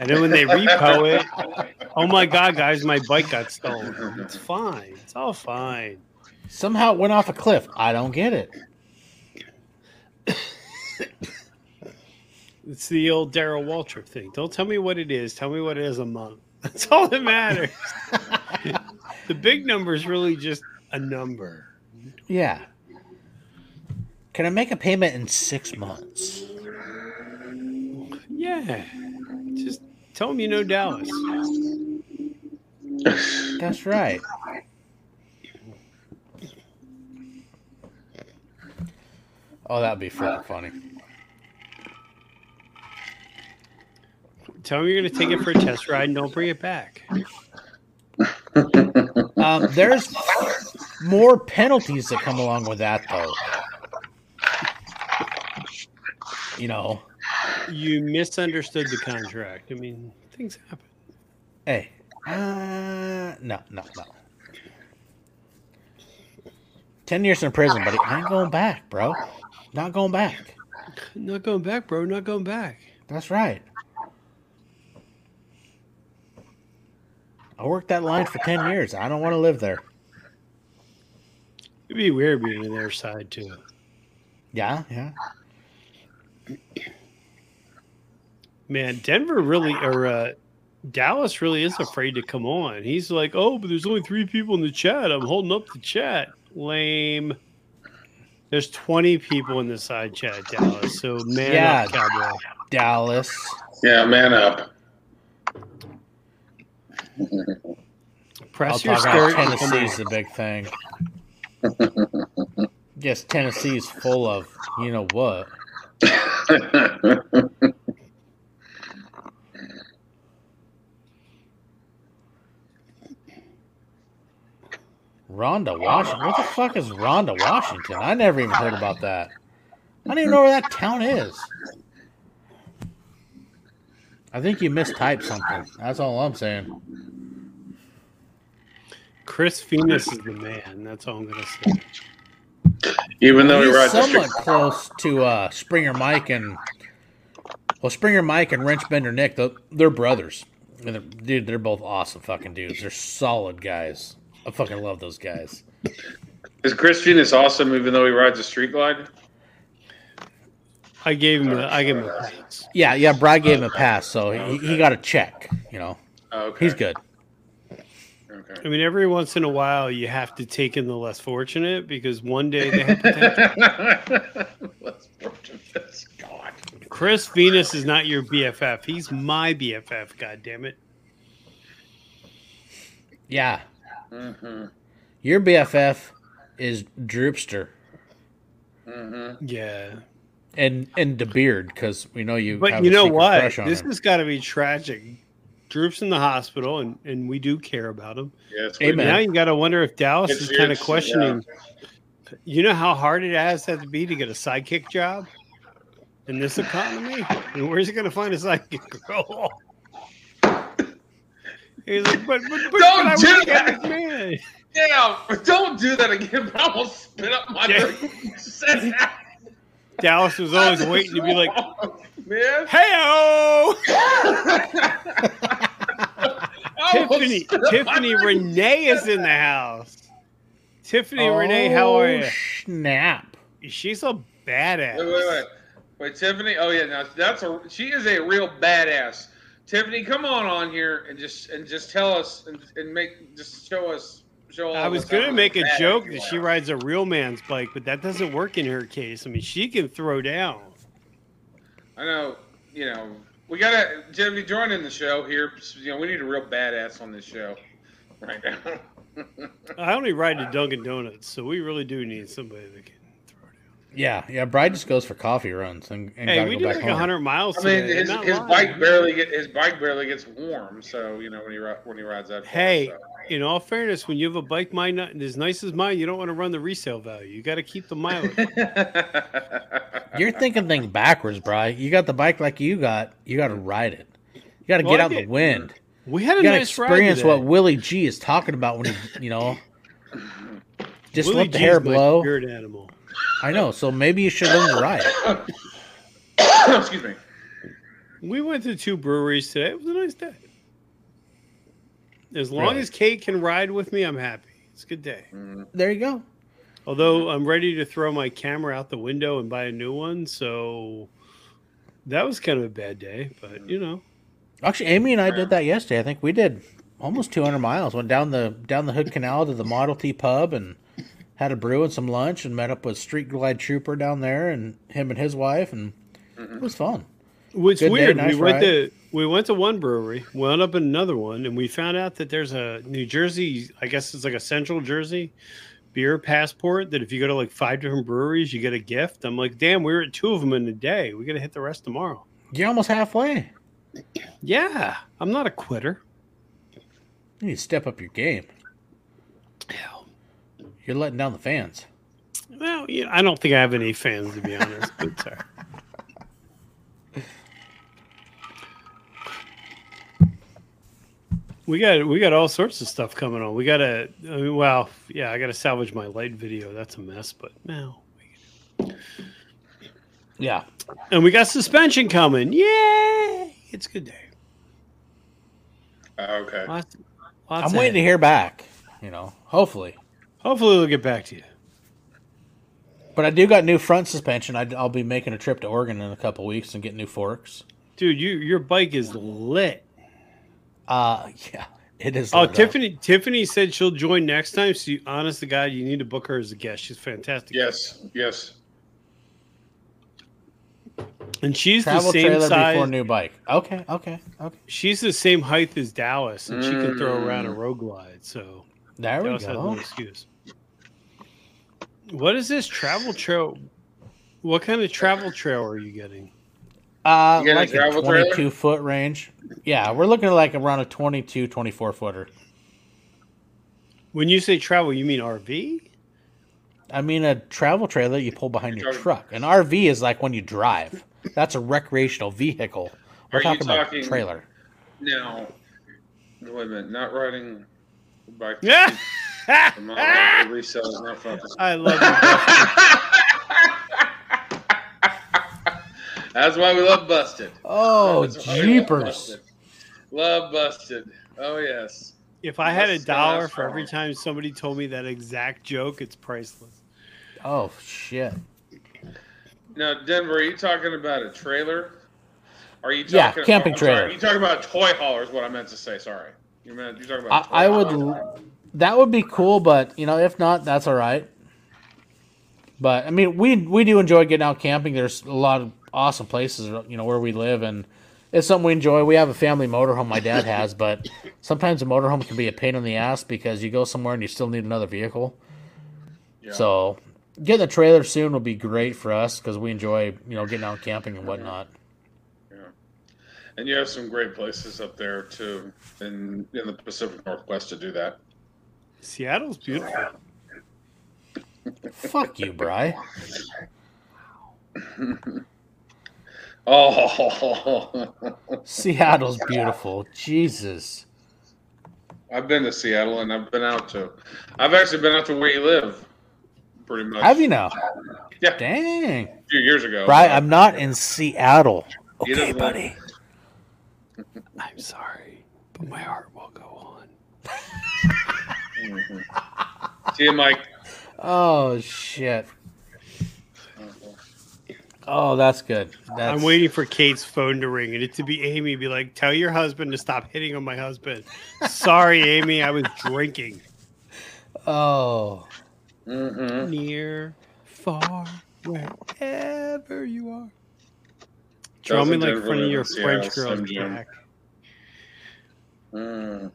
[SPEAKER 3] and then when they repo it, oh my god, guys, my bike got stolen. It's fine. It's all fine.
[SPEAKER 1] Somehow it went off a cliff. I don't get it.
[SPEAKER 3] It's the old Darrell Waltrip thing. Don't tell me what it is. Tell me what it is a month. That's all that matters. the big number is really just a number.
[SPEAKER 1] Yeah. Can I make a payment in six months?
[SPEAKER 3] Yeah. Just tell them you know Dallas.
[SPEAKER 1] That's right. Oh, that'd be freaking funny.
[SPEAKER 3] Tell them you're going to take it for a test ride and don't bring it back.
[SPEAKER 1] Um, there's more penalties that come along with that, though. You know,
[SPEAKER 3] You misunderstood the contract. I mean, things happen.
[SPEAKER 1] hey, uh, no, no, no. Ten years in prison, buddy. I ain't going back, bro. Not going back.
[SPEAKER 3] Not going back, bro. Not going back.
[SPEAKER 1] That's right. I worked that line for ten years. I don't want to live there.
[SPEAKER 3] It'd be weird being on their side, too.
[SPEAKER 1] Yeah, yeah.
[SPEAKER 3] Man, Denver really, or uh, Dallas really is afraid to come on. He's like, oh, but there's only three people in the chat. I'm holding up the chat. Lame. There's 20 people in the side chat, Dallas. So, man
[SPEAKER 1] Yeah.
[SPEAKER 3] up, cowboy.
[SPEAKER 1] Dallas.
[SPEAKER 4] Yeah, man up.
[SPEAKER 1] I'll
[SPEAKER 3] Press your
[SPEAKER 1] talk
[SPEAKER 3] skirt.
[SPEAKER 1] about
[SPEAKER 3] and come
[SPEAKER 1] Tennessee's
[SPEAKER 3] on.
[SPEAKER 1] the big thing. yes, Tennessee's full of you know what. Rhonda Washington. What the fuck is Rhonda Washington? I never even heard about that. I don't even know where that town is. I think you mistyped something. That's all I'm saying.
[SPEAKER 3] Chris Phoenix is the man. That's all I'm going to say.
[SPEAKER 4] Even though he
[SPEAKER 1] He's
[SPEAKER 4] rides
[SPEAKER 1] somewhat
[SPEAKER 4] street.
[SPEAKER 1] close to uh, Springer Mike and well, Springer Mike and Wrench Bender Nick. They're, they're brothers. And they're, dude, they're both awesome fucking dudes. They're solid guys. I fucking love those guys.
[SPEAKER 4] Is Chris Venus awesome even though he rides a street glide?
[SPEAKER 3] I gave him a, I gave him a pass.
[SPEAKER 1] Yeah, yeah. Brad gave him a pass, so he, he got a check. You know,
[SPEAKER 4] Oh, okay.
[SPEAKER 1] he's good.
[SPEAKER 4] Okay.
[SPEAKER 3] I mean, every once in a while, you have to take in the less fortunate because one day they have potential.
[SPEAKER 4] Let's fortunate. God.
[SPEAKER 3] Chris Venus is not your BFF. He's my BFF. God damn it.
[SPEAKER 1] Yeah,
[SPEAKER 4] hmm
[SPEAKER 1] your BFF is Droopster.
[SPEAKER 4] Mm-hmm.
[SPEAKER 3] Yeah.
[SPEAKER 1] and and the beard because we know you.
[SPEAKER 3] But
[SPEAKER 1] have
[SPEAKER 3] you
[SPEAKER 1] a
[SPEAKER 3] know what? This
[SPEAKER 1] him.
[SPEAKER 3] has got to be tragic. Droop's in the hospital, and, and we do care about him.
[SPEAKER 4] Yeah, it's
[SPEAKER 1] Amen.
[SPEAKER 3] Now you got to wonder if Dallas
[SPEAKER 4] It's-
[SPEAKER 3] is kind of
[SPEAKER 4] it's-
[SPEAKER 3] questioning. You know how hard it has had to be to get a sidekick job in this economy? And where's he going to find a sidekick girl? He's like, but, but, but,
[SPEAKER 4] Don't
[SPEAKER 3] but
[SPEAKER 4] do that.
[SPEAKER 3] this man.
[SPEAKER 4] Yeah, don't do that again. bro. I will spit up my
[SPEAKER 3] Yeah.
[SPEAKER 4] drink.
[SPEAKER 3] Dallas was always waiting to be like,
[SPEAKER 4] man.
[SPEAKER 3] "Hey, Tiffany,
[SPEAKER 4] spit up my
[SPEAKER 3] Tiffany. Renee is in the house. Tiffany oh, Renee, how are
[SPEAKER 1] Oh,
[SPEAKER 3] you?
[SPEAKER 1] Snap!
[SPEAKER 3] She's a badass.
[SPEAKER 4] Wait, wait, wait. Wait, Tiffany. Oh yeah, no, that's a. She is a real badass. Tiffany, come on on here and just and just tell us and, and make just show us. Show all
[SPEAKER 3] I was going to make a joke that she rides a real man's bike, but that doesn't work in her case. I mean, she can throw down.
[SPEAKER 4] I know. You know, we gotta Tiffany join in the show here. You know, we need a real badass on this show right now.
[SPEAKER 3] I only ride to Dunkin' Donuts, so we really do need somebody that can.
[SPEAKER 1] Yeah, yeah. Bride just goes for coffee runs and, and
[SPEAKER 3] Hey,
[SPEAKER 1] gotta
[SPEAKER 3] we
[SPEAKER 1] go
[SPEAKER 3] did
[SPEAKER 1] back
[SPEAKER 3] like
[SPEAKER 1] home.
[SPEAKER 3] 100 miles
[SPEAKER 4] I mean, his, his bike barely get his bike barely gets warm. So you know when he when he rides that. far,
[SPEAKER 3] Hey,
[SPEAKER 4] so.
[SPEAKER 3] in all fairness, when you have a bike mine as nice as mine, you don't want to run the resale value. You got to keep the mileage.
[SPEAKER 1] You're thinking things backwards, Bri. You got the bike like you got. You got to ride it. You got to
[SPEAKER 3] Well,
[SPEAKER 1] get
[SPEAKER 3] I
[SPEAKER 1] out in the wind.
[SPEAKER 3] We had a
[SPEAKER 1] You to
[SPEAKER 3] nice
[SPEAKER 1] experience
[SPEAKER 3] today.
[SPEAKER 1] what Willie G is talking about when he, you know, just
[SPEAKER 3] Willie
[SPEAKER 1] let the
[SPEAKER 3] G's
[SPEAKER 1] hair blow.
[SPEAKER 3] Spirit animal.
[SPEAKER 1] I know. So maybe you should learn to ride.
[SPEAKER 4] Excuse me.
[SPEAKER 3] We went to two breweries today. It was a nice day. As long
[SPEAKER 1] Really?
[SPEAKER 3] as Kate can ride with me, I'm happy. It's a good day. Mm.
[SPEAKER 1] There you go.
[SPEAKER 3] Although I'm ready to throw my camera out the window and buy a new one, so that was kind of a bad day. But you know,
[SPEAKER 1] Actually, Amy and I did that yesterday. I think we did almost 200 miles. Went down the down the Hood Canal to the Model T pub and had a brew and some lunch and met up with Street Glide Trooper down there and him and his wife and it was fun.
[SPEAKER 3] what's
[SPEAKER 1] Good day,
[SPEAKER 3] weird,
[SPEAKER 1] nice
[SPEAKER 3] we went
[SPEAKER 1] ride.
[SPEAKER 3] to we went to one brewery, wound up in another one, and we found out that there's a New Jersey, I guess it's like a Central Jersey beer passport. That if you go to like five different breweries, you get a gift. I'm like, damn, we were at two of them in a day. We got to hit the rest tomorrow.
[SPEAKER 1] You're almost halfway.
[SPEAKER 3] Yeah, I'm not a quitter.
[SPEAKER 1] You need to step up your game.
[SPEAKER 3] Hell.
[SPEAKER 1] You're letting down the fans.
[SPEAKER 3] Well, yeah, I don't think I have any fans to be honest. but sorry. We got we got all sorts of stuff coming on. We got to I mean, well, yeah, I got to salvage my light video. That's a mess, but now.
[SPEAKER 1] Yeah.
[SPEAKER 3] And we got suspension coming. Yay! It's a good day.
[SPEAKER 4] Oh, okay.
[SPEAKER 3] Lots, lots
[SPEAKER 1] I'm waiting to hear back, you know, hopefully.
[SPEAKER 3] Hopefully, we'll get back to you.
[SPEAKER 1] But I do got new front suspension. I, I'll be making a trip to Oregon in a couple weeks and get new forks.
[SPEAKER 3] Dude, you your bike is lit.
[SPEAKER 1] Uh, yeah, it is.
[SPEAKER 3] Oh,
[SPEAKER 1] lit up.
[SPEAKER 3] Tiffany! Tiffany said she'll join next time. So, you, honest to God, you need to book her as a guest. She's fantastic.
[SPEAKER 4] Yes. Yes.
[SPEAKER 3] and she's
[SPEAKER 1] Travel
[SPEAKER 3] the same
[SPEAKER 1] trailer
[SPEAKER 3] size.
[SPEAKER 1] before new bike. Okay, okay, okay.
[SPEAKER 3] She's the same height as Dallas, and she can throw around a
[SPEAKER 4] Mm.
[SPEAKER 3] road glide. So
[SPEAKER 1] There we
[SPEAKER 3] Dallas has no
[SPEAKER 1] go.
[SPEAKER 3] excuse. What is this travel trail? What kind of travel trail are you getting?
[SPEAKER 1] Uh,
[SPEAKER 4] You got a
[SPEAKER 1] like a
[SPEAKER 4] travel trailer?
[SPEAKER 1] 22 foot range. Yeah, we're looking at like around a 22, 24 footer.
[SPEAKER 3] When you say travel, you mean RV?
[SPEAKER 1] I mean, a travel trailer you pull behind your truck. An RV is like when you drive. That's a recreational vehicle. We're
[SPEAKER 4] Are you
[SPEAKER 1] talking about
[SPEAKER 4] talking-
[SPEAKER 1] trailer.
[SPEAKER 4] Now, wait a minute. Not riding bike.
[SPEAKER 3] Yeah.
[SPEAKER 4] I'm not riding the resale is not focused.
[SPEAKER 3] I love you.
[SPEAKER 4] That's why we love Busted.
[SPEAKER 1] Oh,
[SPEAKER 4] That's love
[SPEAKER 1] jeepers.
[SPEAKER 4] Busted. Love Busted. Oh yes.
[SPEAKER 3] If I had a dollar for every time somebody told me that exact joke, it's priceless.
[SPEAKER 1] Oh, shit.
[SPEAKER 4] Now, Denver, are you talking about a trailer? Are you
[SPEAKER 1] Yeah,
[SPEAKER 4] talking
[SPEAKER 1] camping
[SPEAKER 4] I'm sorry,
[SPEAKER 1] trailer.
[SPEAKER 4] you talking about a toy hauler? Is what I meant to say. Sorry. You meant you talking about? a
[SPEAKER 1] I, I
[SPEAKER 4] toy
[SPEAKER 1] would.
[SPEAKER 4] hauler?
[SPEAKER 1] That would be cool, but you know, if not, that's all right. But I mean, we we do enjoy getting out camping. There's a lot of awesome places, you know, where we live, and it's something we enjoy. We have a family motorhome my dad has, but sometimes a motorhome can be a pain in the ass because you go somewhere and you still need another vehicle.
[SPEAKER 4] Yeah.
[SPEAKER 1] So getting a trailer soon will be great for us because we enjoy you know getting out camping and whatnot.
[SPEAKER 4] And you have some great places up there too, in in the Pacific Northwest to do that.
[SPEAKER 3] Seattle's beautiful.
[SPEAKER 1] Fuck you, Bry.
[SPEAKER 4] Oh,
[SPEAKER 1] Seattle's beautiful. Jesus.
[SPEAKER 4] I've been to Seattle and I've been out to. I've actually been out to where you live, pretty much.
[SPEAKER 1] Have you now?
[SPEAKER 4] Yeah.
[SPEAKER 1] Dang.
[SPEAKER 4] A few years ago.
[SPEAKER 1] Bry, I'm not in Seattle. Okay,
[SPEAKER 4] doesn't live-
[SPEAKER 1] buddy.
[SPEAKER 3] I'm sorry, but my heart will go on.
[SPEAKER 4] Mhm. See you, Mike.
[SPEAKER 1] Oh shit. Oh, that's good. That's,
[SPEAKER 3] I'm waiting for Kate's phone to ring and it to be Amy. Be like, tell your husband to stop hitting on my husband. Sorry, Amy, I was drinking.
[SPEAKER 1] Oh,
[SPEAKER 4] Mm-hmm.
[SPEAKER 3] Near, far, wherever you are. Draw me like
[SPEAKER 4] Denver
[SPEAKER 3] front of your French girl.
[SPEAKER 4] Slim Jim?
[SPEAKER 3] Jack.
[SPEAKER 4] Mm.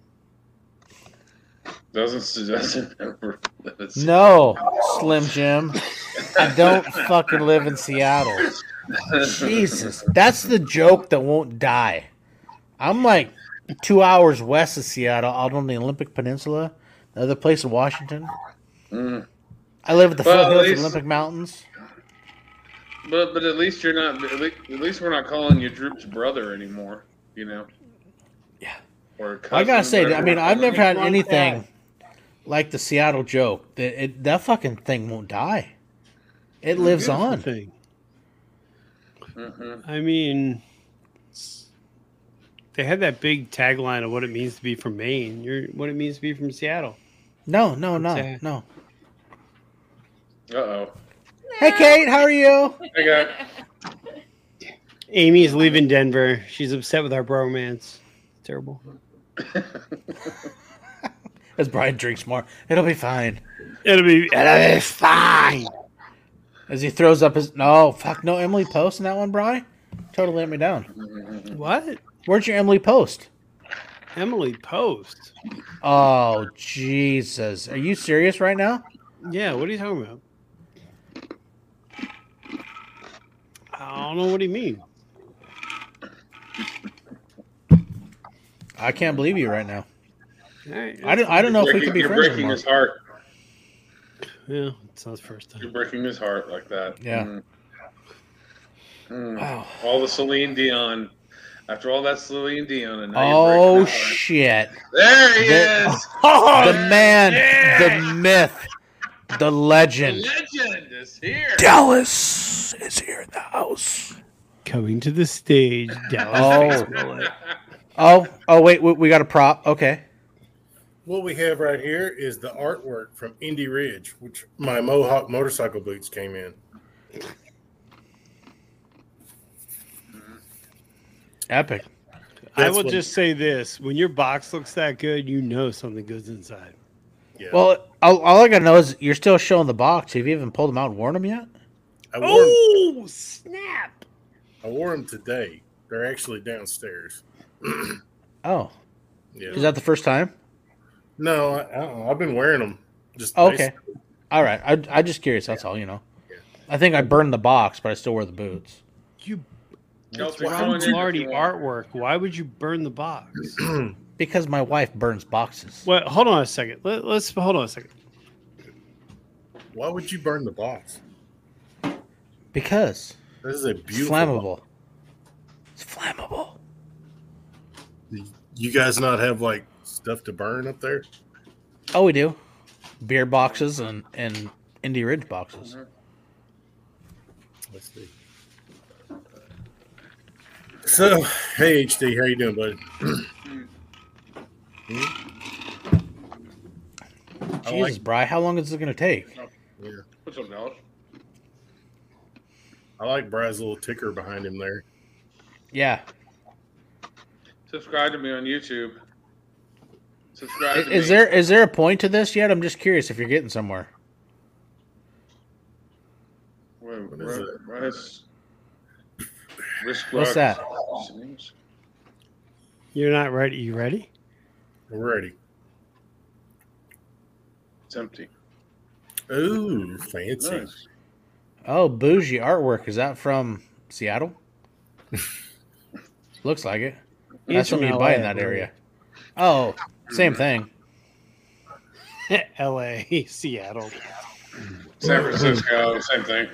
[SPEAKER 4] Doesn't doesn't ever live in
[SPEAKER 1] no, Slim Jim. I don't fucking live in Seattle. Jesus, that's the joke that won't die. I'm like two hours west of Seattle, out on the Olympic Peninsula, the other place in Washington.
[SPEAKER 4] Mm.
[SPEAKER 1] I live at the
[SPEAKER 4] Well,
[SPEAKER 1] foothills of the Olympic Mountains.
[SPEAKER 4] But but at least you're not. At least, we're not calling you Droop's brother anymore. You know.
[SPEAKER 1] Yeah.
[SPEAKER 4] Or
[SPEAKER 1] I gotta say, I mean, I've never had anything like the Seattle joke. That it, that fucking thing won't die. It lives on.
[SPEAKER 3] Thing.
[SPEAKER 4] Mhm.
[SPEAKER 3] I mean, they had that big tagline of what it means to be from Maine. You're what it means to be from Seattle.
[SPEAKER 1] No, no, no,
[SPEAKER 3] Okay.
[SPEAKER 1] no.
[SPEAKER 4] Uh oh.
[SPEAKER 1] Hey, Kate, how are you?
[SPEAKER 4] I got.
[SPEAKER 3] Amy's leaving Denver. She's upset with our bromance. Terrible.
[SPEAKER 1] As Brian drinks more, it'll be fine.
[SPEAKER 3] It'll be, it'll be fine.
[SPEAKER 1] As he throws up his no, fuck no, Emily Post in that one, Brian. Totally let me down.
[SPEAKER 3] What?
[SPEAKER 1] Where's your Emily Post?
[SPEAKER 3] Emily Post.
[SPEAKER 1] Oh Jesus, are you serious right now?
[SPEAKER 3] Yeah, what are you talking about? I don't know what do you mean.
[SPEAKER 1] I can't believe you right now.
[SPEAKER 3] All right,
[SPEAKER 1] I don't. I don't know if we can be
[SPEAKER 4] you're
[SPEAKER 1] friends
[SPEAKER 4] breaking his heart.
[SPEAKER 3] Yeah, it's not the first time.
[SPEAKER 4] You're breaking his heart like that.
[SPEAKER 1] Yeah.
[SPEAKER 4] Mm. Mm.
[SPEAKER 1] Wow.
[SPEAKER 4] All the Celine Dion. After all that Celine Dion, and now
[SPEAKER 1] Oh
[SPEAKER 4] breaking his heart.
[SPEAKER 1] shit!
[SPEAKER 4] There he
[SPEAKER 1] The-
[SPEAKER 4] is.
[SPEAKER 1] The man,
[SPEAKER 4] yeah.
[SPEAKER 1] the myth, the
[SPEAKER 4] The
[SPEAKER 1] legend.
[SPEAKER 4] legend is here.
[SPEAKER 1] Dallas is here in the house.
[SPEAKER 3] Coming to the stage, Dallas.
[SPEAKER 1] Oh. Oh, oh wait, we, we got a prop. Okay.
[SPEAKER 5] What we have right here is the artwork from Indie Ridge, which my Mohawk motorcycle boots came in.
[SPEAKER 1] Epic.
[SPEAKER 3] I will just say this: when your box looks that good, you know something good's inside.
[SPEAKER 5] Yeah.
[SPEAKER 1] Well, all, all I gotta know is you're still showing the box. Have you even pulled them out and worn them yet?
[SPEAKER 5] I wore, 'em-
[SPEAKER 3] Oh snap!
[SPEAKER 5] I wore them today. They're actually downstairs.
[SPEAKER 1] Oh,
[SPEAKER 5] Yeah.
[SPEAKER 1] is that the first time?
[SPEAKER 5] No, I, I don't know. I've been wearing them. Just
[SPEAKER 1] Oh, okay. All right. I I just curious. That's all. You know.
[SPEAKER 5] Yeah.
[SPEAKER 1] I think I burned the box, but I still wear the boots.
[SPEAKER 3] You
[SPEAKER 4] Kelsey,
[SPEAKER 5] why
[SPEAKER 4] come
[SPEAKER 3] It's
[SPEAKER 4] on in
[SPEAKER 3] already artwork. Why would you burn the box?
[SPEAKER 1] Because my wife burns boxes.
[SPEAKER 3] Well, hold on a second. Let, let's hold on a second.
[SPEAKER 5] Why would you burn the box?
[SPEAKER 1] Because
[SPEAKER 5] This is a beautiful.
[SPEAKER 1] flammable. It's flammable.
[SPEAKER 5] You guys not have like stuff to burn up there?
[SPEAKER 1] Oh, we do. Beer boxes and and Indie Ridge boxes.
[SPEAKER 5] Let's see. So, hey HD, how you doing, buddy? Hmm? I
[SPEAKER 1] Jesus,
[SPEAKER 5] like-
[SPEAKER 1] Bry, how long is it gonna take?
[SPEAKER 5] Yeah,
[SPEAKER 4] What's up, Dallas?
[SPEAKER 5] I like Brad's little ticker behind him there.
[SPEAKER 1] Yeah.
[SPEAKER 4] Subscribe to me on YouTube. Subscribe
[SPEAKER 1] Is, is there is there a point to this yet? I'm just curious if you're getting somewhere.
[SPEAKER 4] Wait,
[SPEAKER 5] What is
[SPEAKER 4] where-
[SPEAKER 5] it?
[SPEAKER 4] where is- Risk
[SPEAKER 1] What's that?
[SPEAKER 3] You're not ready. You ready?
[SPEAKER 5] We're ready.
[SPEAKER 4] It's empty.
[SPEAKER 5] Ooh, fancy.
[SPEAKER 4] Nice.
[SPEAKER 1] Oh, bougie artwork. Is that from Seattle? Looks like it. That's
[SPEAKER 3] from
[SPEAKER 1] something you buy in that area. Oh, same thing.
[SPEAKER 3] L.A., Seattle.
[SPEAKER 4] San Francisco, same thing.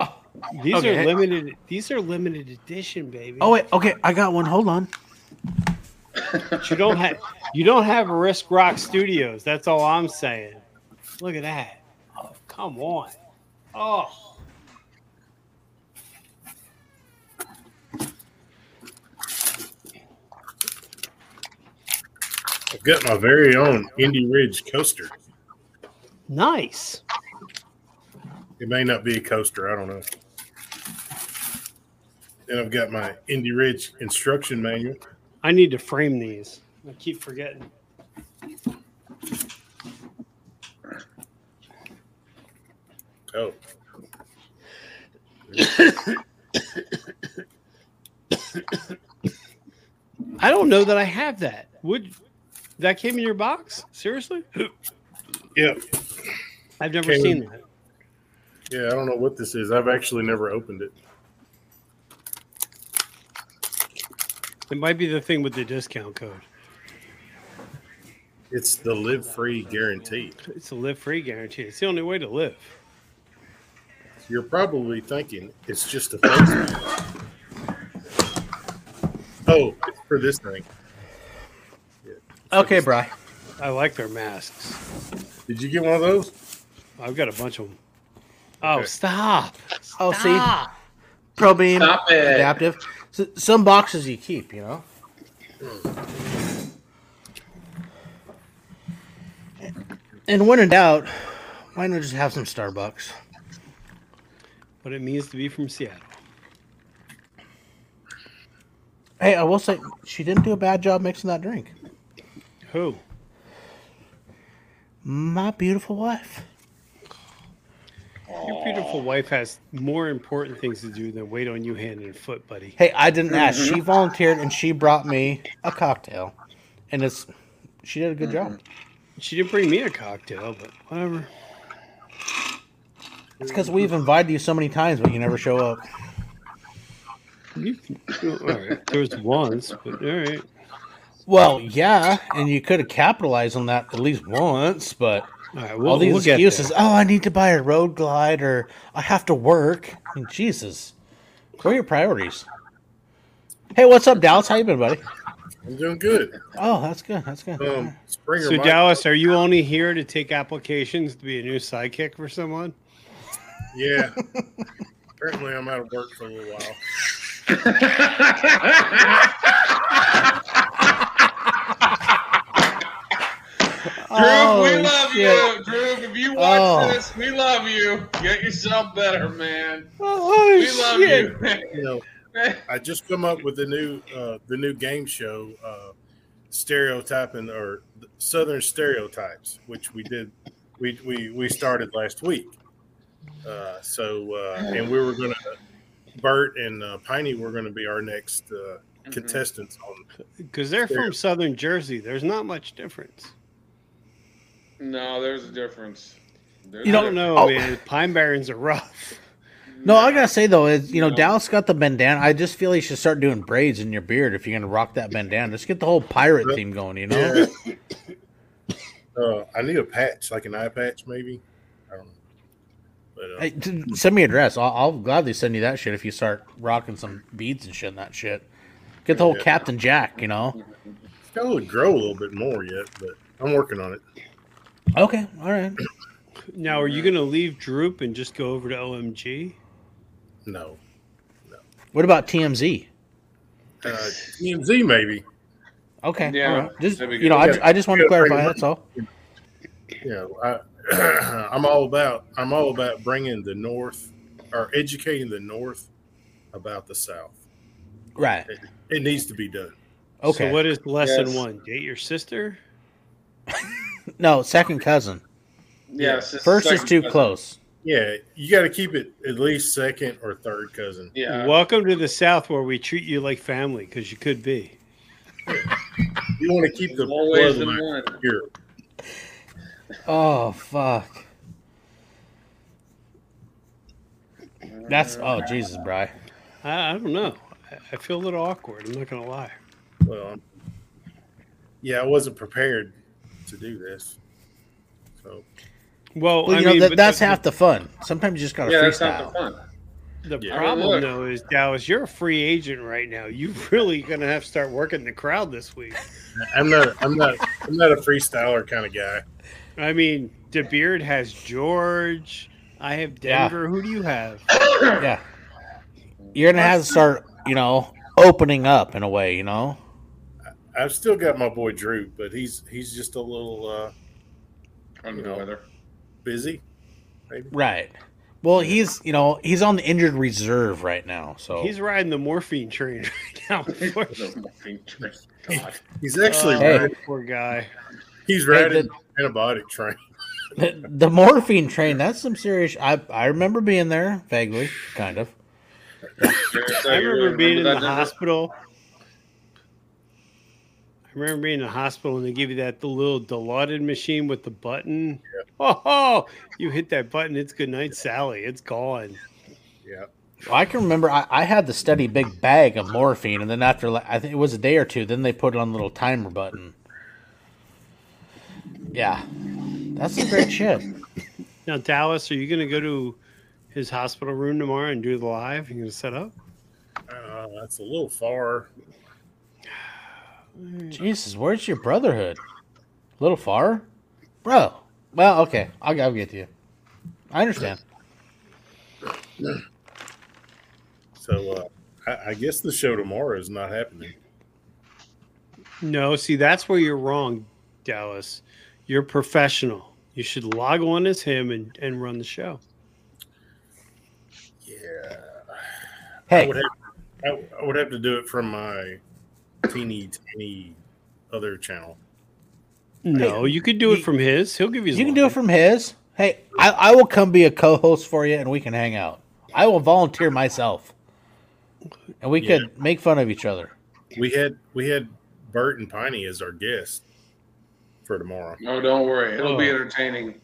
[SPEAKER 3] These
[SPEAKER 1] Okay.
[SPEAKER 3] are limited. These are limited edition, baby.
[SPEAKER 1] Oh wait, okay, I got one. Hold on.
[SPEAKER 3] But you don't have you don't have Risk Rock Studios. That's all I'm saying. Look at that. Oh, come on. Oh,
[SPEAKER 5] I've got my very own Indie Ridge coaster.
[SPEAKER 3] nice.
[SPEAKER 5] It may not be a coaster, I don't know. And I've got my Indie Ridge instruction manual.
[SPEAKER 3] I need to frame these. I keep forgetting.
[SPEAKER 5] Oh,
[SPEAKER 3] I don't know that I have that. Would that came in your box? Seriously?
[SPEAKER 5] yeah.
[SPEAKER 3] I've never
[SPEAKER 5] Came
[SPEAKER 3] seen
[SPEAKER 5] in-
[SPEAKER 3] that.
[SPEAKER 5] Yeah, I don't know what this is. I've actually never opened it.
[SPEAKER 3] It might be the thing with the discount code.
[SPEAKER 5] It's the live free guarantee.
[SPEAKER 3] It's a live free guarantee. It's the only way to live.
[SPEAKER 5] You're probably thinking it's just a face. Oh, it's for this thing.
[SPEAKER 1] Okay, Bry.
[SPEAKER 3] I like their masks.
[SPEAKER 5] Did you get one of those?
[SPEAKER 3] I've got a bunch of them. Oh,
[SPEAKER 5] Okay.
[SPEAKER 3] stop.
[SPEAKER 1] Oh, see,
[SPEAKER 3] Stop.
[SPEAKER 1] Pro Beam
[SPEAKER 4] Stop it.
[SPEAKER 1] adaptive. S some boxes you keep, you know. And when in doubt, why not just have some Starbucks?
[SPEAKER 3] What it means to be from Seattle.
[SPEAKER 1] Hey, I will say she didn't do a bad job mixing that drink.
[SPEAKER 3] Who?
[SPEAKER 1] My beautiful wife.
[SPEAKER 3] Your beautiful wife has more important things to do than wait on you hand and foot, buddy.
[SPEAKER 1] Hey, I didn't ask. She volunteered and she brought me a cocktail, and it's she did a good job.
[SPEAKER 3] She didn't bring me a cocktail, but whatever.
[SPEAKER 1] It's because we've invited you so many times, but you never show up.
[SPEAKER 3] You, all right. There was once, but all right.
[SPEAKER 1] Well, yeah, and you could have capitalized on that at least once, but
[SPEAKER 3] All right. We'll,
[SPEAKER 1] all these
[SPEAKER 3] we'll
[SPEAKER 1] excuses. Oh, I need to buy a road glide, or I have to work. I mean, Jesus, what are your priorities? Hey, what's up, Dallas? How you been, buddy?
[SPEAKER 5] I'm doing good.
[SPEAKER 1] Oh, that's good. That's good.
[SPEAKER 5] Um, Springer.
[SPEAKER 3] So,
[SPEAKER 5] Mike-
[SPEAKER 3] Dallas, are you only here to take applications to be a new sidekick for someone?
[SPEAKER 5] Yeah. Apparently, I'm out of work for a little while.
[SPEAKER 4] Drew,
[SPEAKER 1] Oh,
[SPEAKER 4] we love
[SPEAKER 1] shit.
[SPEAKER 4] you. Drew, if you watch
[SPEAKER 1] Oh.
[SPEAKER 4] this, we love you. Get yourself better, man.
[SPEAKER 1] Oh,
[SPEAKER 4] We love
[SPEAKER 1] shit.
[SPEAKER 4] you.
[SPEAKER 5] You know, I just come up with the new uh, the new game show, uh, stereotyping or Southern stereotypes, which we did we we, we started last week. Uh, so uh, and we were gonna Bert and uh, Piney were gonna be our next uh, contestants on.
[SPEAKER 3] Because they're from Southern Jersey. There's not much difference.
[SPEAKER 4] No, there's a difference. There's
[SPEAKER 1] You
[SPEAKER 3] don't know,
[SPEAKER 1] Oh.
[SPEAKER 3] man. Pine Barrens are rough.
[SPEAKER 1] No, I gotta say though, is you know
[SPEAKER 4] No.
[SPEAKER 1] Dallas got the bandana. I just feel you should start doing braids in your beard if you're gonna rock that bandana. Just get the whole pirate theme going. You know.
[SPEAKER 5] Yeah. uh, I need a patch, like an eye patch, maybe. I don't know. But, uh,
[SPEAKER 1] Hey, send me a dress. I'll, I'll gladly send you that shit if you start rocking some beads and shit and that shit. Get the whole
[SPEAKER 5] Yeah.
[SPEAKER 1] Captain Jack, you know.
[SPEAKER 5] it's got to grow a little bit more yet, but I'm working on it.
[SPEAKER 1] Okay, all right.
[SPEAKER 3] Now, are you going to leave Droop and just go over to OMG?
[SPEAKER 5] No, no.
[SPEAKER 1] What about TMZ?
[SPEAKER 5] uh, TMZ maybe.
[SPEAKER 1] Okay,
[SPEAKER 4] Yeah,
[SPEAKER 1] all right. Just you know, I, just- I just wanted to clarify. That's all.
[SPEAKER 5] Yeah, I, I'm all about I'm all about bringing the North or educating the North about the South.
[SPEAKER 1] Right.
[SPEAKER 5] It needs to be done.
[SPEAKER 1] Okay.
[SPEAKER 3] So, what is lesson
[SPEAKER 4] Yes.
[SPEAKER 3] one? Date your sister?
[SPEAKER 1] no, second cousin.
[SPEAKER 4] Yes. it's
[SPEAKER 1] First is too
[SPEAKER 4] cousin.
[SPEAKER 1] close.
[SPEAKER 5] Yeah, you got to keep it at least second or third cousin.
[SPEAKER 4] Yeah.
[SPEAKER 3] Welcome to the South where we treat you like family because you could be.
[SPEAKER 5] You want to keep the
[SPEAKER 4] Always in
[SPEAKER 5] bloodline
[SPEAKER 4] one.
[SPEAKER 5] pure.
[SPEAKER 1] Oh fuck. That's oh Jesus, Bry.
[SPEAKER 3] I, I don't know. I, I feel a little awkward. I'm not gonna lie.
[SPEAKER 5] Well, yeah, I wasn't prepared to do this. So
[SPEAKER 3] Well,
[SPEAKER 1] Well,
[SPEAKER 3] I
[SPEAKER 1] you know
[SPEAKER 3] mean,
[SPEAKER 1] that, that's
[SPEAKER 3] the,
[SPEAKER 1] half the fun. Sometimes you just gotta
[SPEAKER 4] Yeah, that's not
[SPEAKER 1] freestyle.
[SPEAKER 4] the fun.
[SPEAKER 3] The
[SPEAKER 5] Yeah.
[SPEAKER 3] problem
[SPEAKER 4] Look.
[SPEAKER 3] though is Dallas, you're a free agent right now. You're really gonna have to start working the crowd this week.
[SPEAKER 5] I'm not. I'm not. I'm not a freestyler kind of guy.
[SPEAKER 3] I mean, DeBeard has George. I have
[SPEAKER 1] Yeah.
[SPEAKER 3] Denver. Who do you have?
[SPEAKER 1] Yeah, you're gonna have to start, you know, opening up in a way. You know,
[SPEAKER 5] I've still got my boy Drew, but he's he's just a little uh,
[SPEAKER 4] Under the weather.
[SPEAKER 5] busy. Maybe.
[SPEAKER 1] right? Well, he's you know he's on the injured reserve right now, so
[SPEAKER 3] He's riding the morphine train right now.
[SPEAKER 4] God.
[SPEAKER 5] He's actually
[SPEAKER 3] Oh,
[SPEAKER 1] Hey.
[SPEAKER 5] riding,
[SPEAKER 3] poor guy.
[SPEAKER 5] he's
[SPEAKER 1] Hey,
[SPEAKER 5] riding
[SPEAKER 1] the-
[SPEAKER 5] antibiotic train.
[SPEAKER 1] the, the morphine train. That's some serious. I I remember being there vaguely, kind of.
[SPEAKER 3] I remember being in the
[SPEAKER 4] that,
[SPEAKER 3] hospital. I remember being in the hospital and they give you that the little Dilaudid machine with the button. Oh, you hit that button, it's good night, Sally. It's gone.
[SPEAKER 5] Yeah.
[SPEAKER 1] Well, I can remember I, I had the steady big bag of morphine, and then after I think it was a day or two, then they put it on the little timer button. Yeah, that's some great shit.
[SPEAKER 3] Now, Dallas, are you going to go to his hospital room tomorrow and do the live? You going to set up?
[SPEAKER 5] Uh, that's a little far.
[SPEAKER 1] Jesus, where's your brotherhood? A little far, bro. Well, okay, I'll, I'll get to you. I understand.
[SPEAKER 5] So uh, I, I guess the show tomorrow is not happening.
[SPEAKER 3] No, see, that's where you're wrong, Dallas. You're professional. You should log on as him and, and run the show.
[SPEAKER 5] Yeah. I
[SPEAKER 1] Hey,
[SPEAKER 5] would have. I, I would have to do it from my teeny tiny other channel.
[SPEAKER 3] No, you could do it from his. He'll give you.
[SPEAKER 1] you can do it from his. Hey, I, I will come be a co-host for you, and we can hang out. I will volunteer myself, and we
[SPEAKER 5] Yeah.
[SPEAKER 1] could make fun of each other.
[SPEAKER 5] We had we had Bert and Piney as our guests for tomorrow.
[SPEAKER 4] No, don't worry. It'll be
[SPEAKER 3] Oh.
[SPEAKER 4] entertaining.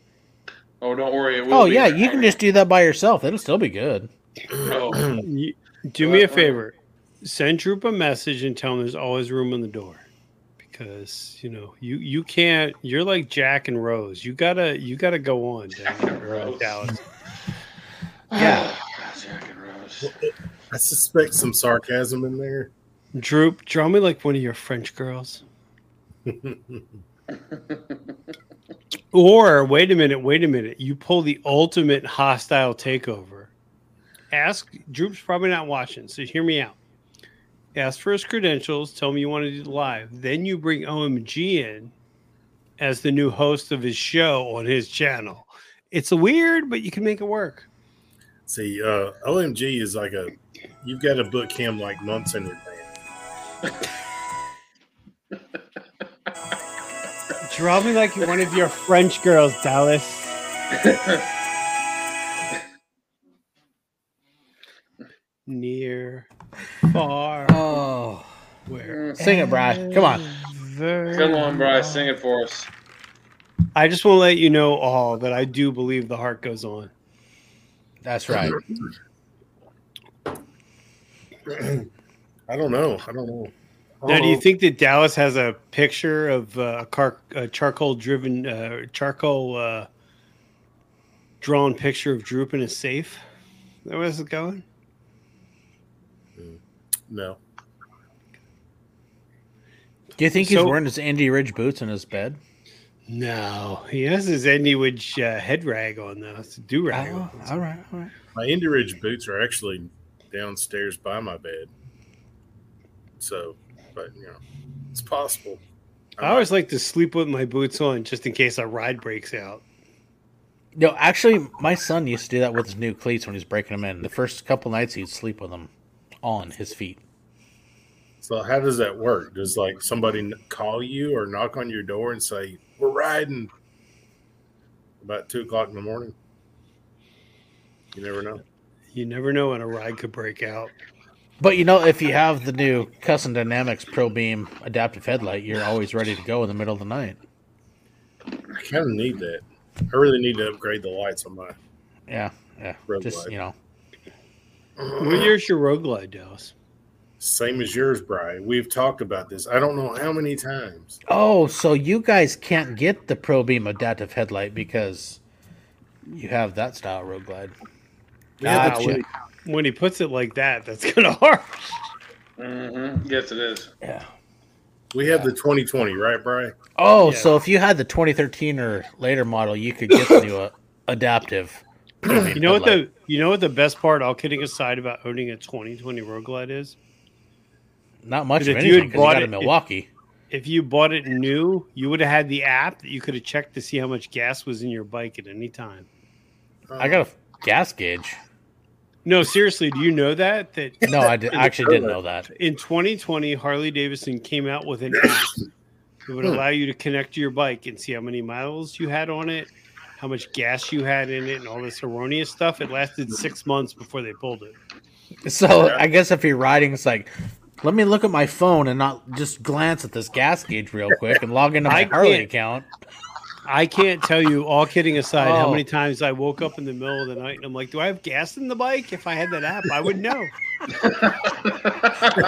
[SPEAKER 4] Oh, don't worry. It will
[SPEAKER 1] Oh
[SPEAKER 4] be
[SPEAKER 1] yeah, you can just do that by yourself. It'll still be good.
[SPEAKER 4] Oh,
[SPEAKER 3] do me a favor. Send Droop a message and tell him there's always room on the door. Because you know you you can't. You're like Jack and Rose. You gotta you gotta go on,
[SPEAKER 4] Jack and Rose.
[SPEAKER 3] Dallas.
[SPEAKER 1] Yeah.
[SPEAKER 4] Jack and Rose.
[SPEAKER 5] I suspect some sarcasm in there.
[SPEAKER 3] Droop, draw me like one of your French girls. Or wait a minute, wait a minute. You pull the ultimate hostile takeover. Ask Droop's probably not watching, so hear me out. Ask for his credentials, tell him you want to do the live. Then you bring OMG in as the new host of his show on his channel. It's weird, but you can make it work.
[SPEAKER 5] See, uh, OMG is like a you've got to book him like months in advance.
[SPEAKER 3] Draw me like one of your French girls, Dallas. Near, far,
[SPEAKER 1] Oh,
[SPEAKER 3] where?
[SPEAKER 1] sing it, Brian. Come on.
[SPEAKER 4] Come on, Bryce, sing it for us.
[SPEAKER 3] I just want to let you know all that I do believe the heart goes on.
[SPEAKER 1] That's right.
[SPEAKER 5] I don't know. I don't know. I
[SPEAKER 3] Now,
[SPEAKER 5] don't
[SPEAKER 3] do you think that Dallas has a picture of uh, a car, a charcoal-driven, uh, charcoal uh, drawn picture of Droop in a safe? Is that where this is going?
[SPEAKER 5] No.
[SPEAKER 1] Do you think he's
[SPEAKER 3] So-
[SPEAKER 1] wearing his Andy Ridge boots in his bed?
[SPEAKER 3] No, he has his Andy Ridge uh, head rag on though. It's a do rag.
[SPEAKER 1] Oh, all right, all right.
[SPEAKER 5] My Indie Ridge boots are actually downstairs by my bed. So, but you know, it's possible.
[SPEAKER 3] I always like to sleep with my boots on just in case a ride breaks out.
[SPEAKER 1] No, actually, my son used to do that with his new cleats when he's breaking them in. The first couple nights, he'd sleep with them on his feet.
[SPEAKER 5] So how does that work? Does like somebody call you or knock on your door and say we're riding about two o'clock in the morning? You never know.
[SPEAKER 3] You never know when a ride could break out.
[SPEAKER 1] But you know, if you have the new Custom Dynamics Pro Beam adaptive headlight, you're always ready to go in the middle of the night.
[SPEAKER 5] I kind of need that. I really need to upgrade the lights on my.
[SPEAKER 1] Yeah, yeah.
[SPEAKER 5] Red
[SPEAKER 1] Just
[SPEAKER 5] light.
[SPEAKER 1] you know,
[SPEAKER 3] What year's your Road Glide, Dallas?
[SPEAKER 5] Same as yours, Bry. We've talked about this. I don't know how many times.
[SPEAKER 1] Oh, so you guys can't get the Pro Beam adaptive headlight because you have that style road glide.
[SPEAKER 5] Yeah,
[SPEAKER 1] Gotcha.
[SPEAKER 3] when, he, when he puts it like that, that's kind of hard.
[SPEAKER 4] Mm-hmm. Yes, it is.
[SPEAKER 1] Yeah.
[SPEAKER 5] We have the 2020, right, Bry?
[SPEAKER 1] Oh,
[SPEAKER 3] Yeah.
[SPEAKER 1] so if you had the 2013 or later model, you could get the new uh, adaptive. Pro Beam
[SPEAKER 3] You know what
[SPEAKER 1] headlight.
[SPEAKER 3] the you know what the best part, all kidding aside, about owning a 2020 Road Glide is?
[SPEAKER 1] not much
[SPEAKER 3] But
[SPEAKER 1] of
[SPEAKER 3] if you had
[SPEAKER 1] anything because you
[SPEAKER 3] bought
[SPEAKER 1] got
[SPEAKER 3] it-
[SPEAKER 1] in Milwaukee.
[SPEAKER 3] If you bought it new, you would have had the app that you could have checked to see how much gas was in your bike at any time.
[SPEAKER 1] I got a gas gauge.
[SPEAKER 3] No, seriously, do you know that that
[SPEAKER 1] No, I did, actually didn't know that.
[SPEAKER 3] in 2020 Harley Davidson came out with an app that would allow you to connect to your bike and see how many miles you had on it, how much gas you had in it, and all this erroneous stuff. It lasted six months before they pulled it.
[SPEAKER 1] So I guess if you're riding, it's like, let me look at my phone and not just glance at this gas gauge real quick and log into my
[SPEAKER 3] I
[SPEAKER 1] Harley
[SPEAKER 3] can't-
[SPEAKER 1] account.
[SPEAKER 3] I can't tell you, all kidding aside, how
[SPEAKER 1] Oh.
[SPEAKER 3] many times I woke up in the middle of the night and I'm like, do I have gas in the bike? If I had that app, I would know.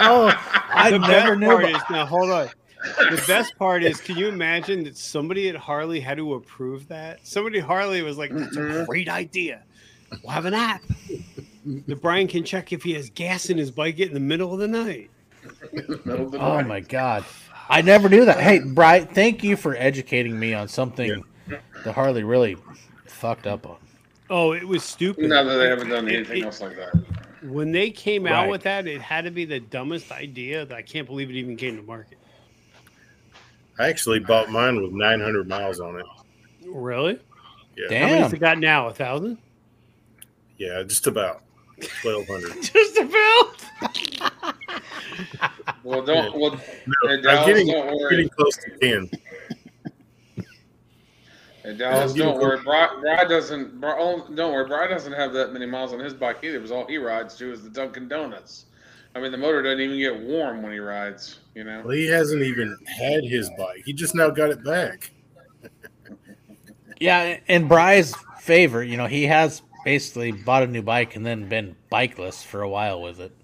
[SPEAKER 1] Oh, I
[SPEAKER 3] the
[SPEAKER 1] never
[SPEAKER 3] best
[SPEAKER 1] knew.
[SPEAKER 3] part is now hold on. The best part is, can you imagine that somebody at Harley had to approve that? Somebody at Harley was like, "That's a
[SPEAKER 4] Mhm.
[SPEAKER 3] great idea. We'll have an app that Brian can check if he has gas in his bike in the middle of the night."
[SPEAKER 4] Middle of the
[SPEAKER 1] Oh
[SPEAKER 4] night.
[SPEAKER 1] my god, I never knew that. Hey, Brian, thank you for educating me on something the Harley really fucked up on.
[SPEAKER 3] Oh, it was stupid.
[SPEAKER 4] Now that they haven't done anything
[SPEAKER 3] it-
[SPEAKER 4] else like that.
[SPEAKER 3] When they came out with that, it had to be the dumbest idea that I can't believe it even came to market.
[SPEAKER 5] I actually bought mine with 900 miles on it.
[SPEAKER 3] Really?
[SPEAKER 5] Yeah,
[SPEAKER 3] How many's
[SPEAKER 1] Damn.
[SPEAKER 3] it got now? A thousand?
[SPEAKER 5] yeah, just about 1200.
[SPEAKER 3] Just about.
[SPEAKER 4] Well, don't. Well, hey,
[SPEAKER 5] I'm
[SPEAKER 4] Dallas,
[SPEAKER 5] getting,
[SPEAKER 4] don't worry.
[SPEAKER 5] getting close to 10.
[SPEAKER 4] Hey, Dallas,
[SPEAKER 5] I'm
[SPEAKER 4] don't worry. Bri, Bri doesn't. Bri, oh, don't worry. Bri doesn't have that many miles on his bike either. Because all he rides to is the Dunkin' Donuts. I mean, the motor doesn't even get warm when he rides. You know.
[SPEAKER 5] Well, he hasn't even had his bike. He just now got it back.
[SPEAKER 1] Yeah, in Bry's favor, you know, he has basically bought a new bike and then been bikeless for a while with it.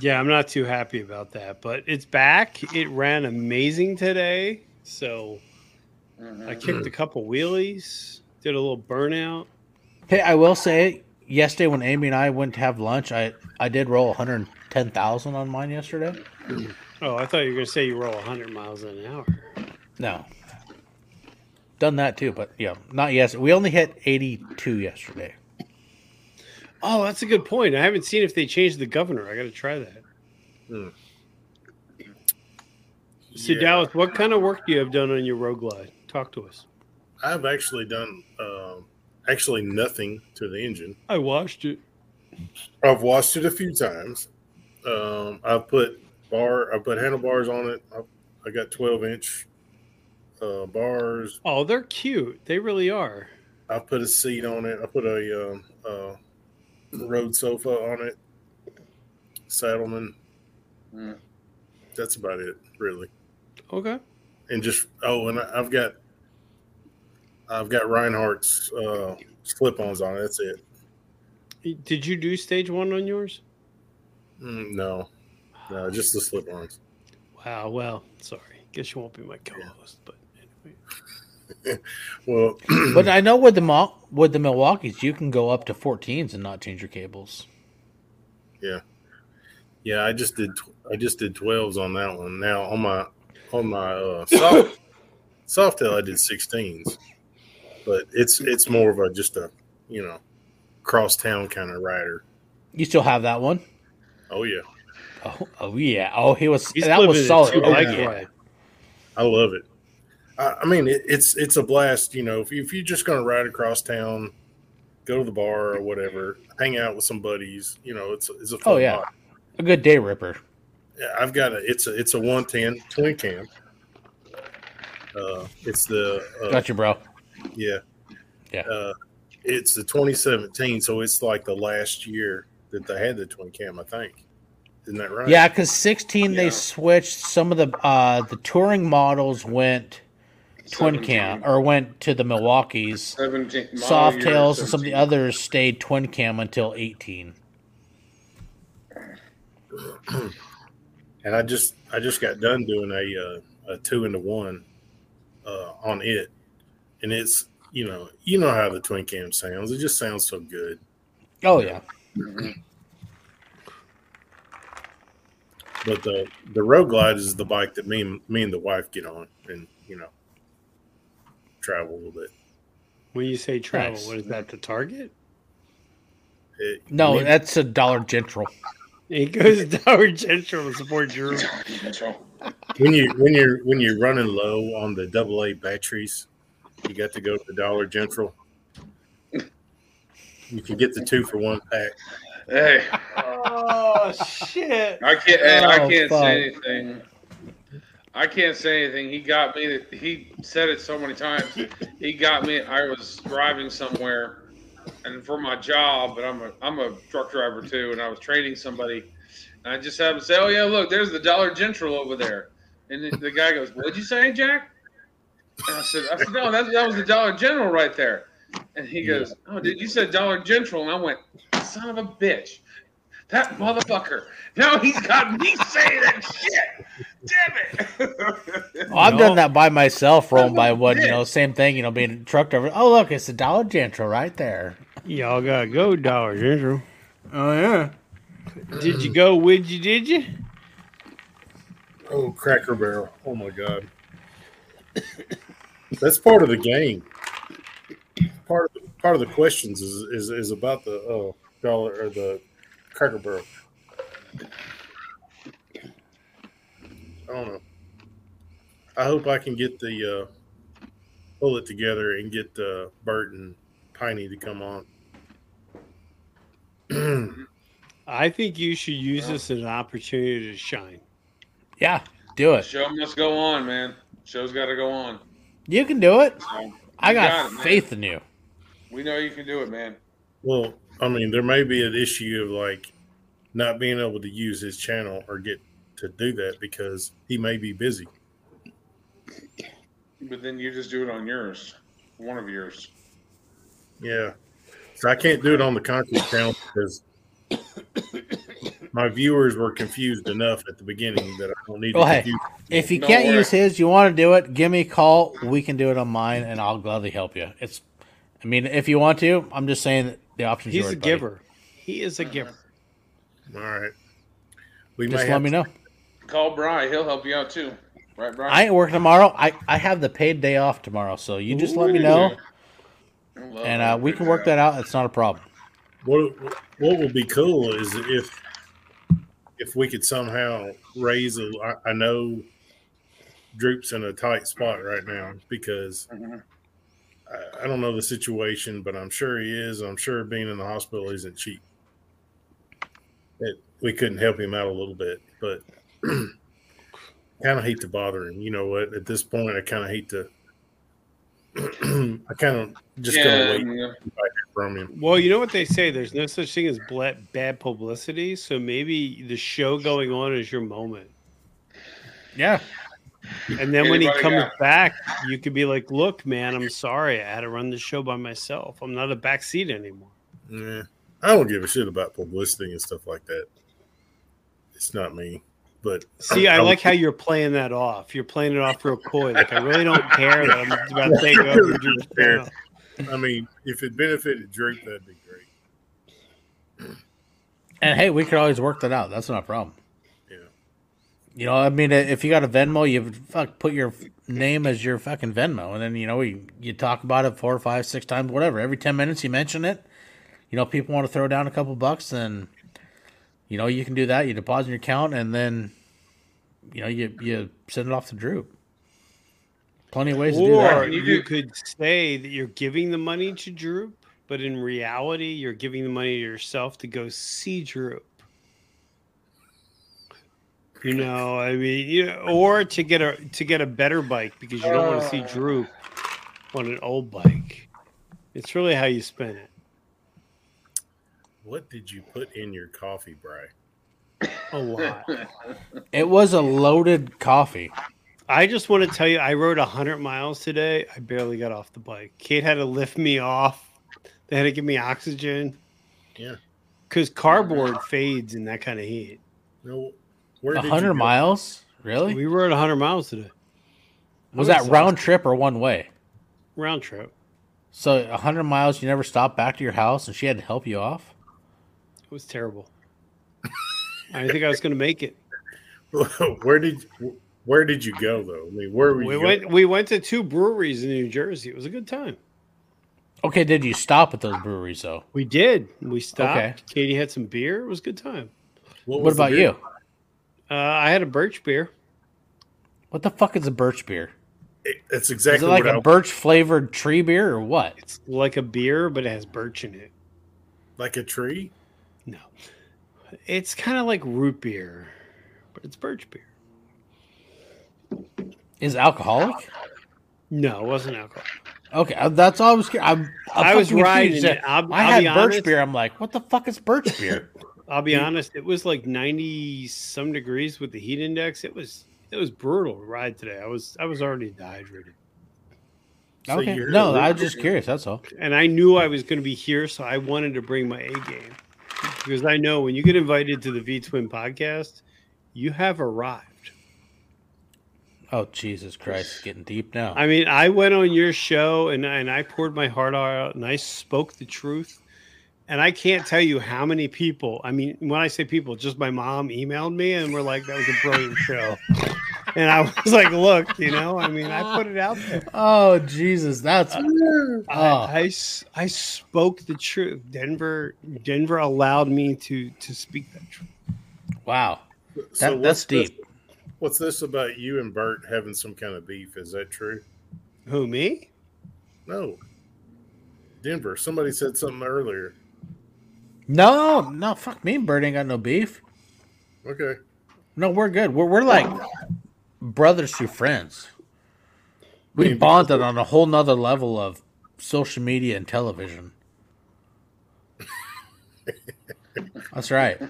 [SPEAKER 3] Yeah, I'm not too happy about that, but it's back. It ran amazing today. So. I mm-hmm. kicked a couple wheelies, did a little burnout.
[SPEAKER 1] Hey, I will say, yesterday when Amy and I went to have lunch, I I did roll 110,000 on mine yesterday.
[SPEAKER 3] Oh, I thought you were going to say you roll 100 miles an hour.
[SPEAKER 1] No. Done that too, but yeah, not yes. We only hit 82 yesterday.
[SPEAKER 3] Oh, that's a good point. I haven't seen if they changed the governor. I got to try that.
[SPEAKER 5] Hmm.
[SPEAKER 3] So,
[SPEAKER 5] Yeah.
[SPEAKER 3] Dallas, what kind of work do you have done on your road glide? Talk to us.
[SPEAKER 5] I've actually done um, actually nothing to the engine.
[SPEAKER 3] I washed it.
[SPEAKER 5] I've washed it a few times. Um, I've put bar, I put handlebars on it. I, I got 12 inch uh, bars.
[SPEAKER 3] Oh, they're cute. They really are.
[SPEAKER 5] I put a seat on it. I put a um, uh, road sofa on it. Saddlemen.
[SPEAKER 4] Mm.
[SPEAKER 5] That's about it, really.
[SPEAKER 3] Okay.
[SPEAKER 5] And just oh, and I- I've got I've got Rinehart's uh, slip-ons on it. That's it.
[SPEAKER 3] Did you do stage one on yours?
[SPEAKER 5] Mm, no, no, just the slip-ons.
[SPEAKER 3] Wow. Well, sorry. Guess you won't be my co-host, but anyway.
[SPEAKER 5] Well,
[SPEAKER 1] But I know with the Mo- with the Milwaukee's, you can go up to 14s and not change your cables.
[SPEAKER 5] Yeah, yeah. I just did. tw- I just did twelves on that one. Now on my on my uh, soft softail, I did sixteens, but it's it's more of a just a you know cross town kind of rider.
[SPEAKER 1] You still have that one?
[SPEAKER 5] Oh yeah,
[SPEAKER 1] Oh, oh yeah. Oh, he was
[SPEAKER 3] He's
[SPEAKER 1] that was solid. Oh,
[SPEAKER 3] bike
[SPEAKER 1] yeah.
[SPEAKER 5] I love it. I, I mean, it, it's it's a blast. You know, if you, if you're just going to ride across town, go to the bar or whatever, hang out with some buddies. You know, it's it's a fun
[SPEAKER 1] Oh, yeah. A good day ripper.
[SPEAKER 5] Yeah, I've got a it's a it's a one ten twin cam. Uh, it's the uh,
[SPEAKER 1] Got you, bro.
[SPEAKER 5] Yeah.
[SPEAKER 1] Yeah.
[SPEAKER 5] Uh, it's the 2017, so it's like the last year that they had the twin cam, I think. Isn't that right?
[SPEAKER 1] Yeah, because 16 they switched. Some of the uh the touring models went twin cam or went to the Milwaukee's.
[SPEAKER 4] 17 model year
[SPEAKER 1] Softails and some of the others stayed twin cam until 18.
[SPEAKER 5] and I just I just got done doing a uh, a two into one uh, on it, and it's you know you know how the twin cam sounds. It just sounds so good.
[SPEAKER 1] Oh yeah.
[SPEAKER 5] But the the Road Glide is the bike that me and me and the wife get on, and you know travel a little bit.
[SPEAKER 3] When you say travel,
[SPEAKER 1] Nice.
[SPEAKER 3] what is that? The Target?
[SPEAKER 5] It-
[SPEAKER 1] No,
[SPEAKER 5] me-
[SPEAKER 1] that's a Dollar General.
[SPEAKER 3] It goes to Dollar General to support Drew.
[SPEAKER 5] when you when you're when you're running low on the double A batteries, you got to go to Dollar General. You can get the two for one pack.
[SPEAKER 4] Hey,
[SPEAKER 3] Oh shit!
[SPEAKER 4] I can't. Hey, I
[SPEAKER 1] Oh,
[SPEAKER 4] can't
[SPEAKER 1] fuck.
[SPEAKER 4] say anything. I can't say anything. He got me. He said it so many times. He got me. I was driving somewhere, and for my job, but I'm a I'm a truck driver too, and I was training somebody, and I just happened to say, "Oh yeah, look, there's the Dollar General over there," and the, the guy goes, "What'd you say, Jack?" And I said, "I said no, that, that was the Dollar General right there," and he goes, "Oh, did you said Dollar General?" And I went, "Son of a bitch." That motherfucker. Now he's got me saying that shit. Damn it.
[SPEAKER 1] Well, I've
[SPEAKER 3] No.
[SPEAKER 1] done that by myself, rolling by
[SPEAKER 4] of a
[SPEAKER 1] one, you know, same thing, you know, being a truck driver. Oh, look, it's a Dollar General right there.
[SPEAKER 3] Y'all gotta go Dollar General.
[SPEAKER 1] Oh, yeah.
[SPEAKER 3] Did you go? Would you? Did you?
[SPEAKER 5] Oh, Cracker Barrel! Oh my God, that's part of the game. Part of the, part of the questions is is, is about the uh, dollar or the Cracker Barrel. I don't know. I hope I can get the uh, pull it together and get uh, Bert and Piney to come on.
[SPEAKER 3] I think you should use this as an opportunity to shine.
[SPEAKER 1] Yeah, do it.
[SPEAKER 4] Show must go on, man. Show's got to go on.
[SPEAKER 1] You can do it.
[SPEAKER 4] So,
[SPEAKER 1] I
[SPEAKER 4] you
[SPEAKER 1] got,
[SPEAKER 4] it, man.
[SPEAKER 1] faith in you.
[SPEAKER 4] We know you can do it, man.
[SPEAKER 5] Well, I mean, there may be an issue of like not being able to use his channel or get to do that because he may be busy.
[SPEAKER 4] But then you just do it on yours, one of yours.
[SPEAKER 5] Yeah. So I can't do it on the concrete channel because my viewers were confused enough at the beginning that I don't need
[SPEAKER 1] Well,
[SPEAKER 5] to
[SPEAKER 1] hey.
[SPEAKER 5] confuse.
[SPEAKER 1] If you
[SPEAKER 4] No
[SPEAKER 1] can't
[SPEAKER 4] worry.
[SPEAKER 1] use his, you want to do it, give me a call. We can do it on mine, and I'll gladly help you. It's, I mean, if you want to, I'm just saying that the option's
[SPEAKER 3] He's
[SPEAKER 1] yours,
[SPEAKER 3] a
[SPEAKER 1] buddy.
[SPEAKER 3] giver. He is a giver.
[SPEAKER 5] All right. We
[SPEAKER 1] Just
[SPEAKER 5] may
[SPEAKER 1] let me know.
[SPEAKER 4] Call Bry. He'll help you out too. Right, Bry?
[SPEAKER 1] I ain't working tomorrow. I, I have the paid day off tomorrow, so you just let me know, and uh, we can work that out. It's not a problem.
[SPEAKER 5] What what would be cool is if if we could somehow raise a. I, I know Droop's in a tight spot right now because
[SPEAKER 4] Mhm.
[SPEAKER 5] I, I don't know the situation, but I'm sure he is. I'm sure being in the hospital isn't cheap. It, we couldn't help him out a little bit, but kind of hate to bother him. You know what? At this point, I kind of hate to. I kind of just
[SPEAKER 4] yeah,
[SPEAKER 5] gonna wait
[SPEAKER 4] yeah.
[SPEAKER 5] from him.
[SPEAKER 3] Well, you know what they say. There's no such thing as bla- bad publicity. So maybe the show going on is your moment.
[SPEAKER 1] Yeah,
[SPEAKER 3] And then when he comes
[SPEAKER 4] got-
[SPEAKER 3] back, you could be like, "Look, man, I'm sorry. I had to run the show by myself. I'm not a backseat anymore."
[SPEAKER 5] Yeah, I don't give a shit about publicity and stuff like that. It's not me, but
[SPEAKER 3] See, I
[SPEAKER 5] would-
[SPEAKER 3] like how you're playing that off. You're playing it off real coy. Like I really don't care that I'm about to take over Drew's channel.
[SPEAKER 5] I mean, if it benefited Drake, that'd be great.
[SPEAKER 1] and hey, we could always work that out. That's not a problem. You know, I mean, if you got a Venmo, you fuck put your name as your fucking Venmo, and then you know you, you talk about it four, five, six times, whatever. Every ten minutes, you mention it. You know, people want to throw down a couple bucks, then you know you can do that. You deposit in your account, and then you know you you send it off to Drew. Plenty of ways to do
[SPEAKER 3] Or
[SPEAKER 1] that.
[SPEAKER 4] You
[SPEAKER 3] you, could say that you're giving the money to Droop, but in reality, you're giving the money to yourself to go see Droop. You know, I mean, you or to get a to get a better bike because you don't want to see Droop on an old bike. It's really how you spin it.
[SPEAKER 5] What did you put in your coffee, Bry?
[SPEAKER 3] A lot.
[SPEAKER 1] It was a loaded coffee.
[SPEAKER 3] I just want to tell you, I rode 100 miles today. I barely got off the bike. Kate had to lift me off. They had to give me oxygen.
[SPEAKER 5] Yeah.
[SPEAKER 3] Because cardboard fades in that kind of heat.
[SPEAKER 5] No, where
[SPEAKER 1] A
[SPEAKER 5] did
[SPEAKER 1] hundred miles? Really?
[SPEAKER 3] We rode 100 miles today,
[SPEAKER 1] was
[SPEAKER 3] I
[SPEAKER 1] that round trip or one way?
[SPEAKER 3] round trip.
[SPEAKER 1] So a hundred miles, you never stopped back to your house, and she had to help you off.
[SPEAKER 3] It was terrible. I didn't think I was going to make it.
[SPEAKER 5] where did where did you go though? I mean, where were you?
[SPEAKER 3] We
[SPEAKER 5] going?
[SPEAKER 3] went. We went to two breweries in New Jersey. It was a good time.
[SPEAKER 1] Okay, did you stop at those breweries though?
[SPEAKER 3] We did. We stopped.
[SPEAKER 1] Okay.
[SPEAKER 3] Katie had some beer. It was a good time.
[SPEAKER 1] What
[SPEAKER 5] was the
[SPEAKER 1] about
[SPEAKER 5] beer?
[SPEAKER 1] you?
[SPEAKER 3] Uh, I had a birch beer.
[SPEAKER 1] What the fuck is a birch beer?
[SPEAKER 5] It- That's
[SPEAKER 1] Is
[SPEAKER 5] exactly
[SPEAKER 1] it like
[SPEAKER 5] what
[SPEAKER 1] a
[SPEAKER 5] I
[SPEAKER 1] birch flavored tree beer or what?
[SPEAKER 3] It's like a beer, but it has birch in it.
[SPEAKER 5] like a tree.
[SPEAKER 3] No, it's kind of like root beer, but it's birch beer.
[SPEAKER 1] Is it alcoholic?
[SPEAKER 3] No, it wasn't alcoholic.
[SPEAKER 1] Okay, uh, that's all I was. I'm, I'm
[SPEAKER 3] I was
[SPEAKER 1] fucking
[SPEAKER 3] riding
[SPEAKER 1] confused.
[SPEAKER 3] it. I'll-
[SPEAKER 1] I
[SPEAKER 3] I'll
[SPEAKER 1] had
[SPEAKER 3] be
[SPEAKER 1] birch
[SPEAKER 3] honest.
[SPEAKER 1] beer. I'm like, what the fuck is birch beer?
[SPEAKER 3] I'll be honest. It was like ninety some degrees with the heat index. It was it was brutal to ride today. I was I was already dehydrated,
[SPEAKER 5] So
[SPEAKER 1] okay,
[SPEAKER 5] you're-
[SPEAKER 1] no, I was just curious. That's all.
[SPEAKER 3] and I knew I was going to be here, so I wanted to bring my A game because I know when you get invited to the V Twin podcast, you have arrived.
[SPEAKER 1] Oh Jesus Christ, it's getting deep now.
[SPEAKER 3] I mean, I went on your show and and I poured my heart out and I spoke the truth. And I can't tell you how many people. I mean, when I say people, just my mom emailed me and we're like, "That was a brilliant show." And I was like, "Look, you know, I mean, I put it out there.
[SPEAKER 1] oh Jesus, that's oh,
[SPEAKER 3] I, I s- I spoke the truth. Denver, Denver allowed me to to speak that truth.
[SPEAKER 1] wow. That,
[SPEAKER 5] what's
[SPEAKER 1] that's
[SPEAKER 5] this-
[SPEAKER 1] deep.
[SPEAKER 5] What's this about you and Bert having some kind of beef? Is that true?
[SPEAKER 3] Who me?
[SPEAKER 5] No. Denver. Somebody said something earlier.
[SPEAKER 1] No, no, fuck me and Bert ain't got no beef.
[SPEAKER 5] Okay.
[SPEAKER 1] No, we're good. We're we're like brothers through friends. We bonded on a whole nother level of social media and television. That's right.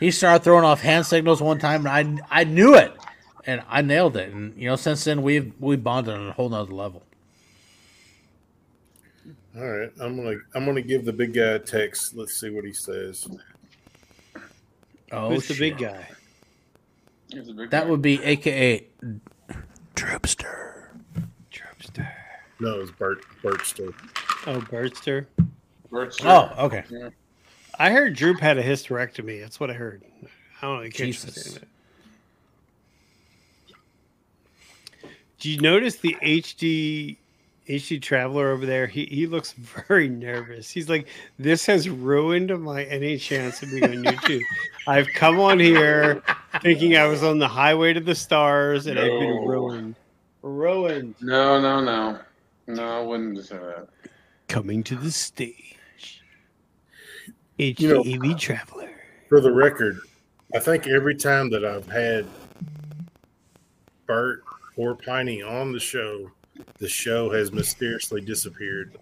[SPEAKER 1] He started throwing off hand signals one time, and I I knew it, and I nailed it. And you know, since then we've we bonded on a whole nother level.
[SPEAKER 5] All right. I'm gonna I'm gonna give the big guy a text. Let's see what he says.
[SPEAKER 1] Oh,
[SPEAKER 3] Who's the
[SPEAKER 1] shit.
[SPEAKER 3] big guy?
[SPEAKER 4] He's a big
[SPEAKER 1] That
[SPEAKER 4] guy.
[SPEAKER 1] would be AKA Tripster.
[SPEAKER 3] Tripster.
[SPEAKER 5] No, it's Bert Bertster.
[SPEAKER 3] Oh, Birdster.
[SPEAKER 4] Bert's
[SPEAKER 1] Oh, okay.
[SPEAKER 3] I heard Droop had a hysterectomy. That's what I heard. I don't know. I can't
[SPEAKER 1] Jesus.
[SPEAKER 3] understand it. Do you notice the HD HD traveler over there? He he looks very nervous. He's like, "This has ruined my any chance of being on YouTube. I've come on here thinking I was on the highway to the stars, and I've been ruined, ruined."
[SPEAKER 4] No, no, no. No, I wouldn't say that.
[SPEAKER 3] Coming to the stage, it's
[SPEAKER 5] You know-
[SPEAKER 3] HDAV traveler.
[SPEAKER 5] For the record, I think every time that I've had Bert or Piney on the show, the show has mysteriously disappeared.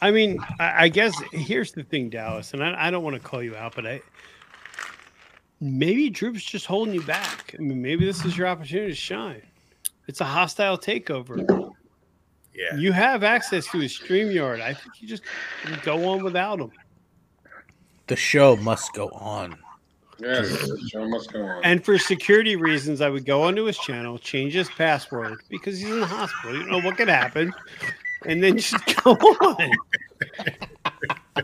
[SPEAKER 3] I mean, I, I guess here's the thing, Dallas, and I, I don't want to call you out, but I maybe Droop's just holding you back. I mean, maybe this is your opportunity to shine. It's a hostile takeover.
[SPEAKER 5] Yeah.
[SPEAKER 3] You have access to his StreamYard. I think you just go on without him.
[SPEAKER 1] The show must go on.
[SPEAKER 4] Yes, the show must go on.
[SPEAKER 3] And for security reasons, I would go onto his channel, change his password because he's in the hospital. You don't know what could happen. And then just go on.
[SPEAKER 1] Oh.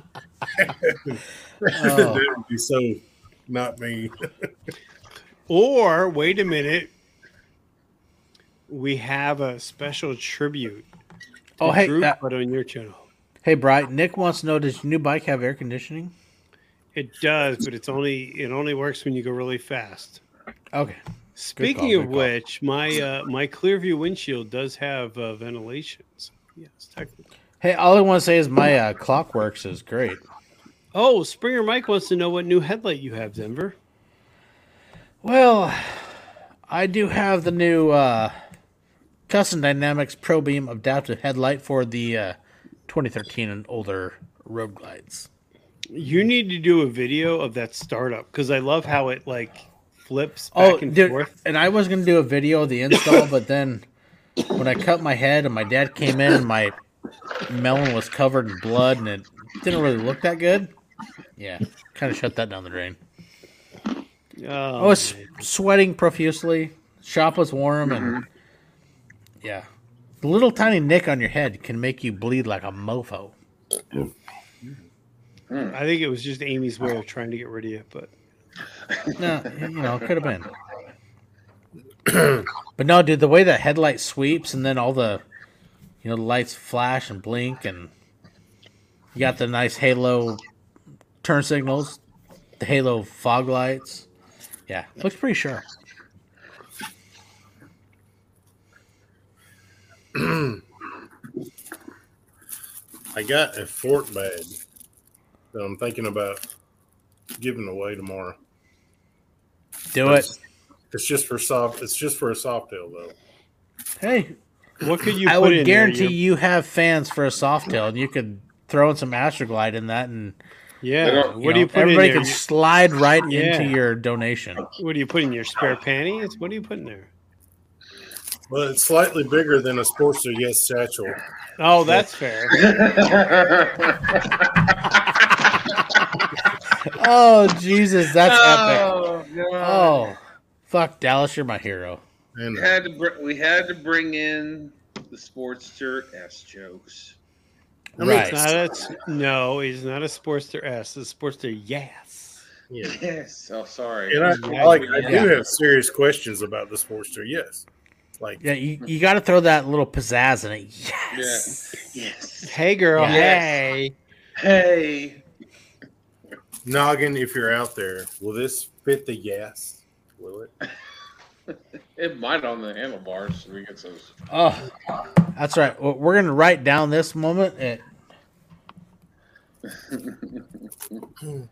[SPEAKER 5] that would be so not me.
[SPEAKER 3] Or wait a minute. We have a special tribute.
[SPEAKER 1] Oh, hey,
[SPEAKER 3] Droop
[SPEAKER 1] that-
[SPEAKER 3] put on your channel.
[SPEAKER 1] Hey, Bright. Nick wants to know: Does your new bike have air conditioning?
[SPEAKER 3] It does, but it's only it only works when you go really fast.
[SPEAKER 1] Okay.
[SPEAKER 3] Speaking
[SPEAKER 1] call,
[SPEAKER 3] of
[SPEAKER 1] good call.
[SPEAKER 3] which, my uh, my Clearview windshield does have uh, ventilation. So, yes, technically.
[SPEAKER 1] Hey, all I want to say is my uh, Klock Werks is great.
[SPEAKER 3] Oh, Springer Mike wants to know what new headlight you have, Denver.
[SPEAKER 1] Well, I do have the new uh, Custom Dynamics Pro Beam adaptive headlight for the uh, 2013 and older Road Glides.
[SPEAKER 3] You need to do a video of that startup because I love how it like flips oh, back
[SPEAKER 1] Oh,
[SPEAKER 3] and
[SPEAKER 1] dude,
[SPEAKER 3] forth.
[SPEAKER 1] and I was gonna do a video of the install, but then when I cut my head and my dad came in, and my melon was covered in blood, and it didn't really look that good. Yeah, kind of shut that down the drain.
[SPEAKER 3] Oh,
[SPEAKER 1] I was oh,
[SPEAKER 3] man.
[SPEAKER 1] sweating profusely. Shop was warm, and yeah, the little tiny nick on your head can make you bleed like a mofo. Mm.
[SPEAKER 3] I think it was just Amy's way of trying to get rid of you, but
[SPEAKER 1] No, you know, it could have been. but no, dude, the way the headlight sweeps and then all the, you know, the lights flash and blink, and you got the nice halo turn signals, the halo fog lights. Yeah, looks pretty sharp.
[SPEAKER 5] I got a fort bag that I'm thinking about giving away tomorrow.
[SPEAKER 1] Do it.
[SPEAKER 5] It's just for soft. It's just for a soft tail though.
[SPEAKER 1] Hey,
[SPEAKER 3] what could you
[SPEAKER 1] I
[SPEAKER 3] put
[SPEAKER 1] would
[SPEAKER 3] in
[SPEAKER 1] guarantee
[SPEAKER 3] there?
[SPEAKER 1] you have fans for a soft tail, and you could throw in some Astroglide in that, and
[SPEAKER 3] Yeah.
[SPEAKER 4] They don't-
[SPEAKER 3] What do you
[SPEAKER 1] know,
[SPEAKER 3] put in
[SPEAKER 1] everybody
[SPEAKER 3] there?
[SPEAKER 1] can slide right
[SPEAKER 3] Yeah.
[SPEAKER 1] into your donation.
[SPEAKER 3] What do you put in your spare panties? What do you put in there?
[SPEAKER 5] Well, it's slightly bigger than a Sportster Yes satchel.
[SPEAKER 3] Oh, that's fair.
[SPEAKER 1] Oh Jesus, that's oh, epic.
[SPEAKER 4] oh, God.
[SPEAKER 1] Oh, fuck, Dallas, you're my hero.
[SPEAKER 4] We had to br- we had to bring in the Sportster S jokes.
[SPEAKER 5] I mean,
[SPEAKER 1] Right.
[SPEAKER 3] It's not a, s- no, he's not a Sportster S. It's a Sportster Yes.
[SPEAKER 5] yeah.
[SPEAKER 4] Yes. Oh, sorry.
[SPEAKER 5] And I,
[SPEAKER 3] Yeah,
[SPEAKER 5] like, I
[SPEAKER 1] yeah.
[SPEAKER 5] do have serious questions about the Sportster. Yes, like
[SPEAKER 1] Yeah, you, you got to throw that little pizzazz in it. Yes.
[SPEAKER 4] Yes.
[SPEAKER 3] Hey, girl.
[SPEAKER 1] Yes.
[SPEAKER 3] Hey.
[SPEAKER 4] Hey.
[SPEAKER 5] Noggin. If you're out there, will this fit the yes? Will it?
[SPEAKER 4] It might on the handlebars. We get those.
[SPEAKER 1] Oh, that's right. Well, we're gonna write down this moment, and,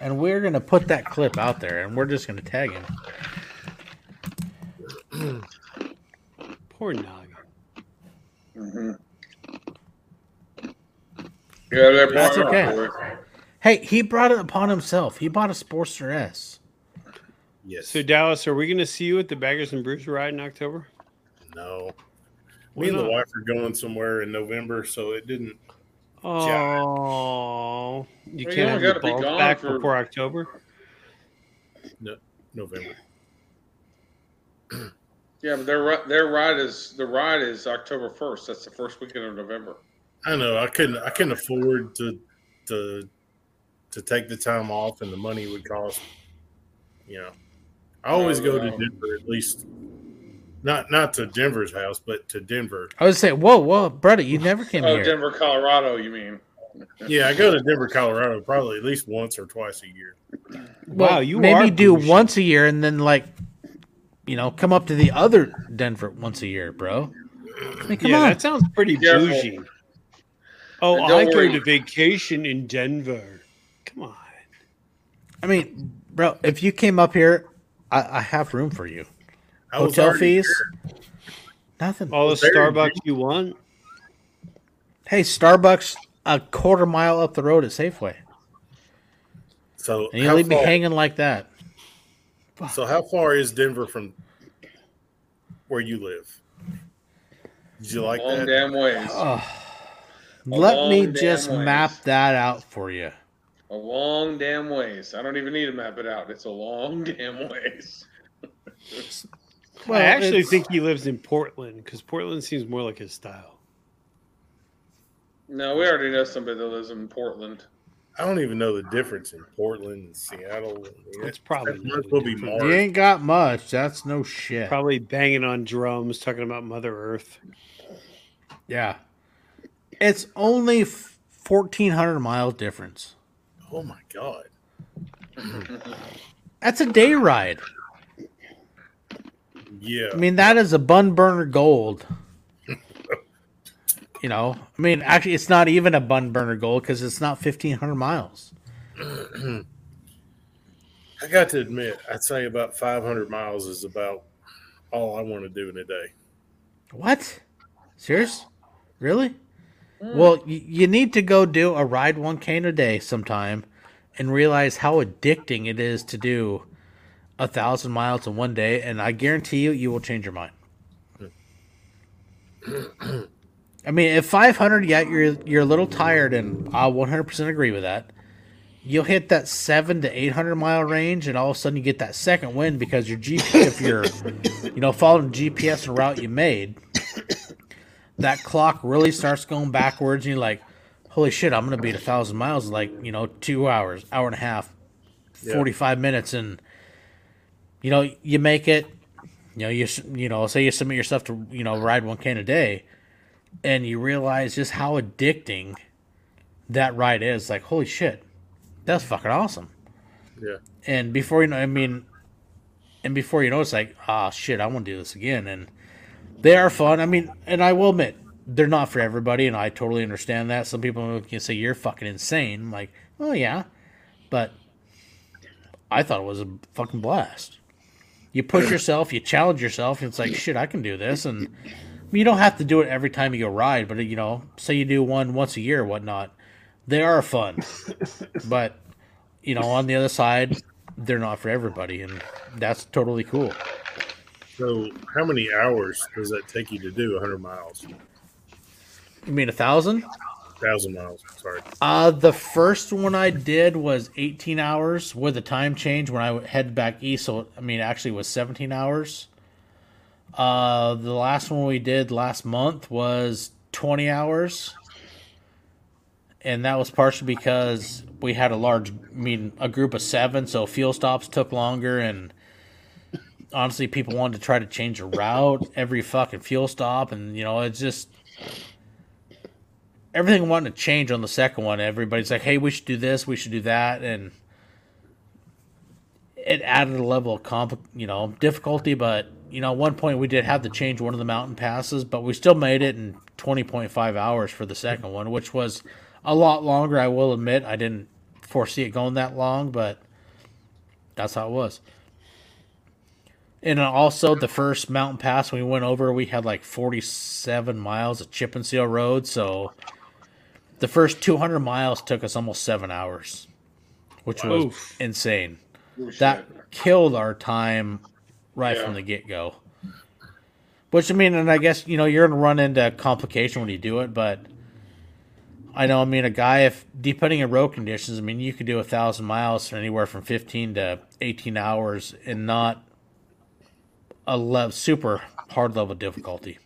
[SPEAKER 1] and we're gonna put that clip out there, and we're just gonna tag him.
[SPEAKER 3] Poor Noggin.
[SPEAKER 4] Mm-hmm. Yeah, they're
[SPEAKER 1] That's okay.
[SPEAKER 4] It.
[SPEAKER 1] Hey, he brought it upon himself. He bought a Sportster S.
[SPEAKER 5] Yes.
[SPEAKER 3] So, Dallas, are we going to see you at the Baggers and Bruce ride in October?
[SPEAKER 5] no.
[SPEAKER 3] Why
[SPEAKER 5] Me and the
[SPEAKER 3] not?
[SPEAKER 5] wife are going somewhere in November, so it didn't.
[SPEAKER 3] Oh, you
[SPEAKER 4] Well,
[SPEAKER 3] can't
[SPEAKER 4] you
[SPEAKER 3] have
[SPEAKER 4] only
[SPEAKER 3] your
[SPEAKER 4] gotta be
[SPEAKER 3] balls
[SPEAKER 4] gone
[SPEAKER 3] back
[SPEAKER 4] for-
[SPEAKER 3] before October.
[SPEAKER 5] No, November.
[SPEAKER 4] Yeah, but their ri- their ride is the ride is October first. That's the first weekend of November.
[SPEAKER 5] I know. I couldn't. I couldn't afford to to to take the time off, and the money would cost. You know, I always go to. Denver at least. Not not to Denver's house, but to Denver.
[SPEAKER 1] I would say, whoa, whoa, brother, you never came
[SPEAKER 4] Oh,
[SPEAKER 1] here.
[SPEAKER 4] Denver, Colorado. You mean?
[SPEAKER 5] Yeah, I go to Denver, Colorado, probably at least once or twice a year.
[SPEAKER 1] Well,
[SPEAKER 3] wow, you
[SPEAKER 1] maybe
[SPEAKER 3] are
[SPEAKER 1] do
[SPEAKER 3] bougie.
[SPEAKER 1] once a year, and then like, you know, come up to the other Denver once a year, bro. I mean, come
[SPEAKER 3] yeah,
[SPEAKER 1] on.
[SPEAKER 3] that sounds pretty
[SPEAKER 4] Careful.
[SPEAKER 3] bougie. Oh, I
[SPEAKER 4] don't
[SPEAKER 3] go to vacation in Denver. Come on.
[SPEAKER 1] I mean, bro, if you came up here, I, I have room for you.
[SPEAKER 5] I
[SPEAKER 1] Hotel fees,
[SPEAKER 5] there.
[SPEAKER 1] nothing.
[SPEAKER 3] All the Starbucks you want.
[SPEAKER 1] Hey, Starbucks a quarter mile up the road at Safeway,
[SPEAKER 5] So
[SPEAKER 1] and you
[SPEAKER 5] how
[SPEAKER 1] leave me hanging like that.
[SPEAKER 5] So how far is Denver from where you live? Did you like
[SPEAKER 4] Long
[SPEAKER 5] that?
[SPEAKER 4] damn ways.
[SPEAKER 1] Oh, let me
[SPEAKER 4] long damn
[SPEAKER 1] just
[SPEAKER 4] ways.
[SPEAKER 1] map that out for you.
[SPEAKER 4] A long damn ways. I don't even need to map it out. It's a long damn ways.
[SPEAKER 1] Well,
[SPEAKER 3] I actually
[SPEAKER 1] it's-
[SPEAKER 3] think he lives in Portland because Portland seems more like his style.
[SPEAKER 4] No, we already know somebody that lives in Portland.
[SPEAKER 5] I don't even know the difference in Portland and Seattle.
[SPEAKER 3] It's probably
[SPEAKER 5] That
[SPEAKER 3] not
[SPEAKER 5] might as well be
[SPEAKER 3] different.
[SPEAKER 5] Mars.
[SPEAKER 1] You ain't got much. That's no shit.
[SPEAKER 3] Probably banging on drums, talking about Mother Earth.
[SPEAKER 1] Yeah. It's only 1,400 miles difference.
[SPEAKER 5] Oh my god!
[SPEAKER 1] That's a day ride.
[SPEAKER 5] Yeah,
[SPEAKER 1] I mean, that is a bun burner gold. you know, I mean, actually, it's not even a bun burner gold because it's not 1,500 miles.
[SPEAKER 5] I got to admit, I'd say about 500 miles is about all I want to do in a day.
[SPEAKER 1] What? Serious? Really? Mm. Well, y- you need to go do a ride 1K in a day sometime and realize how addicting it is to do a thousand miles in one day, and I guarantee you, you will change your mind. I mean, if 500, yeah, you're you're a little tired, and I 100% agree with that. you'll hit that seven to eight hundred mile range, and all of a sudden you get that second wind because your GPS, if you're, you know, following GPS and route you made, that clock really starts going backwards, and you're like, "Holy shit, I'm gonna beat a thousand miles in like you know two hours, hour and a half,
[SPEAKER 5] Yeah.
[SPEAKER 1] forty five minutes," and you know you make it. You know, you you know, say you submit yourself to you know ride one can a day, and you realize just how addicting that ride is. Like, holy shit, that's fucking awesome.
[SPEAKER 5] Yeah.
[SPEAKER 1] And before you know, I mean, and before you know, it's like, ah, shit, I want to do this again. And they are fun. I mean, and I will admit, they're not for everybody, and I totally understand that. Some people can say you're fucking insane. I'm like, oh yeah, but I thought it was a fucking blast. You push yourself, you challenge yourself, and it's like, shit, I can do this. And you don't have to do it every time you go ride, but you know, say you do one once a year or whatnot. They are fun, but you know, on the other side, they're not for everybody, and that's totally cool.
[SPEAKER 5] So, how many hours does that take you to do 100 miles?
[SPEAKER 1] You mean a thousand?
[SPEAKER 5] 1,000 miles. Sorry.
[SPEAKER 1] Uh, the first one I did was 18 hours with a time change when I headed back east. So, I mean, actually it was 17 hours. Uh, the last one we did last month was 20 hours. And that was partially because we had a large, I mean, a group of seven. So fuel stops took longer. And honestly, people wanted to try to change a route every fucking fuel stop. And, you know, it's just, everything wanted to change on the second one. Everybody's like, "Hey, we should do this, we should do that," and it added a level of comp, you know, difficulty. But you know, at one point we did have to change one of the mountain passes, but we still made it in twenty point five hours for the second one, which was a lot longer. I will admit, I didn't foresee it going that long, but that's how it was. And also, the first mountain pass we went over, we had like 47 miles of chip and seal road. So the first 200 miles took us almost seven hours, which was
[SPEAKER 3] Oof.
[SPEAKER 1] insane.
[SPEAKER 4] Oh.
[SPEAKER 1] That killed our time right
[SPEAKER 4] Yeah.
[SPEAKER 1] from the get go. Which I mean, and I guess you know you're gonna run into complication when you do it, but I know I mean a guy if depending on road conditions, I mean you could do a thousand miles for anywhere from 15 to 18 hours and not a le- super hard level difficulty.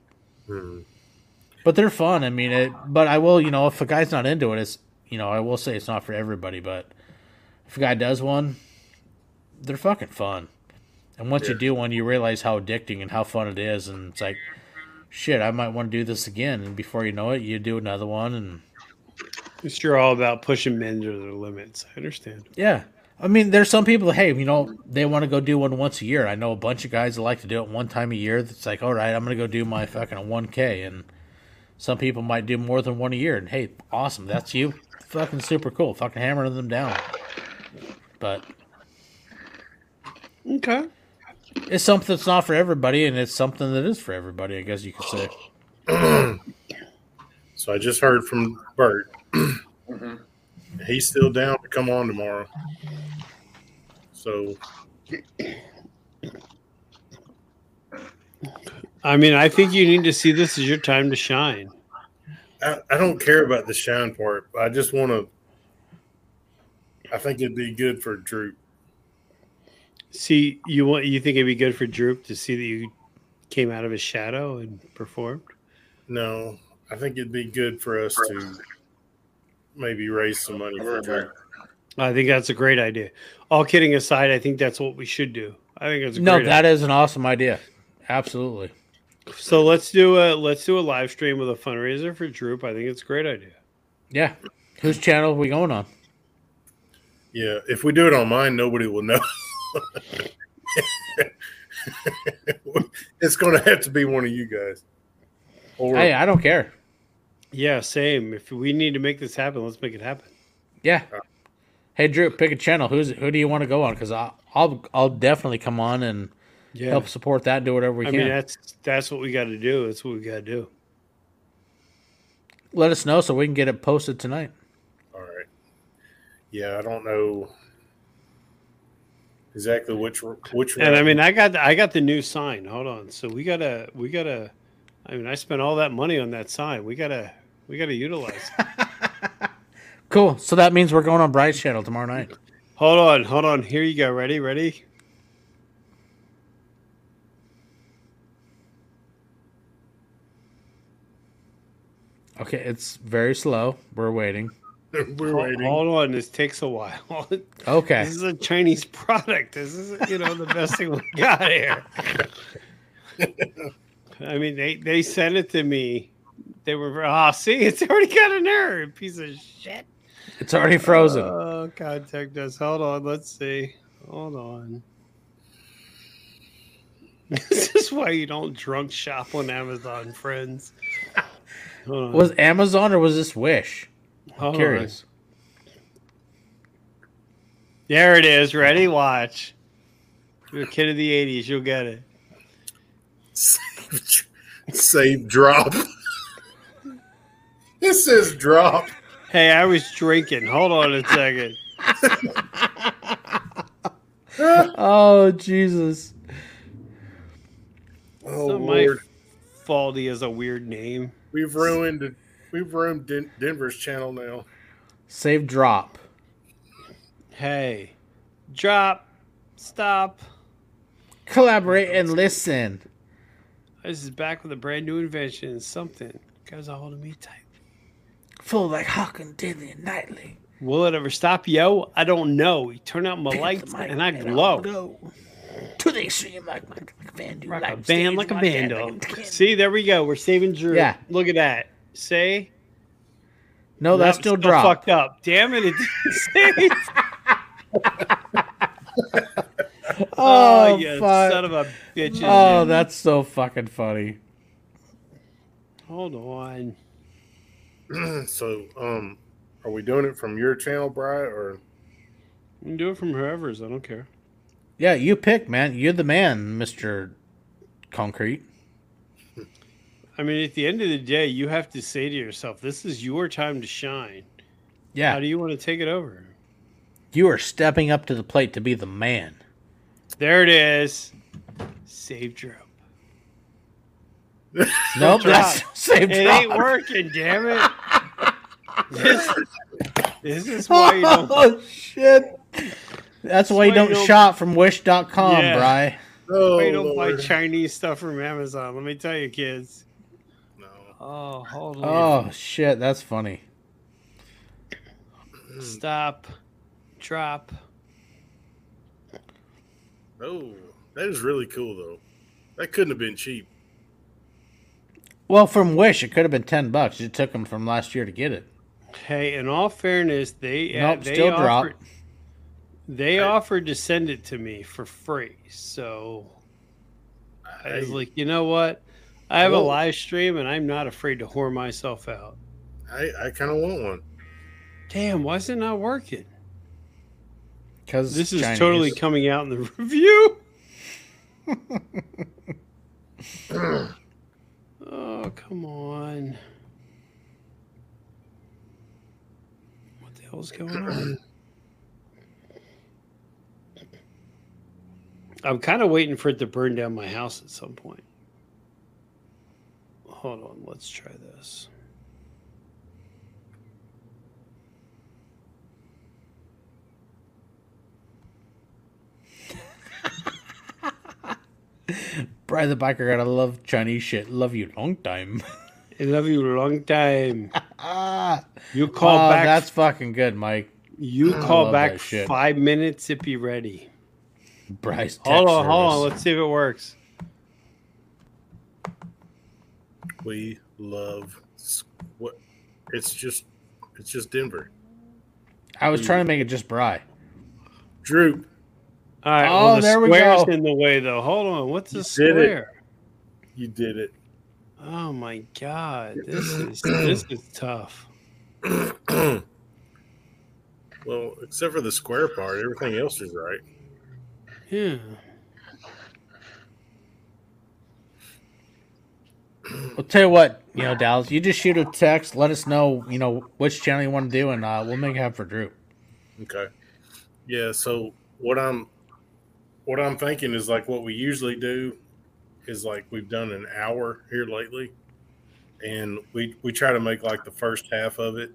[SPEAKER 5] Hmm.
[SPEAKER 1] But they're fun. I mean, it. But I will, you know, if a guy's not into it, it's you know, I will say it's not for everybody. But if a guy does one, they're fucking fun. And once you do one, you realize how addicting and how fun it is, and it's like, shit, I might want to do this again. And before you know it, you do another one, and
[SPEAKER 3] It's you're all about pushing men to their limits. I understand.
[SPEAKER 1] yeah. I mean, there's some people. Hey, you know, they want to go do one once a year. I know a bunch of guys that like to do it one time a year. That's like, all right, I'm gonna go do my fucking one k. And some people might do more than one a year. And hey, awesome, that's you. Fucking super cool. Fucking hammering them down. But
[SPEAKER 3] Okay.
[SPEAKER 1] it's something that's not for everybody, and it's something that is for everybody. I guess you could say.
[SPEAKER 5] So, I just heard from Bert.
[SPEAKER 4] Mhm.
[SPEAKER 5] He's still down to come on tomorrow. So,
[SPEAKER 3] I mean, I think you need to see this as your time to shine.
[SPEAKER 5] I, I don't care about the shine part. I just want to. I think it'd be good for Drew.
[SPEAKER 3] See, you want you think it'd be good for Droop to see that you came out of his shadow and performed?
[SPEAKER 5] No, I think it'd be good for us to maybe raise some money for Drew.
[SPEAKER 3] I think that's a great idea. All kidding aside, I think that's what we should do. I think it's a
[SPEAKER 1] No,
[SPEAKER 3] great
[SPEAKER 1] that is an awesome idea. Absolutely.
[SPEAKER 3] So let's do a let's do a live stream with a fundraiser for Droop. I think it's a great idea.
[SPEAKER 1] Yeah. Whose channel are we going on?
[SPEAKER 5] Yeah, if we do it on mine, nobody will know. it's going to have to be one of you guys. Or
[SPEAKER 1] Hey, I don't care.
[SPEAKER 3] Yeah, same. If we need to make this happen, let's make it happen.
[SPEAKER 1] Yeah. Hey Drew, pick a channel. Who's who do you want to go on? Because I'll, I'll I'll definitely come on and
[SPEAKER 3] Yeah.
[SPEAKER 1] help support that. Do whatever we
[SPEAKER 3] I
[SPEAKER 1] can.
[SPEAKER 3] mean, that's that's what we got to do. That's what we got to do.
[SPEAKER 1] Let us know so we can get it posted tonight.
[SPEAKER 5] all right. Yeah, I don't know exactly which which
[SPEAKER 3] And I mean, I got I got the new sign. Hold on. So we gotta we gotta. I mean, I spent all that money on that sign. We gotta we gotta utilize. it.
[SPEAKER 1] Cool. So that means we're going on Bryce's channel tomorrow night.
[SPEAKER 3] Hold on, hold on. Here you go. Ready, ready.
[SPEAKER 1] Okay, it's very slow. We're waiting.
[SPEAKER 5] We're
[SPEAKER 3] Hold,
[SPEAKER 5] waiting.
[SPEAKER 3] hold on. This takes a while.
[SPEAKER 1] Okay.
[SPEAKER 3] This is a Chinese product. This is, you know, the best thing we got here. I mean, they they sent it to me. They were, ah, see, it's already got an error. Piece of shit.
[SPEAKER 1] It's already frozen.
[SPEAKER 3] Oh, contact us. Hold on. Let's see. Hold on. This is why you don't drunk shop on Amazon, friends. Hold on.
[SPEAKER 1] was Amazon or was this Wish?
[SPEAKER 3] Hold on.
[SPEAKER 1] Curious.
[SPEAKER 3] There it is. Ready? Watch. You're a kid of the 80s. You'll get it.
[SPEAKER 5] Save, save drop. it says drop.
[SPEAKER 3] Hey, I was drinking. Hold on a second.
[SPEAKER 1] Oh Jesus!
[SPEAKER 5] Oh
[SPEAKER 3] It's not my
[SPEAKER 5] Lord,
[SPEAKER 3] fault he has a weird name.
[SPEAKER 5] we've ruined. We've ruined Den- Denver's channel now.
[SPEAKER 1] Save drop.
[SPEAKER 3] Hey, drop, stop.
[SPEAKER 1] Collaborate and listen.
[SPEAKER 3] This is back with a brand new invention. Something. Guys, are holding me tight.
[SPEAKER 1] Full like Hawking daily and nightly.
[SPEAKER 3] Will it ever stop, yo? I don't know. You turn out my lights and I glow.
[SPEAKER 1] To the extreme, like, like, like a van,
[SPEAKER 3] Rock a band like a vandal. See, there we go. We're saving Drew.
[SPEAKER 1] Yeah.
[SPEAKER 3] Look at that. Say.
[SPEAKER 1] No, that's still
[SPEAKER 3] still
[SPEAKER 1] drop.
[SPEAKER 3] fucked up. Damn it! It didn't say.
[SPEAKER 1] Oh,
[SPEAKER 3] oh, you
[SPEAKER 1] fuck.
[SPEAKER 3] son of a bitch!
[SPEAKER 1] Oh, that's so fucking funny.
[SPEAKER 3] Hold on.
[SPEAKER 5] so, um, are we doing it from your channel, Bry, or
[SPEAKER 3] You can do it from whoever's. I don't care.
[SPEAKER 1] Yeah, you pick, man. You're the man, Mister Concrete.
[SPEAKER 3] I mean, at the end of the day, you have to say to yourself, "This is your time to shine."
[SPEAKER 1] Yeah.
[SPEAKER 3] How do you want to take it over?
[SPEAKER 1] you are stepping up to the plate to be the man.
[SPEAKER 3] There it is. Save drop.
[SPEAKER 1] Nope, that's save
[SPEAKER 3] It
[SPEAKER 1] drop.
[SPEAKER 3] ain't working. Damn it. This, this is why you don't.
[SPEAKER 1] Oh shit! That's why you don't
[SPEAKER 3] don't-
[SPEAKER 1] shop from Wish.com,
[SPEAKER 3] Yeah.
[SPEAKER 1] Bry.
[SPEAKER 5] oh,
[SPEAKER 3] why you oh, don't buy Chinese stuff from Amazon. Let me tell you, kids.
[SPEAKER 5] No.
[SPEAKER 3] Oh, hold on.
[SPEAKER 1] Oh shit, that's funny.
[SPEAKER 3] Stop. Drop.
[SPEAKER 5] Oh, that is really cool though. That couldn't have been cheap.
[SPEAKER 1] Well, from Wish, it could have been ten bucks. It took them from last year to get it.
[SPEAKER 3] Hey, in all fairness, they uh, they
[SPEAKER 1] still drop.
[SPEAKER 3] offered, They offered to send it to me for free, so I was like, you know what? I have a live stream, and I'm not afraid to whore myself out.
[SPEAKER 5] I, I kind of want one.
[SPEAKER 3] Damn, why is it not working?
[SPEAKER 1] Because
[SPEAKER 3] This is totally coming out in the review. oh, come on. What the hell's going on? I'm kind of waiting for it to burn down my house at some point. Hold on, let's try this.
[SPEAKER 1] Bry the biker gotta love Chinese shit. Love you long time.
[SPEAKER 3] I love you long time.
[SPEAKER 1] ah,
[SPEAKER 3] You call
[SPEAKER 1] oh,
[SPEAKER 3] back.
[SPEAKER 1] that's fucking good, Mike.
[SPEAKER 3] You call back
[SPEAKER 1] shit.
[SPEAKER 3] five minutes if you're ready.
[SPEAKER 1] Bryce.
[SPEAKER 3] Hold
[SPEAKER 1] text
[SPEAKER 3] on, hold on. Let's see if it works.
[SPEAKER 5] We love what? It's just, it's just Denver.
[SPEAKER 1] I was trying to make it just Bry.
[SPEAKER 5] Drew,
[SPEAKER 3] All right.
[SPEAKER 1] Oh,
[SPEAKER 3] well, the
[SPEAKER 1] there we
[SPEAKER 3] square's
[SPEAKER 1] go.
[SPEAKER 3] in the way, though. Hold on. What's the
[SPEAKER 5] You did it.
[SPEAKER 3] square?
[SPEAKER 5] you did it.
[SPEAKER 3] Oh my god, this is this is tough.
[SPEAKER 5] well, except for the square part, everything else is right.
[SPEAKER 3] Yeah.
[SPEAKER 1] I'll tell you what, you know, Dallas, you just shoot a text, let us know, you know, which channel you want to do, and uh, we'll make it happen for Drew.
[SPEAKER 5] Okay. Yeah. So what I'm, what I'm thinking is like what we usually do is like we've done an hour here lately, and we we try to make like the first half of it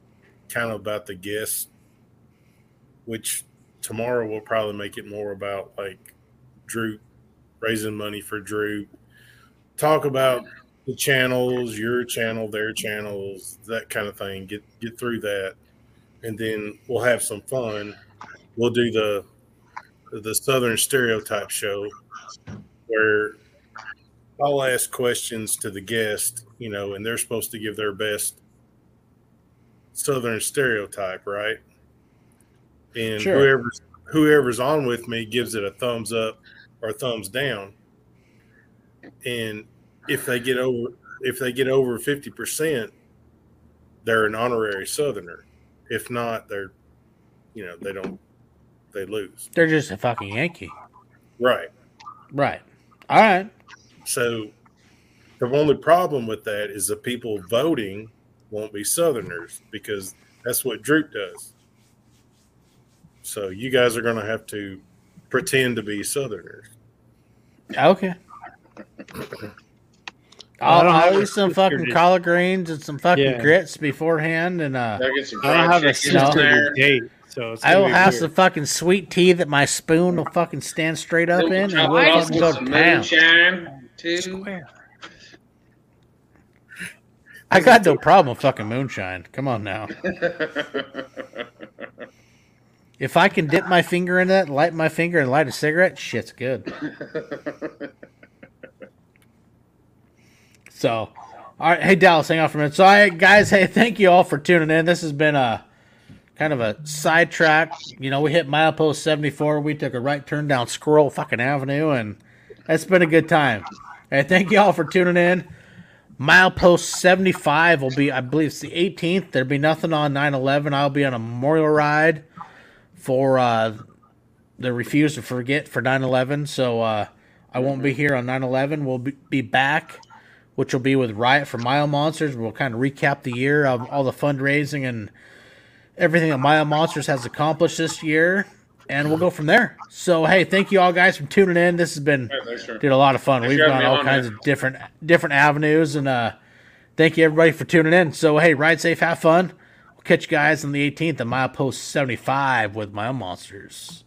[SPEAKER 5] kind of about the guests, which tomorrow we'll probably make it more about like Drew raising money for Drew. Talk about the channels, your channel, their channels, that kind of thing. Get get through that, and then we'll have some fun. We'll do the the Southern Stereotype Show, where I'll ask questions to the guest, you know, and they're supposed to give their best Southern stereotype, right? And
[SPEAKER 1] Sure.
[SPEAKER 5] whoever's whoever's on with me gives it a thumbs up or thumbs down. And if they get over if they get over fifty percent, they're an honorary Southerner. If not, they're you know they don't they lose.
[SPEAKER 1] They're just a fucking Yankee.
[SPEAKER 5] Right.
[SPEAKER 1] Right. All right.
[SPEAKER 5] So the only problem with that is the people voting won't be Southerners because that's what Droop does. So you guys are going to have to pretend to be Southerners.
[SPEAKER 1] Okay.
[SPEAKER 3] I
[SPEAKER 1] I'll,
[SPEAKER 3] don't
[SPEAKER 1] I'll eat some fucking
[SPEAKER 3] to-
[SPEAKER 1] collard greens and some fucking
[SPEAKER 3] Yeah.
[SPEAKER 1] grits beforehand, and uh,
[SPEAKER 4] Gotta get some
[SPEAKER 3] I don't have a
[SPEAKER 4] chicken in
[SPEAKER 3] sister date, so it's
[SPEAKER 1] I
[SPEAKER 3] gonna
[SPEAKER 1] will have
[SPEAKER 3] weird.
[SPEAKER 1] some fucking sweet tea that my spoon will fucking stand straight up in, and we'll
[SPEAKER 4] off
[SPEAKER 1] fucking
[SPEAKER 4] with
[SPEAKER 1] go to town.
[SPEAKER 4] too.
[SPEAKER 1] I got no problem with fucking moonshine. Come on now. If I can dip my finger in that, light my finger, and light a cigarette, shit's good. So, all right, hey Dallas, hang on for a minute. So, I guys, hey, thank you all for tuning in. This has been a kind of a sidetrack. You know, we hit milepost seventy four. We took a right turn down Squirrel fucking Avenue, and it's been a good time. Hey, thank you all for tuning in. Milepost 75 will be, I believe it's the 18th. There'll be nothing on 9 11. I'll be on a memorial ride for uh, the Refuse to Forget for 9 11. So uh, I won't be here on 9 11. We'll be, be back, which will be with Riot for Mile Monsters. We'll kind of recap the year of all the fundraising and everything that Mile Monsters has accomplished this year. And we'll go from there. So, hey, thank you all guys for tuning in. This has been
[SPEAKER 4] Yeah, thanks, sir.
[SPEAKER 1] did a lot of fun.
[SPEAKER 4] Thanks
[SPEAKER 1] We've gone all
[SPEAKER 4] on,
[SPEAKER 1] kinds
[SPEAKER 4] man.
[SPEAKER 1] of different different avenues, and uh, thank you everybody for tuning in. So hey, ride safe, have fun. We'll catch you guys on the 18th of Milepost 75 with Mile Monsters.